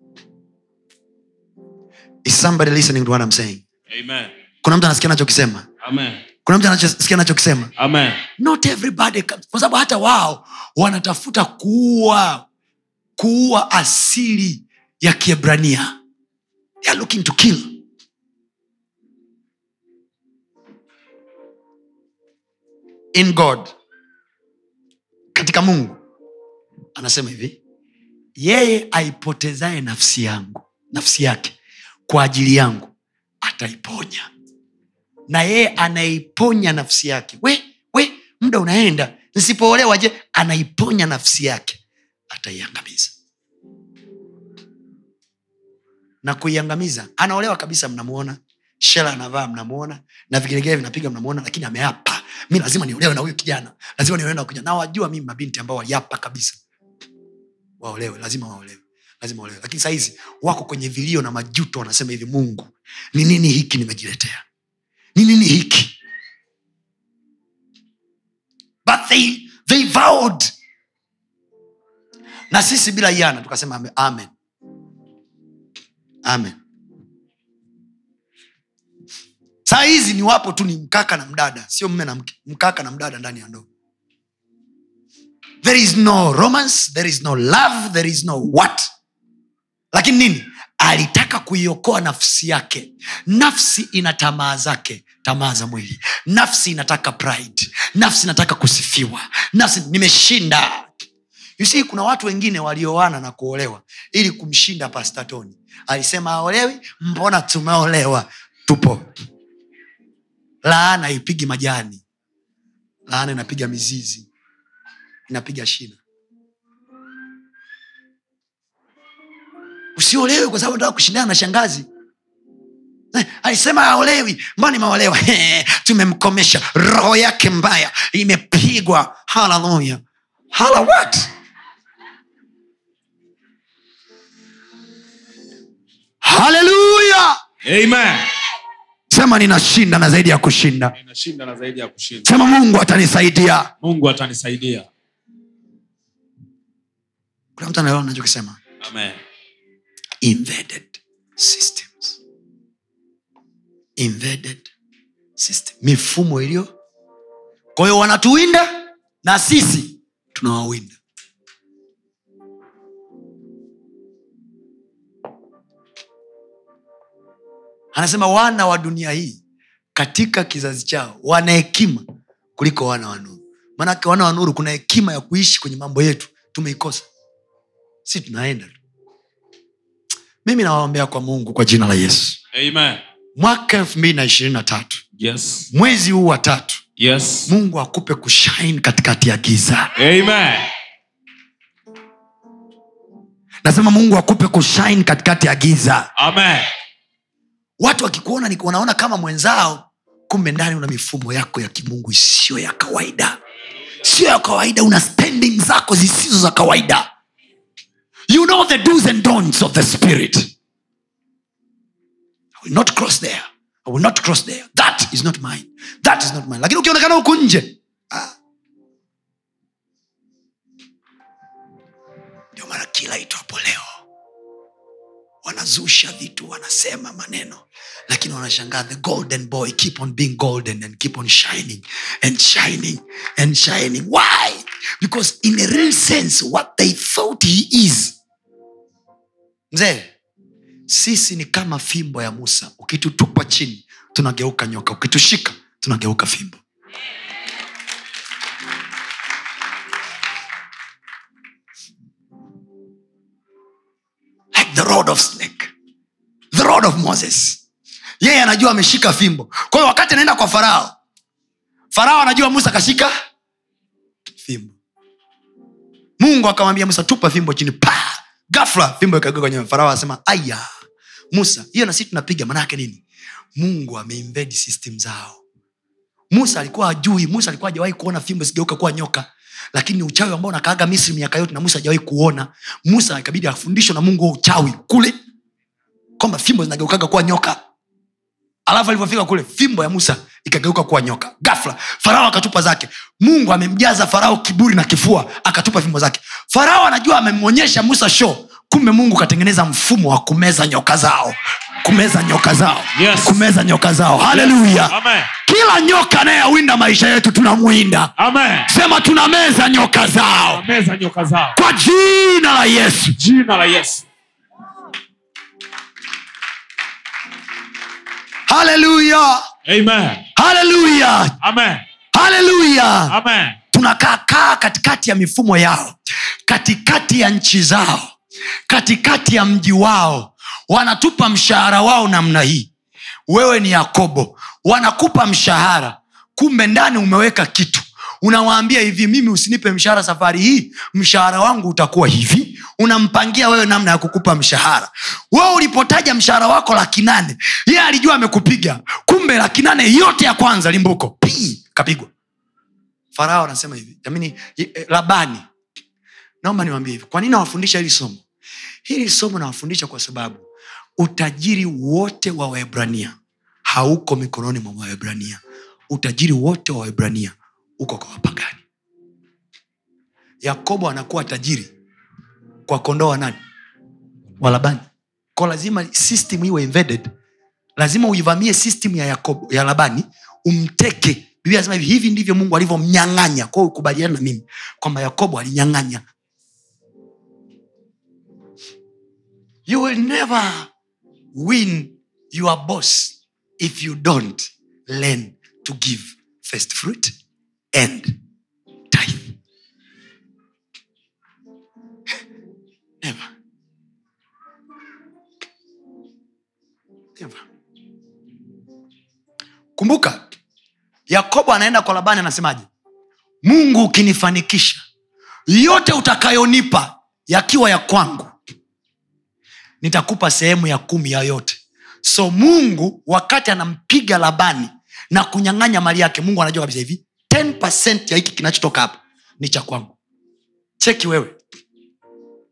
Is somebody listening to what I'm saying? Amen. kuna mtu anasikia nachokisema Amen. Kuna mtu anachosikia anachokisema? Not everybody kwa sababu hata wao wanatafuta kuua kuua asili ya kiebrania. They are looking to kill. In god katika mungu anasema hivi yeye aipotezaye nafsi yangu nafsi yake kwa ajili yangu ataiponya na yeye anaiponya nafsi yake. We we muda unaenda. Nisipoolewa je anaiponya nafsi yake? Ataiangamiza. Na kuiangamiza anaolewa kabisa mnamuona. Shela anavaa mnamuona. Na vigelegele vinapiga mnamuona lakini ameapa. Mi lazima niolewe na huyu kijana. Lazima niolewe na kijana na mimi mabinti ambao waliapa kabisa. Waolewe lazima waolewe. Lazima waolewe. Lakini sahizi wako kwenye vilio na majuto wanasema hivi mungu ni nini hiki nimejiletea ni nini hiki? But they, they vowed. Na sisi bila iana tukasema ame- amen. Amen. Saa hizi ni wapo tu ni mkaka na mdada sio mme na mke mkaka na mdada ndani ya ndoo there is no romance there is no love there is no what. Lakini nini alitaka kuiokoa nafsi yake. Nafsi ina tamaa zake tamaa za mwili. Nafsi inataka pride. Nafsi inataka kusifiwa. Nafsi nimeshinda. See, kuna watu wengine walioana na kuolewa ili kumshinda pastatoni alisema aolewi mbona tumeolewa? Tupo. Laana ipigi majani. Laana inapiga mizizi. Inapiga shina usiolewe kwa sababu nataka kushindana na shangazi. Eh, alisema aolewi mbona nimeolewa. Tumemkomesha. Roho yake mbaya imepigwa. Haleluya hala what? Haleluya Amen. sema ninashinda na zaidi ya kushinda. Na zaidi ya kushinda. Sema mungu atanisaidia. Mungu atanisaidia. Kuna mtu anaelewa nachokisema Amen. Invaded systems. Invaded system. Mifumo iliyo. Kwa hiyo wanatuwinda na sisi tunawawinda. Anasema wana wa dunia hii katika kizazi chao wana hekima kuliko wana wa nuru maanake wana wa nuru kuna hekima ya kuishi kwenye mambo yetu. Tumeikosa. Si tunaenda tu mimi nawaombea kwa mungu kwa jina la yesu Amen. mwaka elfu mbili na ishirini na tatu Yes. mwezi huu wa tatu Yes. mungu akupe kushine katikati ya giza Amen. nasema mungu akupe kushine katikati ya giza Amen. watu wakikuona ni wanaona kama mwenzao kumbe ndani una mifumo yako ya kimungu isiyo ya kawaida sio ya kawaida una standing zako zisizo za kawaida you know the do's and don'ts of the spirit. I will not cross there. I will not cross there. That is not mine. That is not mine. Lakini ukionekana huku nje ah. ndio maana kila itwapo leo wanazusha vitu wanasema maneno lakini wanashangaa the golden boy keep on being golden and keep on shining and shining and shining. Why? Because in a real sense what they thought he is mzee sisi ni kama fimbo ya musa. Ukitutupa chini tunageuka nyoka. Ukitushika tunageuka fimbo. Like the rod of snake. The rod of moses. Yeye anajua ameshika fimbo. Kwa hiyo wakati anaenda kwa farao farao anajua musa akashika fimbo. Mungu akamwambia musa tupa fimbo chini. Pa gafla fimbo ikageuka kwenye farao asema aya musa hiyo na sisi tunapiga manaake nini? Mungu ameinvade system zao. Musa alikuwa ajui musa alikuwa hajawahi kuona fimbo zigeuka kuwa nyoka lakini uchawi ambao nakaaga misri miaka yote na musa hajawahi kuona. Musa ikabidi afundishwe na mungu wa uchawi kule kwamba fimbo zinageukaga kuwa nyoka. Alafu alivyofika kule fimbo ya musa ikageuka kuwa nyoka. Gafla farao akatupa zake. Mungu amemjaza farao kiburi na kifua akatupa fimbo zake. Farao anajua amemwonyesha musa show. Kumbe mungu katengeneza mfumo wa kumeza nyoka zao. Kumeza nyoka zao. Yes. kumeza nyoka zao. Haleluya Amen. kila nyoka anayewinda maisha yetu tunamwinda. Sema tunameza nyoka zao. Meza nyoka zao. kwa jina la yesu. Jina la Yesu. Haleluya haleluya haleluya Amen. katikati ya mifumo yao katikati ya nchi zao katikati ya mji wao. Wanatupa mshahara wao namna hii. Wewe ni yakobo. Wanakupa mshahara. Kumbe ndani umeweka kitu. Unawaambia hivi mimi usinipe mshahara safari hii mshahara wangu utakuwa hivi unampangia wewe namna ya kukupa mshahara. Wewe ulipotaja mshahara wako laki nane yeye alijua amekupiga. Kumbe laki nane yote ya kwanza limbuko. Kapigwa. Farao anasema hivi. Amini eh, labani. Naomba niwambie hivi. Kwa nini nawafundisha hili somo? Hili somo nawafundisha kwa sababu utajiri wote wa waebrania hauko mikononi mwa waebrania. Utajiri wote wa waebrania uko kwa wapagani. Yakobo anakuwa tajiri kwa kondoo nani? Walabani ko lazima system iwe invaded. Lazima uivamie system ya yakobo ya labani umteke. Biblia anasema hivi hivi ndivyo mungu alivyomnyang'anya. Kwao ukubaliana na mimi kwamba yakobo alinyang'anya. You will never win your boss if you don't learn to give first fruit and tithe kumbuka yakobo anaenda kwa labani anasemaje? Mungu ukinifanikisha yote utakayonipa yakiwa ya kwangu nitakupa sehemu ya kumi ya yote. So mungu wakati anampiga labani na kunyang'anya mali yake mungu anajua kabisa hivi 10 ya hiki kinachotoka hapa ni cha kwangu. Cheki wewe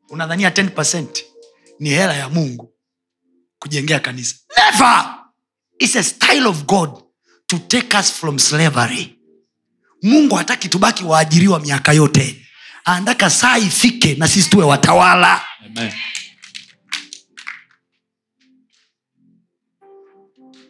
unadhania 10 ni hela ya mungu kujengea kanisa. Never It's a style of god to take us from slavery. Mungu hataki tubaki waajiriwa miaka yote. Anataka saa ifike na sisi tuwe watawala. Amen.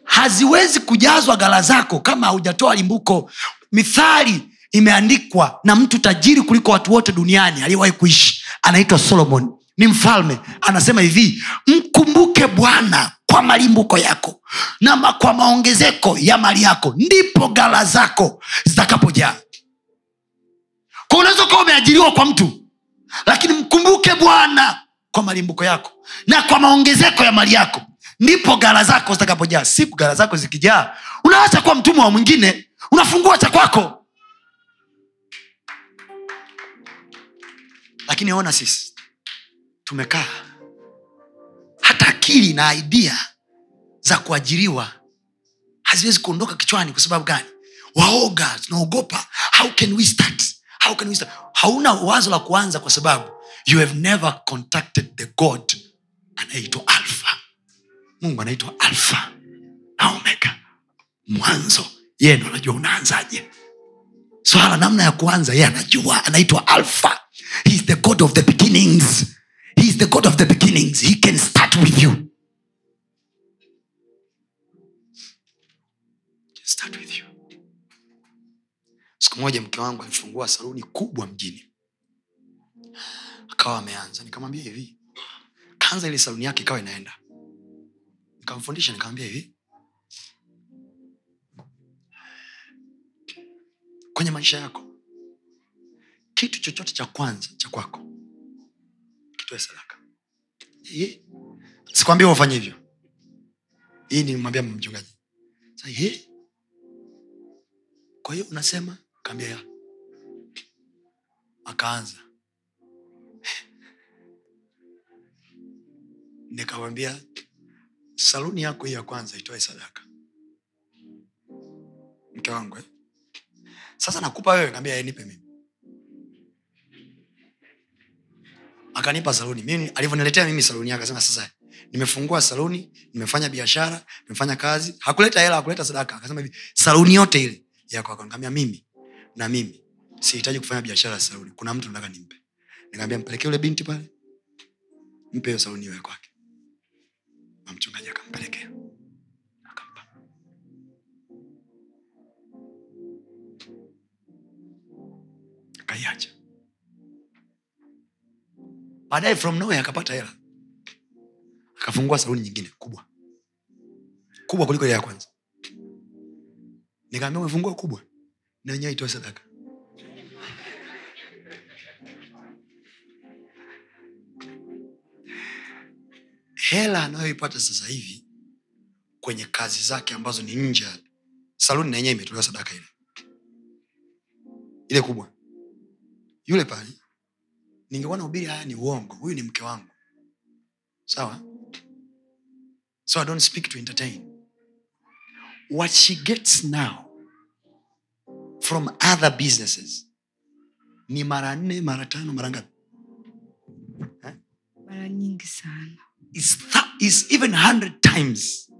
haziwezi kujazwa gala zako kama haujatoa limbuko. Mithali imeandikwa na mtu tajiri kuliko watu wote duniani aliyewahi kuishi. Anaitwa solomon ni mfalme anasema hivi mkumbuke bwana kwa malimbuko yako na kwa maongezeko ya mali yako ndipo gala zako zitakapojaa. Ka unaweza ukawa umeajiriwa kwa mtu lakini mkumbuke bwana kwa malimbuko yako na kwa maongezeko ya mali yako ndipo gala zako zitakapojaa. Siku gala zako zikijaa unaacha kuwa mtumwa wa mwingine unafungua cha kwako. Lakini ona sisi tumekaa. Hata akili na idea za kuajiriwa haziwezi kuondoka kichwani kwa sababu gani? Waoga tunaogopa. How can we start? How can we start? Hauna wazo la kuanza kwa sababu you have never contacted the god anayeitwa alpha. Mungu anaitwa alfa na omega. Mwanzo yeye ndo anajua unaanzaje. Swala namna ya kuanza yeye anajua anaitwa alpha. He is the god of the beginnings he is the god of the beginnings. He can start with you. Start with you. Siku moja mke wangu alifungua saluni kubwa mjini. Akawa ameanza. Nikamwambia hivi. Kaanza ile saluni yake ikawa inaenda. Nikamfundisha nikamwambia hivi. Kwenye maisha yako kitu chochote cha kwanza cha kwako kitoe sadaka. Sikwambia ufanye hivyo. Hii nimwambia mchungaji. Kwa hiyo unasema kaambia ya. Akaanza. Nikawambia saluni yako hii ya kwanza itoe sadaka. Mke wangu eh? sasa nakupa wewe kaambia "Eh, nipe mimi akanipa saluni. Mimi alivyoniletea mimi saluni akasema sasa nimefungua saluni nimefanya biashara nimefanya kazi. Hakuleta hela hakuleta sadaka. Akasema hivi saluni yote ile yako akanambia mimi na mimi sihitaji kufanya biashara ya saluni. Kuna mtu nataka nimpe. Nikaambia mpelekee yule binti pale mpe hiyo saluni iwe kwake. Na mchungaji akampelekea. Akampa. Akaiacha baadaye from nowhere akapata hela. Akafungua saluni nyingine kubwa. Kubwa kuliko ile ya kwanza. Nikaambia umefungua kubwa? Na wenyewe itoe sadaka. Hela anayoipata sasa hivi kwenye kazi zake ambazo ni nje saluni na yenyewe imetolewa sadaka ile. Ile kubwa. Yule pale ningekuwa nahubiri haya ni uongo. Huyu ni mke wangu. Sawa? So i don't speak to entertain. What she gets now from other businesses ni mara nne mara tano mara ngapi? Mara nyingi sana. Is, th- is even 100 times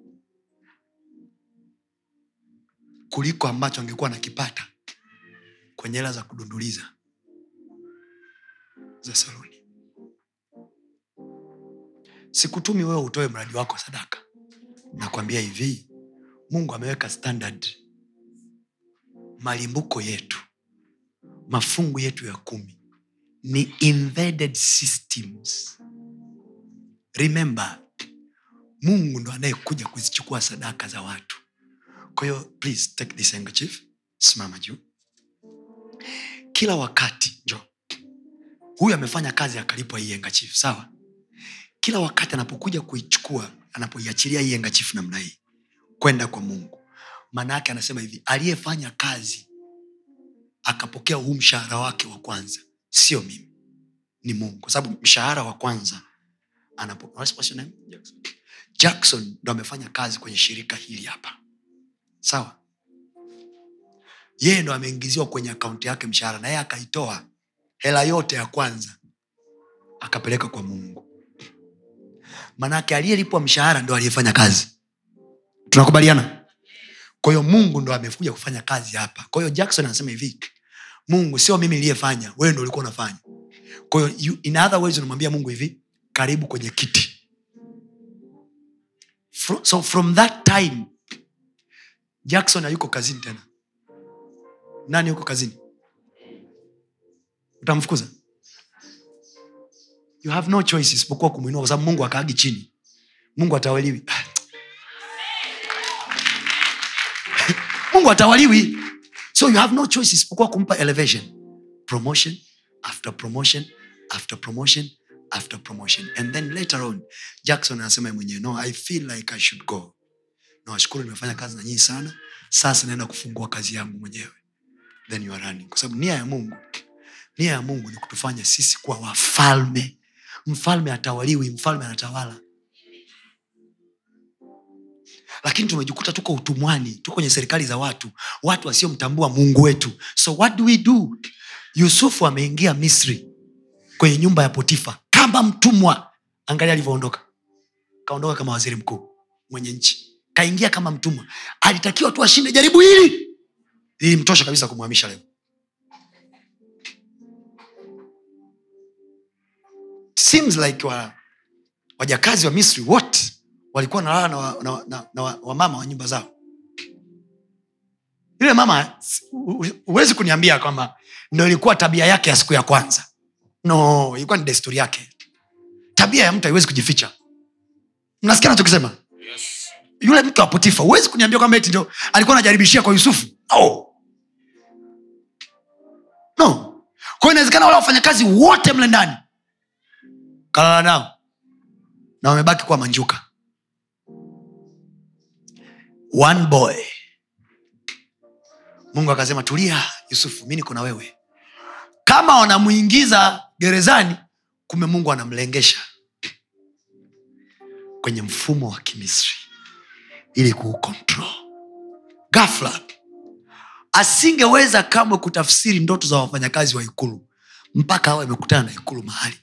kuliko ambacho angekuwa nakipata kwenye hela za kudunduliza za saluni. Sikutumi wewe utoe mradi wako sadaka. Nakwambia hivi mungu ameweka standard malimbuko yetu mafungu yetu ya kumi. Ni embedded systems. Remember mungu ndo anayekuja kuzichukua sadaka za watu. Kwa please take this handkerchief simama juu. Kila wakati njo huyu amefanya kazi akalipwa hii handkerchief sawa? Kila wakati anapokuja kuichukua anapoiachilia hii handkerchief namna hii kwenda kwa mungu. Maana yake anasema hivi aliyefanya kazi akapokea huu mshahara wake wa kwanza. Sio mimi ni mungu. Kwa sababu mshahara wa kwanza anapo, jackson. Ndo amefanya kazi kwenye shirika hili hapa. Sawa? Yeye ndo ameingiziwa kwenye akaunti yake mshahara na yeye akaitoa hela yote ya kwanza akapeleka kwa mungu. Manake aliyelipwa mshahara ndo aliyefanya kazi. Tunakubaliana? Kwahiyo mungu ndo amekuja kufanya kazi hapa. Kwahiyo jackson anasema hivi mungu sio mimi niliyefanya wewe ndo ulikuwa unafanya. Kwahiyo in other ways unamwambia mungu hivi karibu kwenye kiti. Fro- so from that time jackson hayuko kazini tena. Nani yuko kazini utamfukuza? You have no choice isipokuwa kumwinua kwa sababu mungu akaagi chini. Mungu atawaliwi. Mungu atawaliwi. So you have no choice isipokuwa kumpa elevation. Promotion after promotion after promotion after promotion. And then later on jackson anasema mwenyewe no i feel like i should go. Nawashukuru nimefanya kazi na nyinyi sana. Sasa naenda kufungua kazi yangu mwenyewe. Then you are running. Kwa sababu nia ya mungu nia ya mungu ni kutufanya sisi kuwa wafalme. Mfalme atawaliwi mfalme anatawala. Lakini tumejikuta tuko utumwani tuko kwenye serikali za watu watu wasiomtambua mungu wetu. So what do we do? Yusufu ameingia misri kwenye nyumba ya potifa kama mtumwa. Angalia alivyoondoka. Kaondoka kama waziri mkuu mwenye nchi. Kaingia kama mtumwa. Alitakiwa tu ashinde jaribu hili. Lilimtosha kabisa kumhamisha leo seems like wa, wajakazi wa misri wote walikuwa nalala na wamama na, na, na, wa- wamama wa nyumba zao. Yule mama hu- hu- huwezi kuniambia kwamba ndo ilikuwa tabia yake ya siku ya kwanza. No ilikuwa ni desturi yake. Tabia ya mtu haiwezi kujificha. Mnasikia nachokisema Yes. yule mke wa potifa huwezi kuniambia kwamba eti ndo alikuwa anajaribishia kwa yusufu? No. No. Kwao inawezekana wale wafanyakazi wote mle ndani kalala nao. Na wamebaki kuwa manjuka. One boy. Mungu akasema tulia yusufu mi niko na wewe. Kama wanamwingiza gerezani kumbe mungu anamlengesha kwenye mfumo wa kimisri ili kuukontrol gafla asingeweza kamwe kutafsiri ndoto za wafanyakazi wa ikulu mpaka awe amekutana na ikulu mahali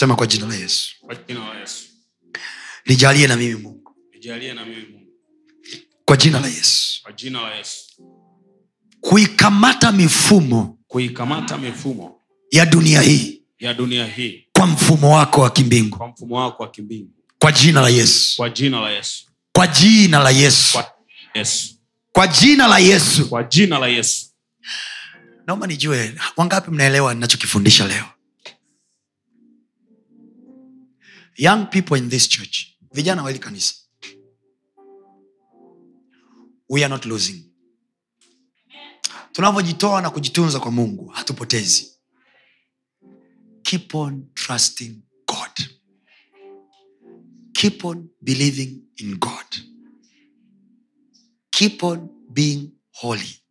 sema kwa jina la yesu Kwa jina la Yesu. nijalie na mimi mungu na mimi Mungu. kwa jina la yesu Kwa jina la Yesu. kuikamata mifumo Kuikamata mifumo ya dunia hii ya dunia hii kwa mfumo wako wa kimbingu kwa mfumo wako wa kimbingu. kwa jina la yesu Kwa jina la Yesu. kwa jina la yesu Kwa Yesu. kwa jina la yesu Kwa jina la Yesu. naomba nijue wangapi mnaelewa ninachokifundisha leo young people in this church vijana wa kanisa we are not losing. Tunavyojitoa na kujitunza kwa mungu hatupotezi. Keep on trusting god. Keep on believing in god. Keep on being holy.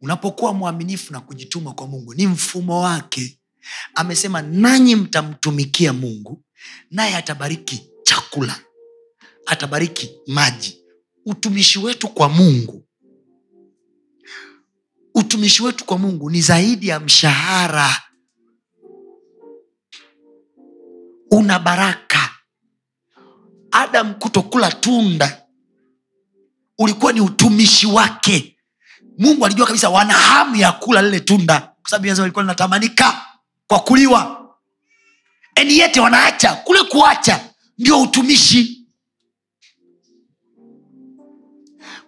Unapokuwa mwaminifu na kujituma kwa mungu ni mfumo wake. Amesema nanyi mtamtumikia mungu naye atabariki chakula atabariki maji. Utumishi wetu kwa mungu utumishi wetu kwa mungu ni zaidi ya mshahara. Una baraka. Adam kutokula tunda ulikuwa ni utumishi wake. Mungu alijua kabisa wana hamu ya kula lile tunda kwa sababu inasema linatamanika kwa kuliwa eniyete wanaacha kule kuacha ndio utumishi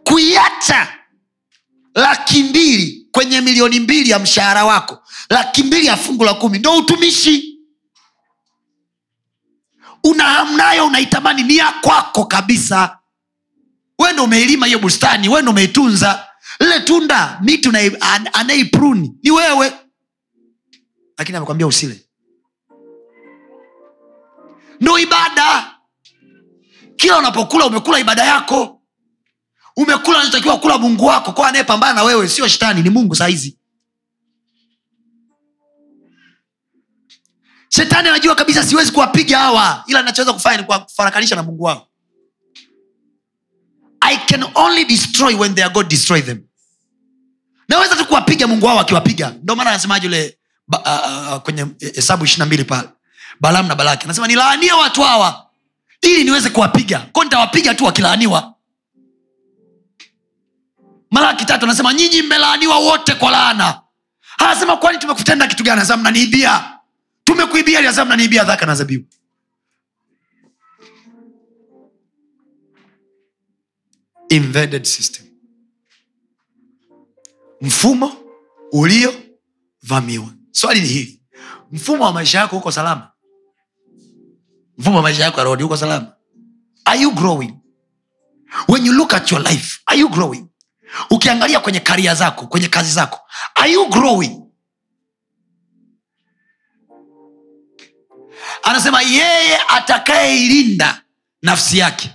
kuiacha laki mbili kwenye milioni mbili ya mshahara wako laki mbili ya fungu la kumi ndo utumishi una hamu unaitamani ni ya kwako kabisa we ndo umeilima hiyo bustani we ndo umeitunza lile tunda miti an- anayeipruni ni wewe lakini amekwambia usile ndo ibada. Kila unapokula umekula ibada yako. Umekula unachotakiwa kula mungu wako. Kwa anayepambana na wewe sio shetani ni mungu sahizi shetani anajua kabisa siwezi kuwapiga hawa ila nachoweza kufanya ni kuwafarakanisha na mungu wao. I can only destroy when their god destroy them. Naweza tu kuwapiga mungu wao akiwapiga. Ndio maana anasemaje ule uh, uh, kwenye hesabu ishiri mbili pale balamu na balaki. Anasema nilaanie watu hawa ili niweze kuwapiga. Ko nitawapiga tu wakilaaniwa. Malaki tatu anasema nyinyi mmelaaniwa wote kwa laana. Anasema kwani tumekutenda kitu gani? Anasema mnaniibia. Tumekuibia anasema mnaniibia dhaka na zabibu. Mfumo uliovamiwa. Swali ni hili. Mfumo wa maisha yako huko salama mfumo wa maisha yako ya rohoni uko salama. Are you growing? When you look at your life are you growing? Ukiangalia kwenye karia zako kwenye kazi zako are you growing? Anasema yeye atakayeilinda nafsi yake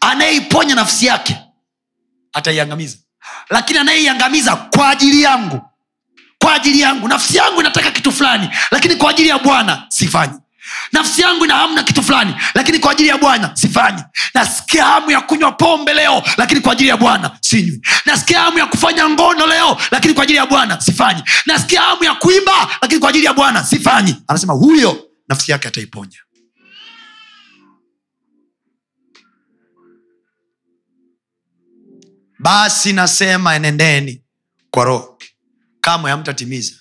anayeiponya nafsi yake ataiangamiza. Lakini anayeiangamiza kwa ajili yangu kwa ajili yangu nafsi yangu inataka kitu fulani lakini kwa ajili ya bwana sifanyi nafsi yangu ina hamu na kitu fulani lakini kwa ajili ya bwana sifanyi. Nasikia hamu ya kunywa pombe leo lakini kwa ajili ya bwana sinywi. Nasikia hamu ya kufanya ngono leo lakini kwa ajili ya bwana sifanyi. Nasikia hamu ya kuimba lakini kwa ajili ya bwana sifanyi. Anasema huyo nafsi yake ataiponya. Basi nasema enendeni kwa roho. Kamwe hamtatimiza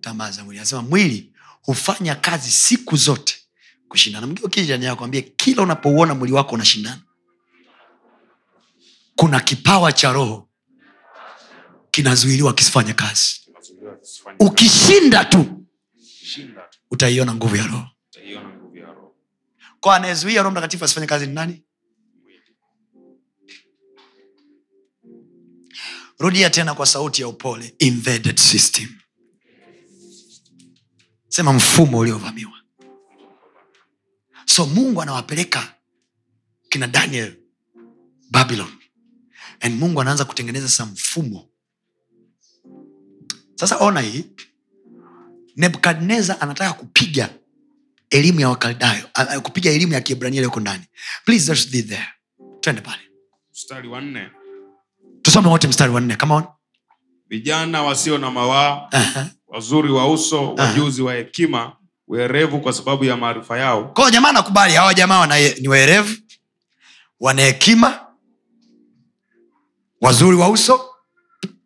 tamaa za mwili. Anasema mwili hufanya kazi siku zote kushindana. Mgio kijani akwambie kila unapouona mwili wako unashindana. Kuna kipawa cha roho kinazuiliwa kisifanye kazi. Ukishinda tu utaiona nguvu ya roho. Utaiona nguvu ya Roho. kwa anayezuia roho mtakatifu asifanye kazi ni nani? Rudia tena kwa sauti ya upole embedded system sema mfumo uliovamiwa. So mungu anawapeleka kina daniel babylon. And mungu anaanza kutengeneza sa mfumo. Sasa ona hii. Nebukadnezar anataka kupiga elimu ya wakaldayo kupiga elimu ya kiebrania iliyoko ndani. Please there. Twende pale. Mstari wa nne. Tusome wote mstari wa nne. Come on. Vijana wasio na mawaa Aha. Wazuri wa uso wajuzi wa hekima werevu kwa sababu ya maarifa yao. Kwao jamaa nakubali hawa jamaa wana, ni werevu wana hekima wazuri wa uso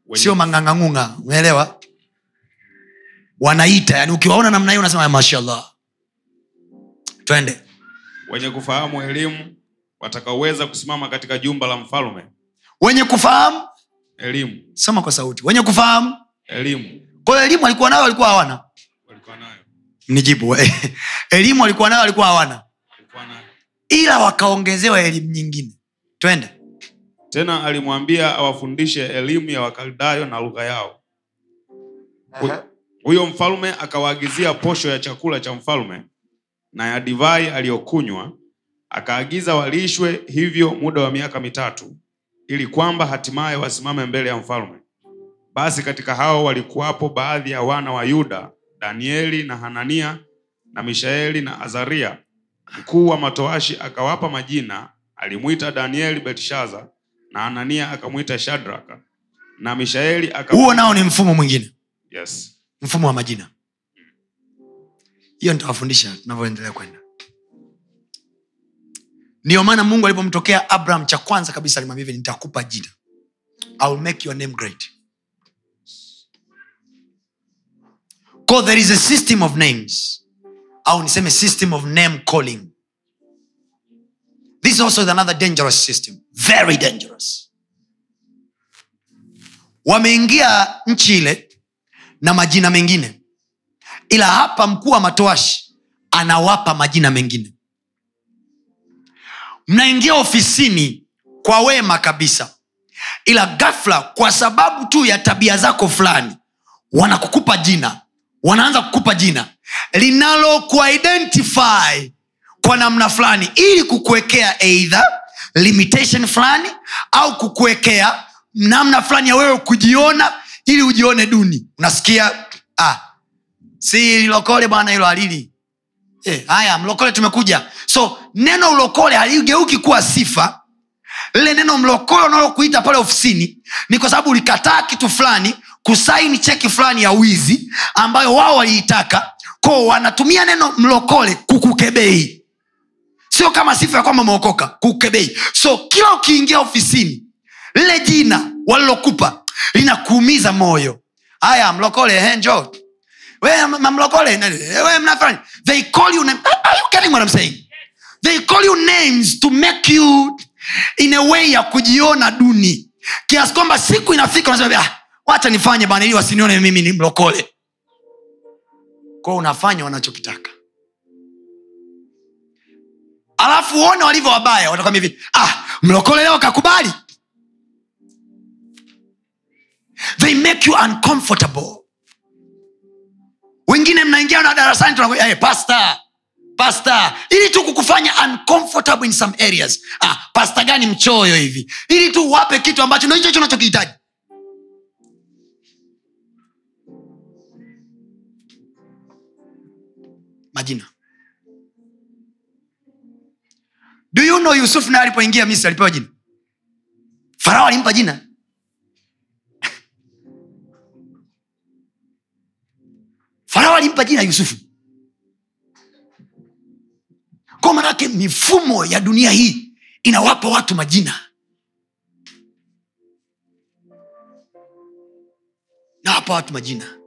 wenye, sio mang'ang'ang'ung'a umeelewa? Wanaita yani ukiwaona namna hiyo unasema mashallah. Twende. Wenye kufahamu elimu watakaoweza kusimama katika jumba la mfalme. Wenye kufahamu elimu. soma kwa sauti. Wenye kufahamu elimu kwa hiyo elimu alikuwa nayo walikuwa hawana? Nijibu elimu walikuwa nayo walikuwa hawana? Ila wakaongezewa elimu nyingine. Twende. Tena alimwambia awafundishe elimu ya wakaldayo na lugha yao. Hu- huyo mfalme akawaagizia posho ya chakula cha mfalme na ya divai aliyokunywa akaagiza walishwe hivyo muda wa miaka mitatu ili kwamba hatimaye wasimame mbele ya mfalme basi katika hao walikuwapo baadhi ya wana wa yuda danieli na hanania na mishaeli na azaria. Mkuu wa matoashi akawapa majina alimwita danieli belshaza na hanania akamwita shadraka na mishaeli aka... huo nao ni mfumo mwingine. Yes. mfumo wa majina. Hiyo nitawafundisha tunavyoendelea kwenda. Ndiyo maana mungu alipomtokea abraham cha kwanza kabisa alimwambia hivi nitakupa jina. I'll make your name great Ko there is a system of names. Au niseme system of name calling. This is another dangerous system. Very dangerous. Wameingia nchi ile na majina mengine. Ila hapa mkuu wa matoashi anawapa majina mengine. Mnaingia ofisini kwa wema kabisa. Ila gafla kwa sababu tu ya tabia zako fulani wanakukupa jina wanaanza kukupa jina linalo kwa namna fulani ili kukuwekea eidha limitation fulani au kukuwekea namna fulani ya wewe kujiona ili ujione duni. Unasikia? Ah, si lokole bwana hilo halili. Eh, haya mlokole tumekuja. So neno ulokole haligeuki kuwa sifa. Lile neno mlokole unalokuita pale ofisini ni kwa sababu ulikataa kitu fulani kusaini cheki fulani ya wizi ambayo wao waliitaka. Ko wanatumia neno mlokole kukukebei. Sio kama sifa ya kwamba umeokoka kukebei so kila ukiingia ofisini lile jina walilokupa linakuumiza moyo. Haya mlokole you getting what I'm saying? They call you names to make you in a way ya kujiona duni kiasi kwamba siku inafika unasema ah, wacha nifanye bana ili wasinione mimi ni mlokole. Kwao unafanya wanachokitaka. Alafu uone walivyo wabaya watakwambia hivi ah, mlokole leo kakubali? They make you uncomfortable. Wengine mnaingia na darasani tunakwambia, hey, pastor pasta ili tu kukufanya uncomfortable in some areas. Ah, pasta gani mchoyo hivi? Ili tu wape kitu ambacho ndo hicho hicho unachokihitaji. Majina. Do you know yusuf naye alipoingia misri alipewa jina? Farao alimpa jina. Farao alimpa jina yusufu kwa manake mifumo ya dunia hii inawapa watu majina. Nawapa watu majina.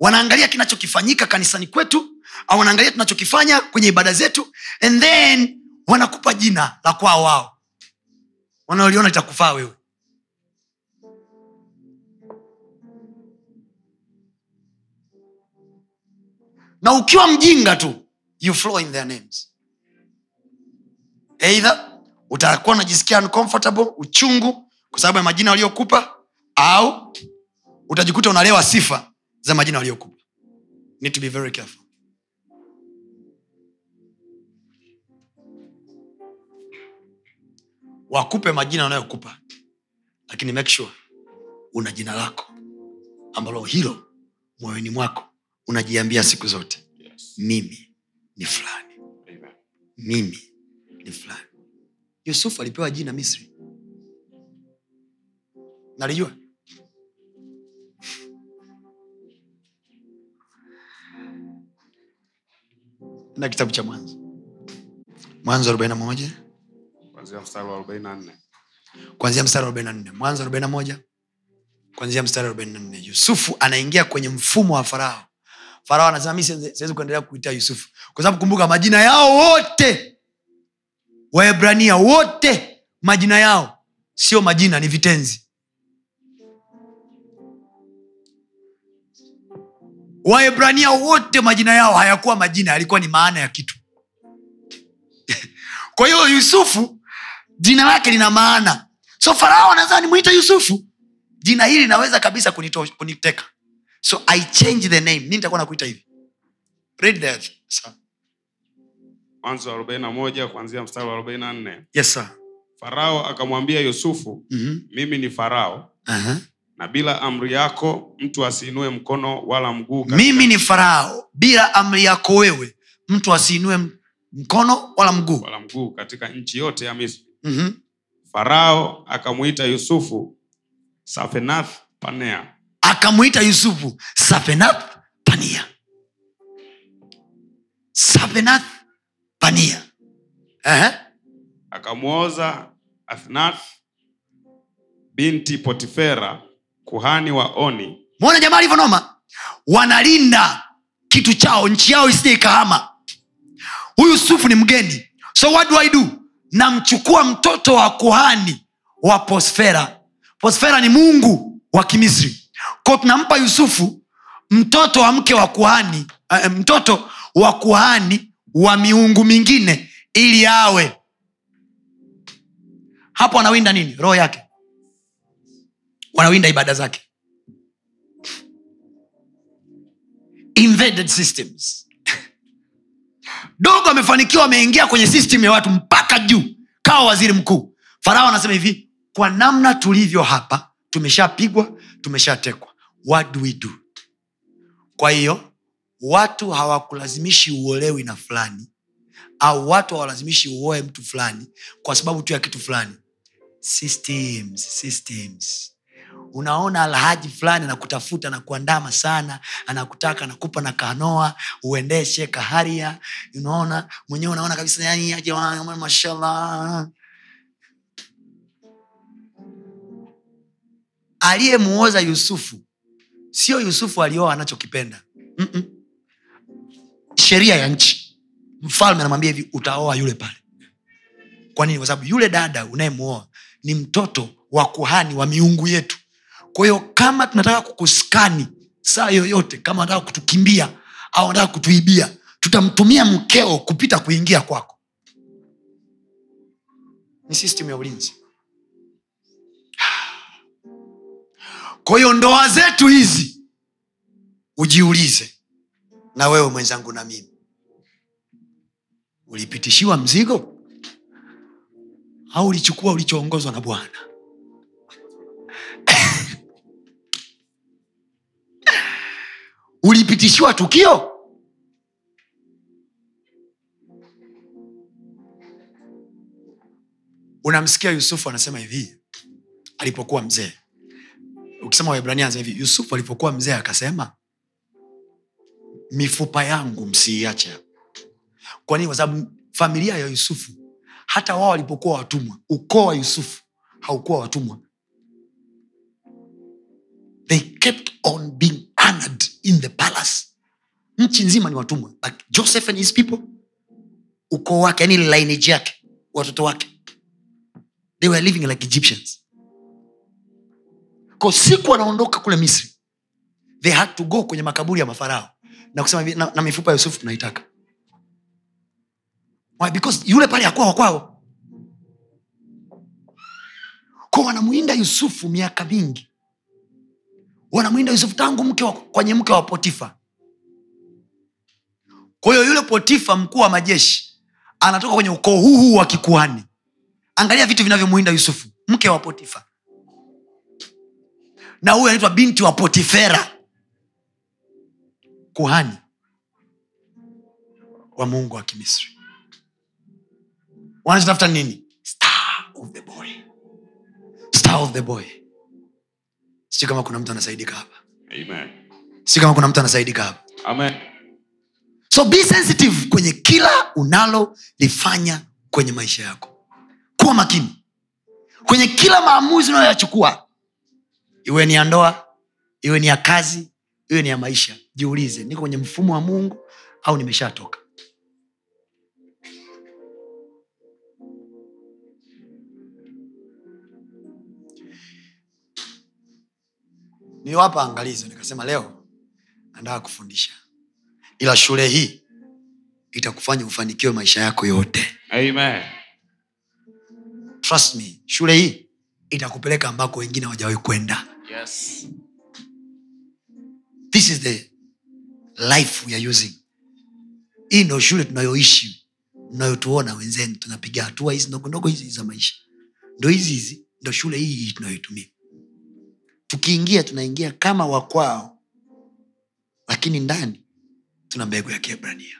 Wanaangalia kinachokifanyika kanisani kwetu au wanaangalia tunachokifanya kwenye ibada zetu and then wanakupa jina la kwao wao. Wanaoliona litakufaa wewe. Na ukiwa mjinga tu you flow in their names eidha utakuwa unajisikia uncomfortable uchungu kwa sababu ya majina waliokupa au utajikuta unalewa sifa za majina waliokupa. Need to be very careful. Wakupe majina wanayokupa lakini make sure una jina lako ambalo hilo moyoni mwako unajiambia siku zote. Yes. mimi ni fulani. Mimi ni fulani. Yusufu alipewa jina misri. Nalijua. Na kitabu cha mwanzo. Mwanzo arobaina moja. Kwanzia mstari wa 44. kwanzia mstari wa 44 mwanzo 41 kwanzia mstari wa 44 yusufu anaingia kwenye mfumo wa farao. Farao anasema mi siwezi kuendelea kuita yusufu kwa sababu kumbuka majina yao wote waebrania wote majina yao sio majina ni vitenzi. Waebrania wote majina yao hayakuwa majina yalikuwa ni maana ya kitu. Kwa hiyo yusufu jina lake lina maana. So farao anaweza nimwita yusufu. Jina hili linaweza kabisa kunito- kuniteka. So i change the name. Mi nitakuwa nakuita hivi. Read that. Sir. Mwanzo wa 41 kuanzia mstari wa 44 yes sir farao akamwambia yusufu mm-hmm. mimi ni farao uh-huh. na bila amri yako mtu asiinue mkono wala mguu katika- mimi ni farao bila amri yako wewe mtu asiinue mkono wala mguu wala mguu katika nchi yote ya misri mm-hmm. farao akamwita yusufu safenath panea akamwita yusufu safenath Panea. safenath uh-huh. akamwoza athnath binti potifera kuhani wa oni. Mwona jamaa alivyonoma. Wanalinda kitu chao nchi yao isije ikahama. Huyu yusufu ni mgeni. So what do i do? Namchukua mtoto wa kuhani wa posfera posfera ni mungu wa kimisri. Ko tunampa yusufu mtoto wa mke wa kuhani uh, mtoto wa kuhani wa miungu mingine ili awe. Hapo wanawinda nini? Roho yake. Wanawinda ibada zake. Invaded systems. Dogo amefanikiwa ameingia kwenye system ya watu mpaka juu. Kawa waziri mkuu. Farao anasema hivi kwa namna tulivyo hapa tumeshapigwa tumeshatekwa. What do we do? Kwa hiyo watu hawakulazimishi uolewi na fulani au watu hawalazimishi uoe mtu fulani kwa sababu tu ya kitu fulani. Systems systems. Unaona alhaji fulani anakutafuta na kuandama sana anakutaka anakupa na kanoa uendeshe kaharia. Unaona mwenyewe unaona kabisa yani aje aliyemuoza yusufu sio yusufu alioa anachokipenda. Mm-mm. Sheria ya nchi. Mfalme anamwambia hivi utaoa yule pale. Kwa nini? Kwa sababu yule dada unayemuoa ni mtoto wa kuhani wa miungu yetu. Kwa hiyo kama tunataka kukuskani saa yoyote kama anataka kutukimbia au anataka kutuibia tutamtumia mkeo kupita kuingia kwako. Ni system ya ulinzi. Kwa hiyo ndoa zetu hizi ujiulize na wewe mwenzangu na mimi. Ulipitishiwa mzigo? Au ulichukua ulichoongozwa na bwana? Ulipitishiwa tukio? Unamsikia yusufu anasema hivi alipokuwa mzee. Ukisema waibrania hivi yusufu alipokuwa mzee akasema mifupa yangu msiiache. Kwanini kwa sababu familia ya yusufu hata wao walipokuwa watumwa ukoo wa yusufu haukuwa watumwa. They kept on being honored in the palace. Nchi nzima ni watumwa like joseph and his people ukoo wake yani lineage yake watoto wake they were living like egyptians. Ko siku wanaondoka kule misri they had to go kwenye makaburi ya mafarao na kusema hivi, na, na mifupa ya yusufu tunaitaka. Because yule pale hakuwa kwao. Ko wanamwinda yusufu miaka mingi. Wanamwinda yusufu tangu mke wa, kwenye mke wa potifa. Kwa hiyo yule potifa mkuu wa majeshi anatoka kwenye ukoo huu wa kikuani angalia vitu vinavyomwinda yusufu mke wa potifa. Na huyu anaitwa binti wa potifera kuhani wa mungu wa kimisri. Wanachotafuta nini? Star of the boy. Star of the boy. Sijui kama kuna mtu anasaidika hapa. Amen. kama kuna mtu anasaidika hapa. Amen. so be sensitive kwenye kila unalolifanya kwenye maisha yako. Kuwa makini. Kwenye kila maamuzi unayoyachukua. Iwe ni ya ndoa iwe ni ya kazi iwe ni ya maisha jiulize niko kwenye mfumo wa mungu au nimeshatoka niliwapa angalizo nikasema leo nataka kufundisha ila shule hii itakufanya ufanikiwe maisha yako yote Amen. trust me shule hii itakupeleka ambako wengine hawajawahi kwenda Yes. This is the life we are using. Hii ndo shule tunayoishi unayotuona wenzenu tunapiga hatua hizi ndogo ndogo hizi za maisha. Ndo hizi hizi ndo shule hii hii tunayoitumia. Tukiingia tunaingia kama wakwao lakini ndani tuna mbegu ya kiebrania.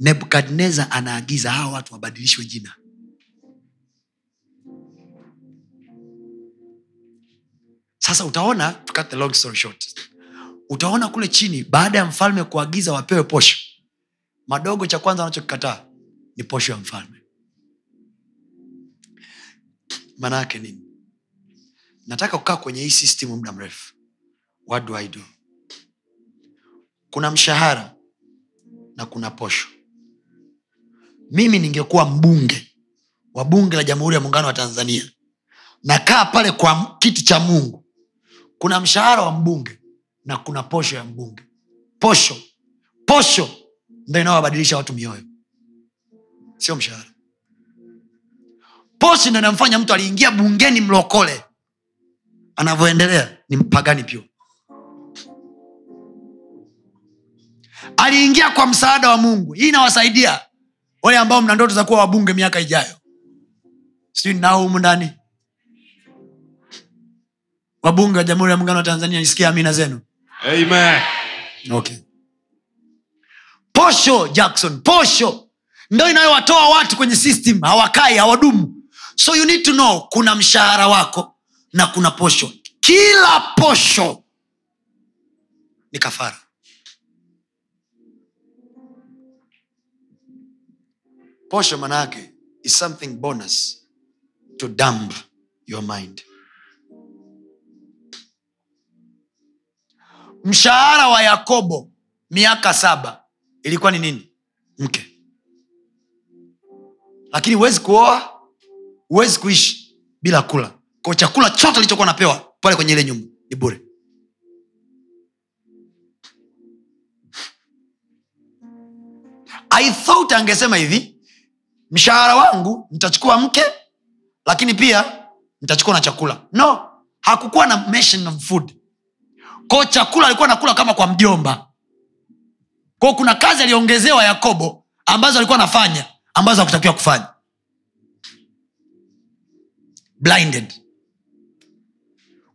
Nebukadnezar anaagiza hawa watu wabadilishwe jina sasa utaona cut the long story short. Utaona kule chini baada ya mfalme kuagiza wapewe posho madogo cha kwanza wanachokikataa ni posho ya mfalme. Maana yake nini? Nataka kukaa kwenye hii system muda mrefu. What do i do? Kuna mshahara na kuna posho. Mimi ningekuwa mbunge wa bunge la jamhuri ya muungano wa tanzania nakaa pale kwa kiti cha mungu kuna mshahara wa mbunge na kuna posho ya mbunge. Posho. Posho ndo inayowabadilisha watu mioyo. Sio mshahara. Posho ndo inamfanya mtu aliingia bungeni mlokole. Anavyoendelea ni mpagani pyo aliingia kwa msaada wa mungu. Hii inawasaidia wale ambao mna ndoto za kuwa wabunge miaka ijayo. Sijui nao humu ndani wabunge wa jamhuri ya muungano wa tanzania nisikia amina zenu. Amen. okay. posho jackson posho. Ndo inayowatoa watu kwenye system hawakai hawadumu. So you need to know kuna mshahara wako na kuna posho. Kila posho ni kafara. Posho maana yake is something bonus to dump your mind mshahara wa yakobo miaka saba ilikuwa ni nini? Mke. Lakini huwezi kuoa huwezi kuishi bila kula. Kwa chakula chote alichokuwa napewa pale kwenye ile nyumba ni bure. I thought angesema hivi mshahara wangu nitachukua mke lakini pia nitachukua na chakula. No hakukuwa na of food kwao chakula alikuwa nakula kama kwa mjomba. Kwao kuna kazi aliongezewa yakobo ambazo alikuwa anafanya ambazo hakutakiwa kufanya. Blinded.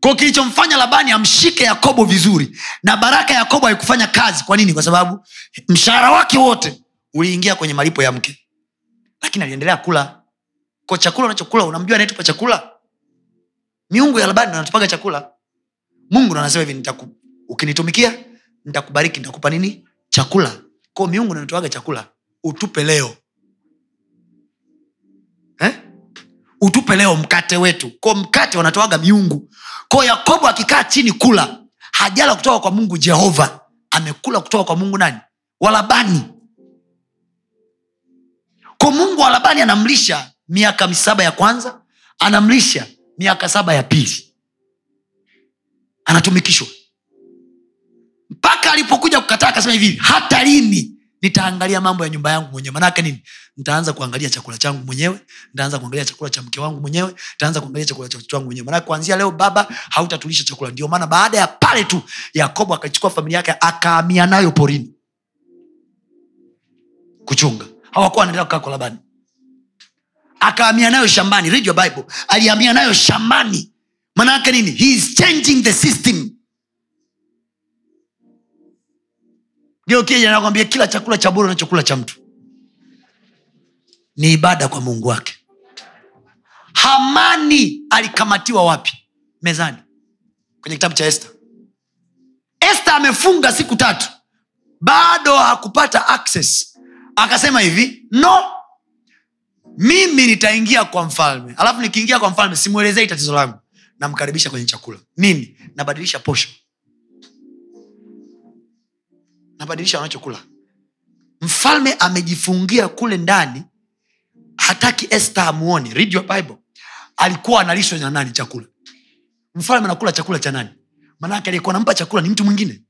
Kwao kilichomfanya labani amshike yakobo vizuri na baraka ya yakobo haikufanya kazi. Kwa nini? Kwa sababu mshahara wake wote uliingia kwenye malipo ya mke. Lakini aliendelea kula. Kwa chakula unachokula unamjua anayetupa chakula? Miungu ya labani anatupaga chakula mungu anasema hivi ukinitumikia nitakubariki nitakupa nini? Chakula. Kwao miungu ndo anatoaga chakula. Utupe leo. Eh? utupe leo mkate wetu. Ko mkate wanatoaga miungu. Ko yakobo akikaa chini kula hajala kutoka kwa mungu jehova. Amekula kutoka kwa mungu nani? Walabani ko mungu walabani anamlisha miaka misaba ya kwanza anamlisha miaka saba ya pili anatumikishwa. Mpaka alipokuja kukataa akasema hivi hata lini? Nitaangalia mambo ya nyumba yangu mwenyewe. Manake nini? Nitaanza kuangalia chakula changu mwenyewe nitaanza kuangalia chakula cha mke wangu mwenyewe nitaanza kuangalia chakula cha mtoto wangu mwenyewe. Manake kuanzia leo baba hautatulisha chakula. Ndio maana baada ya pale tu yakobo akachukua familia yake akaamia nayo porini. Kuchunga. Hawakuwa wanaendelea kukaa kwa akaamia nayo shambani. Read your bible. Aliamia nayo shambani manaake nini? He is changing the system. Nakwambia kila chakula cha bure unachokula cha mtu ni ibada kwa mungu wake. Hamani alikamatiwa wapi? Mezani. Kwenye kitabu cha este este amefunga siku tatu. Bado hakupata access. Akasema hivi no. Mimi nitaingia kwa mfalme. Alafu nikiingia kwa mfalme simwelezei tatizo langu namkaribisha kwenye chakula. Nini? Nabadilisha posho nabadilisha wanachokula. Mfalme amejifungia kule ndani hataki este amuone. Read your bible. Alikuwa analishwa na nani chakula? Mfalme anakula chakula cha nani? Manake aliyekuwa nampa chakula ni mtu mwingine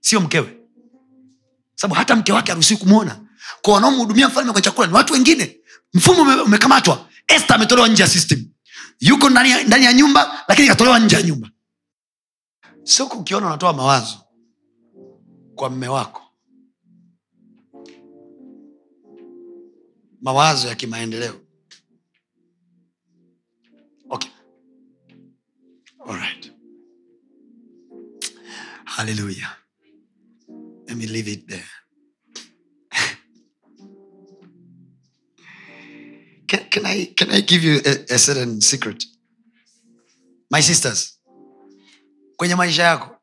sio mkewe. Sababu hata mke wake aruhusiwi kumwona kwa wanaomhudumia mfalme kwa chakula ni watu wengine. Mfumo umekamatwa. Este ametolewa nje ya system yuko ndani, ndani ya nyumba lakini katolewa nje ya nyumba. Soku ukiona unatoa mawazo kwa mme wako mawazo ya kimaendeleo. Okay. Haleluya let me leave it there. Can, can, I, can i give you a, a certain secret? My sisters kwenye maisha yako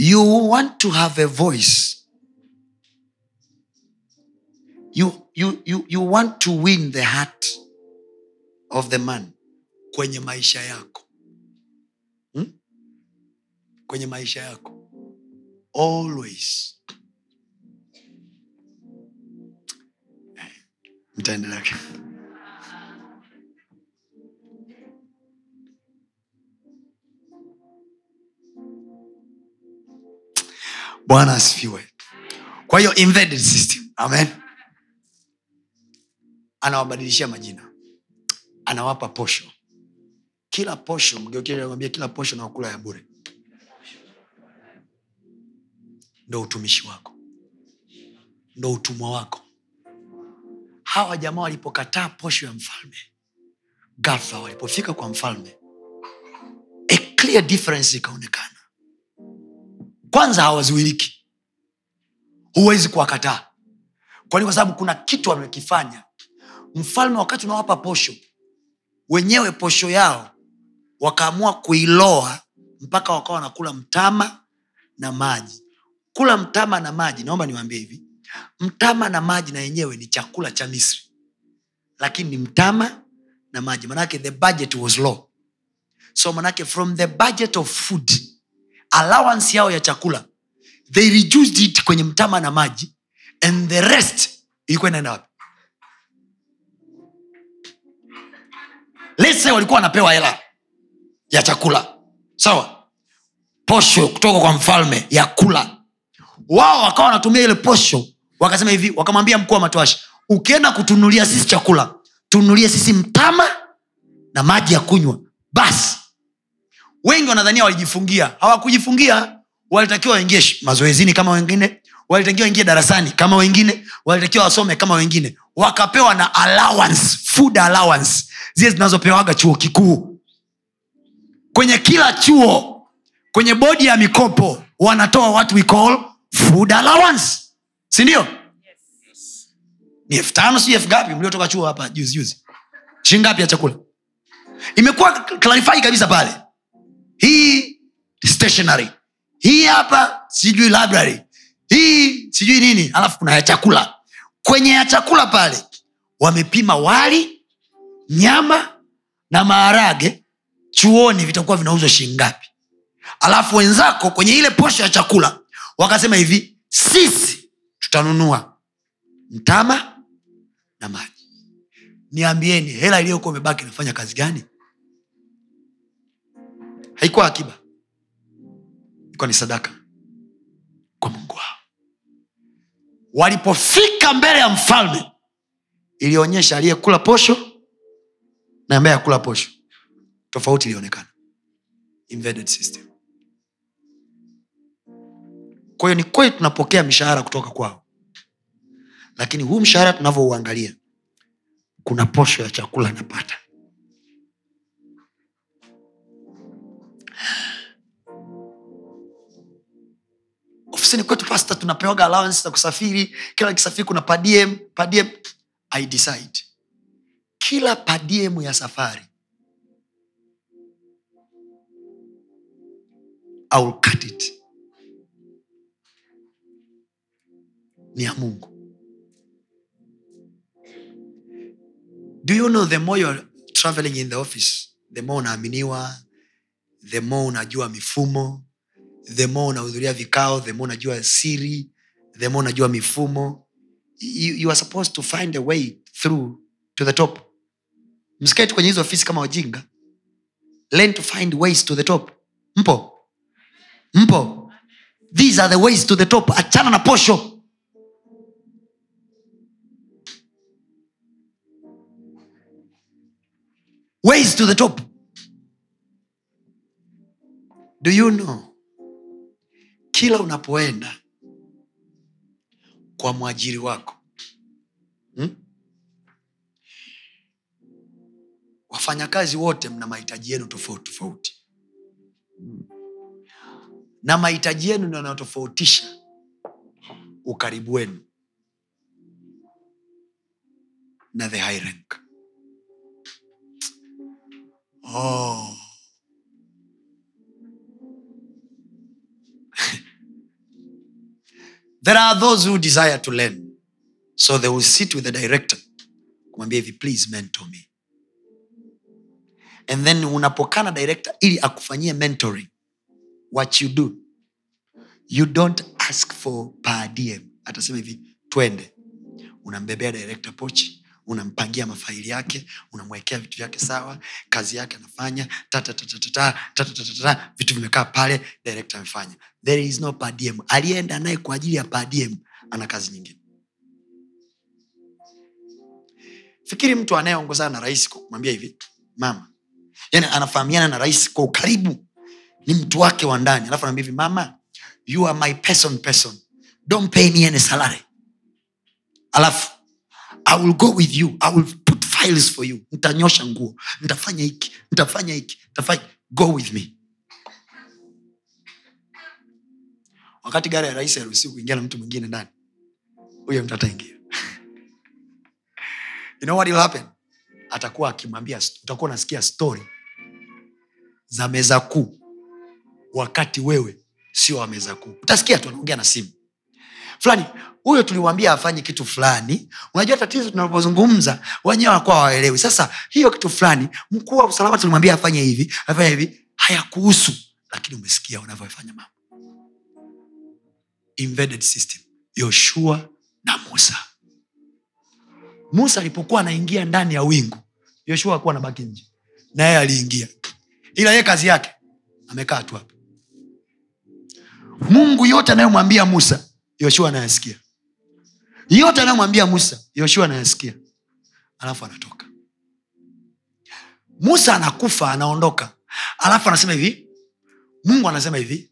you want to have a voice. You, you, you, you want to win the heart of the man kwenye maisha yako. Hmm? kwenye maisha yako. Always mtaendelea bwana asifiwe. Kwa hiyo embedded system. Amen. Anawabadilishia majina. Anawapa posho. Kila posho mgeukiambia kila posho naokula ya bure. Ndo utumishi wako. Ndo utumwa wako hawa jamaa walipokataa posho ya mfalme gafla walipofika kwa mfalme a clear difference ikaonekana. Kwanza hawazuiliki. Huwezi kuwakataa. Kwani kwa sababu kuna kitu wamekifanya. Mfalme wakati unawapa posho wenyewe posho yao wakaamua kuiloa mpaka wakawa wanakula mtama na maji. Kula mtama na maji naomba niwaambie hivi mtama na maji na yenyewe ni chakula cha misri. Lakini ni mtama na maji. Manake the budget was low. So manake from the budget of food allowance yao ya chakula they reduced it kwenye mtama na maji and the rest ilikuwa inaenda wapi? Lese walikuwa wanapewa hela ya chakula. Sawa? Posho kutoka kwa mfalme ya kula. Wao wakawa wanatumia ile posho wakasema hivi wakamwambia mkuu wa matoashi ukienda kutunulia sisi chakula tunulie sisi mtama na maji ya kunywa. Basi wengi wanadhania walijifungia. Hawakujifungia. Walitakiwa waingie mazoezini kama wengine walitakiwa waingie darasani kama wengine walitakiwa wasome kama wengine. Wakapewa na allowance food allowance zile zinazopewaga chuo kikuu. Kwenye kila chuo kwenye bodi ya mikopo wanatoa what we call food allowance sindio ni elfu tano si elfu ngapi? Mliotoka chuo hapa juzi juzi. Shilingi ngapi ya chakula? Imekuwa clarify kabisa pale. Hii stationary hii hapa sijui library. Hii sijui nini alafu kuna ya chakula. Kwenye ya chakula pale wamepima wali nyama na maharage. Chuoni vitakuwa vinauzwa shilingi ngapi? Alafu wenzako kwenye ile posho ya chakula wakasema hivi sisi tutanunua mtama na maji. Niambieni hela iliyokuwa imebaki inafanya kazi gani? Haikuwa akiba. Ilikuwa ni sadaka kwa mungu wao. Walipofika mbele ya mfalme ilionyesha aliyekula posho na ambaye akula posho. Tofauti ilionekana. System. Kwa hiyo ni kweli tunapokea mishahara kutoka kwao lakini huu mshahara tunavyouangalia kuna posho ya chakula napata. Ofisini kwetu pasta tunapewaga allowance za kusafiri. Kila kisafiri kuna padiem padiem i decide. Kila padiem ya safari I will cut it. Ni ya mungu do you know the more you're traveling in the office the more unaaminiwa the more unajua mifumo the more unahudhuria vikao the more unajua siri the more unajua mifumo. You, you are supposed to find a way through to the top. Msiketi kwenye hizo ofisi kama wajinga. Learn to find ways to the top. Mpo? Mpo? These are the ways to the top. Achana na posho ways to the top. Do you know kila unapoenda kwa mwajiri wako hmm? wafanyakazi wote mna mahitaji yenu tofauti tofauti. Na mahitaji yenu ndio yanayotofautisha ukaribu wenu na the high rank oh. there are those who desire to learn so they will sit with the director kumwambia hivi please mentor me. And then unapokana director ili akufanyie mentoring what you do you don't ask for per diem. Atasema hivi twende. Unambebea director pochi unampangia mafaili yake unamwekea vitu vyake sawa kazi yake anafanya vitu vimekaa pale amefanya there is no padm aliyeenda naye kwa ajili ya padm ana kazi nyingine fikiri mtu anayeongozana na rais kumwambia hivi mama yani anafahamiana na rais kwa ukaribu ni mtu wake wa ndani alafu anaambia hivi mama you are my person person don't pay me any salary alafu i will go with you. I will put files for you. Nitanyosha nguo. Nitafanya hiki. Nitafanya hiki. Go with me. Wakati gari ya rais haruhusi kuingia na mtu mwingine ndani huyo mtu ataingia. You know what will happen? Atakuwa akimwambia utakuwa unasikia story za meza kuu. Wakati wewe sio wa meza kuu. Utasikia tu anaongea na simu fulani huyo tuliwambia afanye kitu fulani. Unajua tatizo tunapozungumza wenyewe wanakuwa hawaelewi. Sasa hiyo kitu fulani mkuu wa usalama tulimwambia afanye hivi afanye hivi. Hayakuhusu lakini umesikia unavyofanya mambo. Yoshua na musa. Musa alipokuwa anaingia ndani ya wingu yoshua akuwa anabaki nje. Na yeye aliingia. Ila yeye kazi yake amekaa tu hapa mungu yote anayomwambia musa yoshua anayasikia. Yote anayomwambia musa yoshua anayasikia. Alafu anatoka. Musa anakufa anaondoka. Alafu anasema hivi mungu anasema hivi.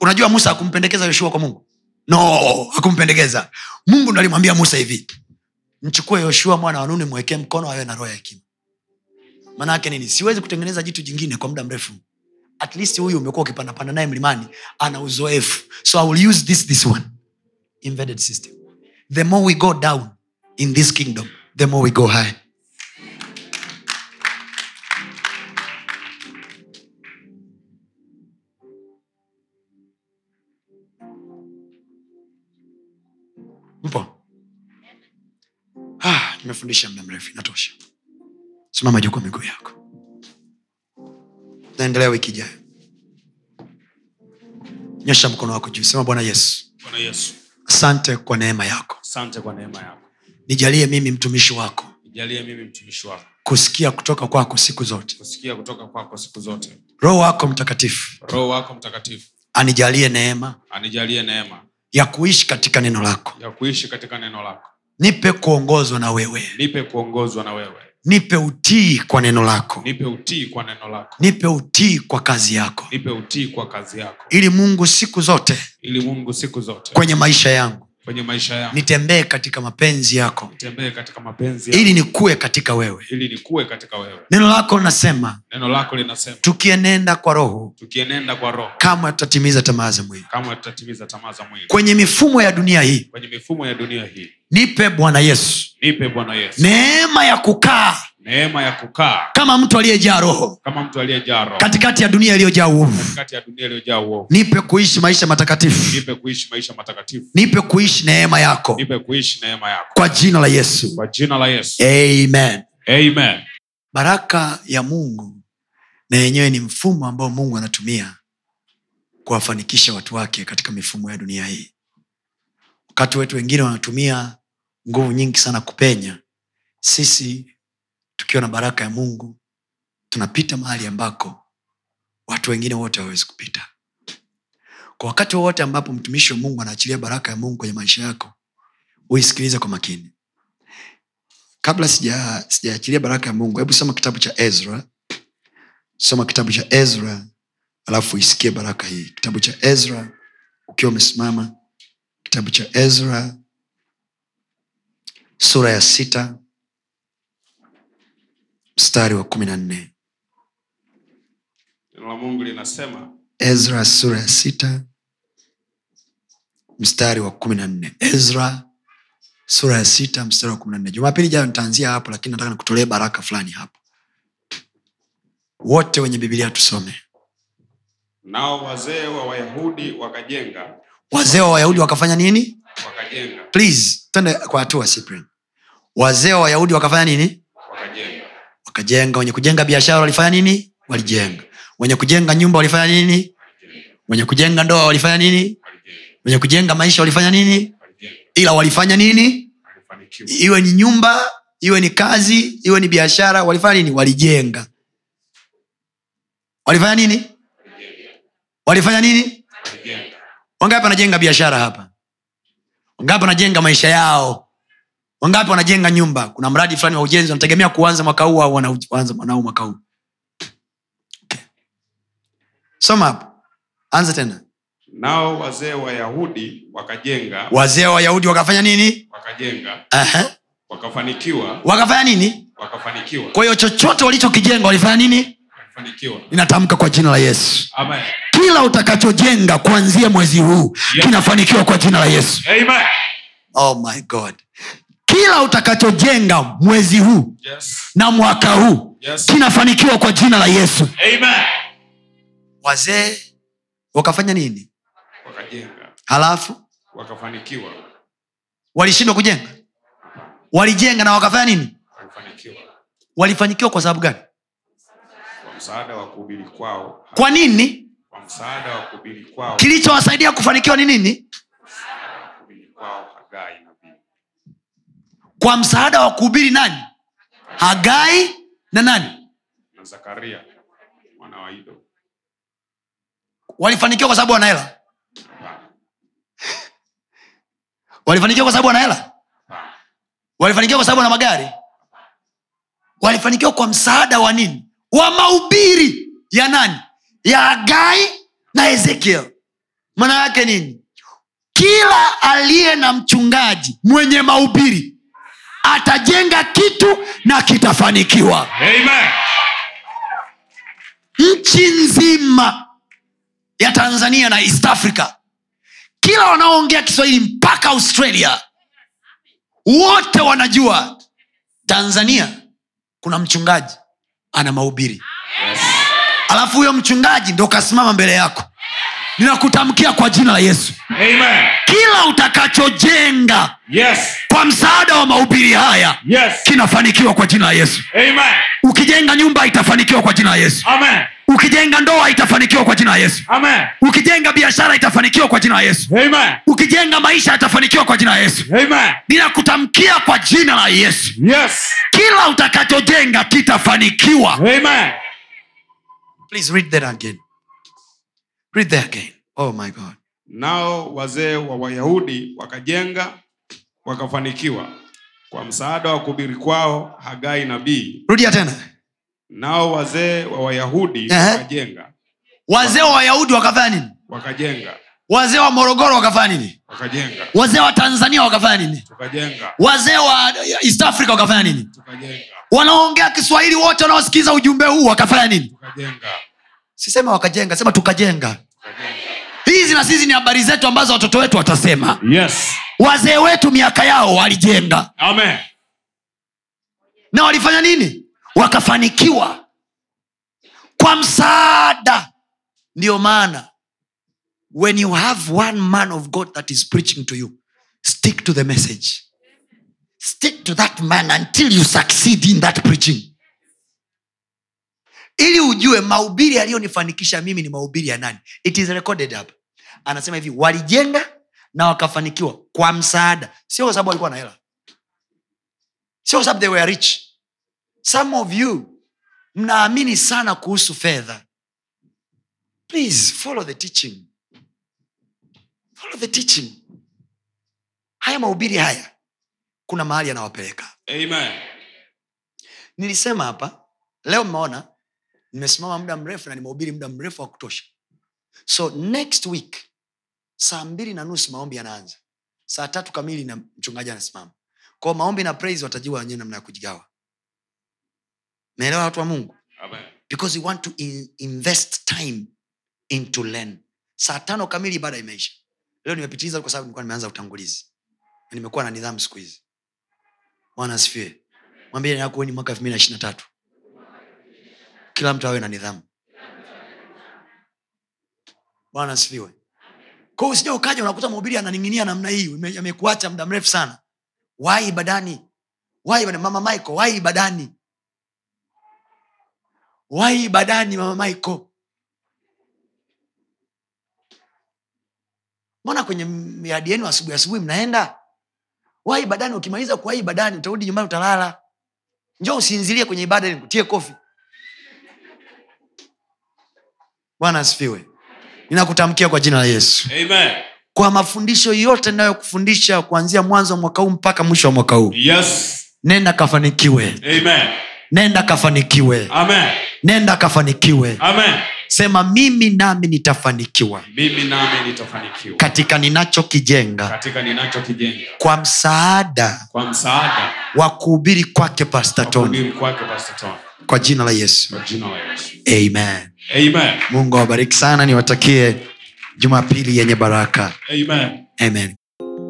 Unajua musa akumpendekeza yoshua kwa mungu? No akumpendekeza mungu ndo alimwambia musa hivi mchukue yoshua mwana wa nuni mwekee mkono awe na roho ya hekima. Maanaake nini? Siwezi kutengeneza jitu jingine kwa muda mrefu at least huyu umekuwa ukipandapanda naye mlimani ana uzoefu. So i will use this this one. Embedded system. The more we go down in this kingdom the more we go high. Mpo? Ah, muda mrefu inatosha. Simama juu kwa miguu yako naendelea wiki ijayo. Nyosha mkono wako juu sema bwana yesu. Bwana yesu. Asante kwa neema yako. Asante kwa neema yako. Nijalie mimi mtumishi wako nijalie mimi mtumishi wako. kusikia kutoka kwako siku zote. Kusikia kutoka kwako siku zote. Roho wako mtakatifu roho wako mtakatifu. anijalie neema anijalie neema. ya kuishi katika neno lako. Ya kuishi katika neno lako. Nipe kuongozwa na wewe. Nipe kuongozwa na wewe nipe utii kwa neno lako. Nipe utii kwa neno lako. Nipe utii kwa kazi yako. Nipe utii kwa kazi yako. Ili mungu siku zote ili mungu siku zote kwenye maisha yangu kwenye maisha yangu nitembee katika mapenzi yako. Nitembee katika mapenzi yako. ili nikue katika wewe. Ili nikuwe katika wewe. Neno lako linasema neno lako linasema tukienenda kwa roho tukienenda kwa roho kama tutatimiza tamaa za mwili. kama tutatimiza tamaa za mwili. Kwenye mifumo ya dunia hii kwenye mifumo ya dunia hii nipe bwana yesu. nipe bwana yesu. Neema ya kukaa neema ya kukaa. Kama mtu aliyejaa roho. Kama mtu aliyejaa roho. Katikati ya dunia iliyojaa uovu. Katikati ya dunia iliyojaa uovu. Nipe kuishi maisha matakatifu. Nipe kuishi maisha matakatifu. Nipe kuishi neema yako. Nipe kuishi neema yako. Kwa jina la yesu. Kwa jina la yesu. Amen. Amen. Baraka ya mungu na yenyewe ni mfumo ambao mungu anatumia kuwafanikisha watu wake katika mifumo ya dunia hii. Wakati wetu wengine wanatumia nguvu nyingi sana kupenya. Sisi tukiwa na baraka ya mungu tunapita mahali ambako watu wengine wote hawawezi kupita. Kwa wakati wowote ambapo mtumishi wa mungu anaachilia baraka ya mungu kwenye maisha yako uisikilize kwa makini. Kabla sija- baraka ya mungu hebu soma kitabu cha ezra. Soma kitabu cha ezra alafu isikie baraka hii. Kitabu cha ezra ukiwa umesimama. Kitabu cha ezra sura ya sita mstari wa kumi na nne. Neno la mungu linasema ezra sura ya sita mstari wa kumi na nne. Ezra sura ya sita mstari wa kumi na nne. Jumapili jayo nitaanzia hapo lakini nataka nikutolee baraka fulani hapo. Wote wenye bibilia tusome. nao wazee wa wayahudi wakajenga. Wazee wa wayahudi wakafanya nini? Wakajenga. Please twende kwa hatua wazee wa wayahudi wakafanya nini? Wakajenga wakajenga. Wenye kujenga biashara walifanya nini? Walijenga. Wenye kujenga nyumba walifanya nini? Wenye kujenga ndoa walifanya nini? Wenye kujenga maisha walifanya nini? Ila walifanya nini? Iwe ni nyumba iwe ni kazi iwe ni biashara walifanya nini? Walijenga. Walifanya nini? Walifanya nini? Wangapi wanajenga biashara hapa? Wangapi wanajenga maisha yao wangapi wanajenga nyumba? Kuna mradi fulani wa ujenzi wanategemea kuanza mwaka huu au wanaanza mwanao mwaka huu okay. soma hapo. Anza tena. Nao wazee wayahudi wakajenga. Wazee wa wayahudi wakafanya nini? Wakajenga. Aha. wakafanikiwa. Wakafanya nini? Wakafanikiwa. Kwa hiyo chochote walichokijenga walifanya nini? Ninatamka kwa jina la yesu. Amen. Kila utakachojenga kuanzia mwezi huu yeah. kinafanikiwa kwa jina la yesu. Amen. Oh my god kila utakachojenga mwezi huu yes. na mwaka huu yes. kinafanikiwa kwa jina la yesu. Amen. Wazee wakafanya nini? Wakajenga. Halafu wakafanikiwa. walishindwa kujenga? Walijenga na wakafanya nini? Walifanikiwa walifanikiwa kwa sababu gani? Kwa msaada wa kuhubiri kwao. Kwa nini? Kwa msaada wa kuhubiri kwao. Kilichowasaidia kufanikiwa ni nini kwa msaada wa kuhubiri nani? Hagai na nani? Na zakaria mwana wa ido. Walifanikiwa kwa sababu wanahela walifanikiwa kwa sababu wanahela walifanikiwa kwa sababu wana magari? Walifanikiwa kwa msaada wa nini? Wa mahubiri ya nani? Ya hagai na ezekiel. Maana yake nini? Kila aliye na mchungaji mwenye mahubiri atajenga kitu na kitafanikiwa Amen. nchi nzima ya tanzania na east africa kila wanaoongea kiswahili mpaka australia wote wanajua tanzania kuna mchungaji ana mahubiri Yes. alafu huyo mchungaji ndo kasimama mbele yako ninakutamkia kwa jina la yesu Amen. kila utakachojenga Yes. kwa msaada wa mahubiri haya Yes. kinafanikiwa kwa jina la yesu Amen. ukijenga nyumba itafanikiwa kwa jina la yesu Amen. ukijenga ndoa itafanikiwa kwa jina la yesu Amen. ukijenga biashara itafanikiwa kwa jina la yesu Amen. ukijenga maisha yatafanikiwa kwa jina la yesu Amen. ninakutamkia kwa jina la yesu Yes. kila utakachojenga kitafanikiwa Amen. Please read that again. Read that again. Oh my God. Nao wazee wa Wayahudi wakajenga wakafanikiwa kwa msaada wa kuhubiri kwao Hagai nabii. rudia tena Nao wazee wa Wayahudi Ehe. wakajenga wazee wa wayahudi wakafanya nini wakajenga wazee wa morogoro wakafanya nini wakajenga wazee wa tanzania wakafanya nini Wakajenga. wazee wa east africa wakafanya nini Wakajenga. wanaoongea kiswahili wote wanaosikiza ujumbe huu wakafanya nini tukajenga sisema wakajenga sema tukajenga. Hizi na sisi ni habari zetu ambazo watoto wetu watasema. Yes. wazee wetu miaka yao walijenga. Amen. na walifanya nini? Wakafanikiwa. Kwa msaada. Ndiyo maana when you have one man of god that is preaching to you stick to the message. Stick to that man until you succeed in that preaching ili ujue mahubiri yaliyonifanikisha mimi ni mahubiri ya nani. It is recorded up anasema hivi walijenga na wakafanikiwa kwa msaada. Sio kwa sababu walikuwa na hela. Sio kwa sababu they were rich. Some of you mnaamini sana kuhusu fedha. Please follow the teaching. Follow the teaching. Haya mahubiri haya kuna mahali yanawapeleka. Amen. nilisema hapa leo mmeona nimesimama muda mrefu na nimehubiri muda mrefu wa kutosha. So next week saa mbili na nusu maombi yanaanza. Saa tatu kamili na mchungaji anasimama. Kwao maombi na praise watajua wenyewe namna ya kujigawa. Meelewa watu wa mungu? Amen. because we want to in, invest time into learn. Saa tano kamili ibada imeisha. Leo nimepitiliza kwa sababu nilikuwa nimeanza utangulizi. Nimekuwa na nidhamu siku hizi. Bwana asifiwe. Mwambie yako mwaka elfu mbili na ishiri na tatu kila mtu awe na nidhamu. Bwana asifiwe. Kwao usija ukaja unakuta mhubiri ananing'inia namna hii amekuacha muda mrefu sana. Wai ibadani. Wai ibadani. Mama michael wai ibadani. Wai ibadani mama michael. Mbona kwenye miradi yenu asubuhi asubuhi mnaenda? Wai ibadani ukimaliza kuwai ibadani utarudi nyumbani utalala. Njo usinzilie kwenye ibada nikutie kofi bwana asifiwe. Ninakutamkia kwa jina la yesu. Amen. kwa mafundisho yote inayokufundisha kuanzia mwanzo wa mwaka huu mpaka mwisho wa mwaka huu. Yes. nenda kafanikiwe. Amen. nenda kafanikiwe. Amen. nenda kafanikiwe. Amen. sema mimi nami nitafanikiwa. Mimi nami nitafanikiwa. Katika ninachokijenga. Katika ninachokijenga. Kwa msaada. Kwa msaada. Wa kuhubiri kwake wa pastatoni kwa jina la yesu jina la Yesu. amen Amen. mungu awabariki sana niwatakie jumapili yenye baraka Amen. amen